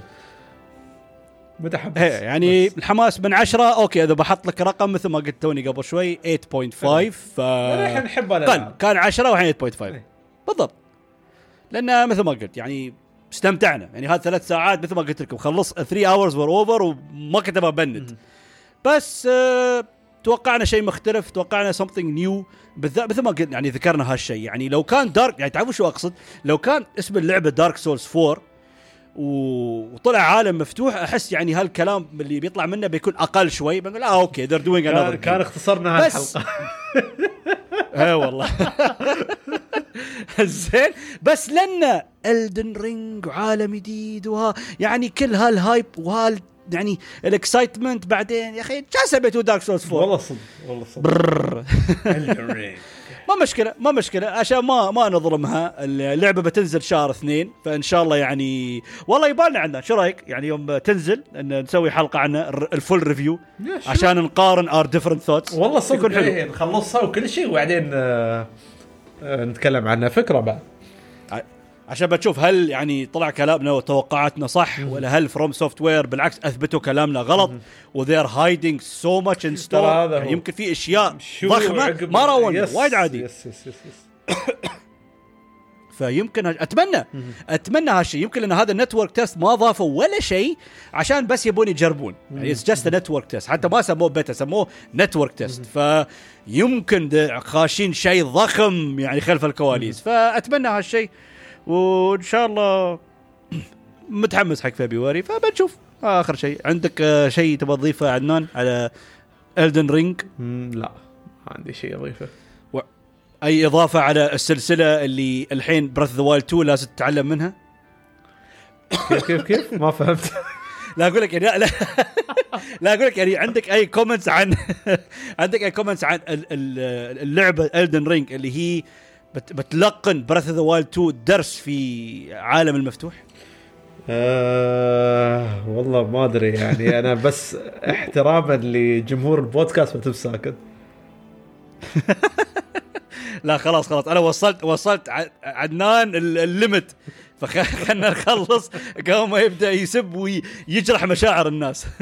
متحمس. هي يعني بس. الحماس من عشرة okay إذا بحط لك رقم مثل ما قلت توني قبل شوي 8.5 ف الحين نحب الألعاب. كان 10 والحين 8.5 إيه. بالضبط. لأن مثل ما قلت يعني استمتعنا. يعني هذه ثلاث ساعات مثل ما قلت لكم خلص 3 hours were over وما كنت أبغى أبند. بس آه توقعنا شيء مختلف توقعنا something new بالذات مثل ما قلت يعني ذكرنا هالشيء. يعني لو كان دارك يعني تعرفوا شو أقصد؟ لو كان اسم اللعبة Dark Souls 4 و- وطلع عالم مفتوح أحس يعني هالكلام اللي بيطلع منه بيكون أقل شوي. بنقول آه okay they're doing كان, كان اختصرنا بس هالحلقه اي والله. زين. بس لنا Elden Ring وعالم جديد وها يعني كل هال hype وهال يعني ال excitement بعدين يا أخي شو سويتوا Dark Souls 4 والله صدق والله صدق. ما مشكلة ما مشكلة. عشان ما ما نظلمها اللعبة بتنزل شهر اثنين فإن شاء الله يعني والله يبالنا عنها شو رأيك؟ يعني يوم تنزل إن نسوي حلقة عنها ال full review. عشان نقارن our different thoughts والله صدق. يكون حلو. إيه، نخلصها وكل شيء وبعدين آه، آه، نتكلم عنها فكرة بعد. عشان بتشوف هل يعني طلع كلامنا وتوقعاتنا صح ولا هل FromSoftware بالعكس أثبتوا كلامنا غلط و they're hiding so much in store يعني. يمكن في أشياء ضخمة ما رأونا yes، وايد عادي. yes yes yes, yes. فيمكن هش... أتمنى أتمنى هالشيء يمكن ان هذا ال network test ما ضافوا ولا شيء عشان بس يبون يجربون. يعني it's just network test حتى ما سموه بيتا سموه network test فيمكن خاشين شيء ضخم يعني خلف الكواليس. فأتمنى هالشيء وإن شاء الله متحمس حق فبراير فبنشوف. آخر شيء عندك آه، شيء تبغى تضيفه عدنان على Elden Ring لا ما عندي شيء أضيفه. أي إضافة على السلسلة اللي الحين Breath of the Wild 2 لازم تتعلم منها؟ كيف كيف كيف؟ ما فهمت. لا أقول لك يعني لا لا, لا أقول لك يعني عندك أي comments عن عندك أي comments عن ال- ال- اللعبة Elden Ring اللي هي بت بتلقن Breath of the Wild 2 درس في عالم المفتوح؟ آه والله ما أدري يعني. أنا بس احتراما لجمهور البودكاست ما تبي ساكت. لا خلاص خلاص. أنا وصلت وصلت عدنان ال- ال limit. فخلنا نخلص. قبل ما يبدأ يسب ويجرح مشاعر الناس.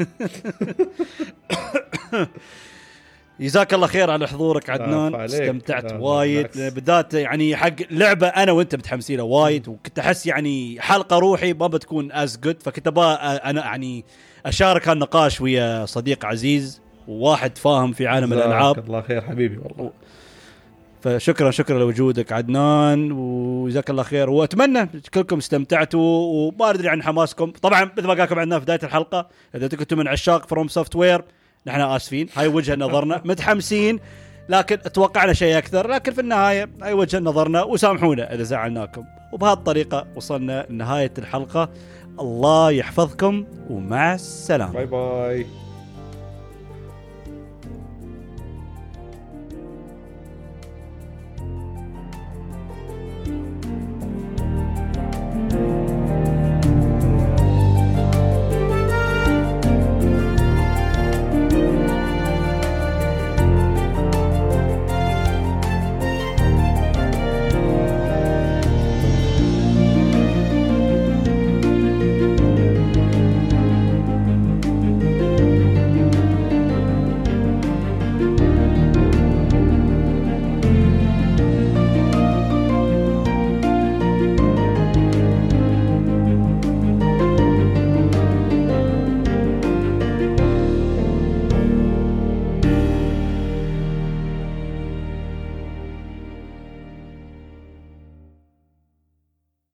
جزاك الله خير على حضورك عدنان. استمتعت وايد. بالذات يعني حق لعبة أنا وأنت متحمسين وايد وكنت أحس يعني حلقة روحي ما بتكون as good فكنت أبغى أنا يعني أشارك هالنقاش ويا صديق عزيز وواحد فاهم في عالم الألعاب. الله خير حبيبي والله. فشكرا شكرا لوجودك عدنان وجزاك الله خير. وأتمنى كلكم استمتعتوا وما أدري عن حماسكم. طبعا مثل ما قال لكم عندنا في بداية الحلقة إذا كنتم من عشاق FromSoftware نحن آسفين. هاي وجهة نظرنا. متحمسين لكن توقعنا شيء أكثر. لكن في النهاية هاي وجهة نظرنا وسامحونا إذا زعلناكم. وبهذه الطريقة وصلنا لنهاية الحلقة. الله يحفظكم ومع السلامة. باي باي.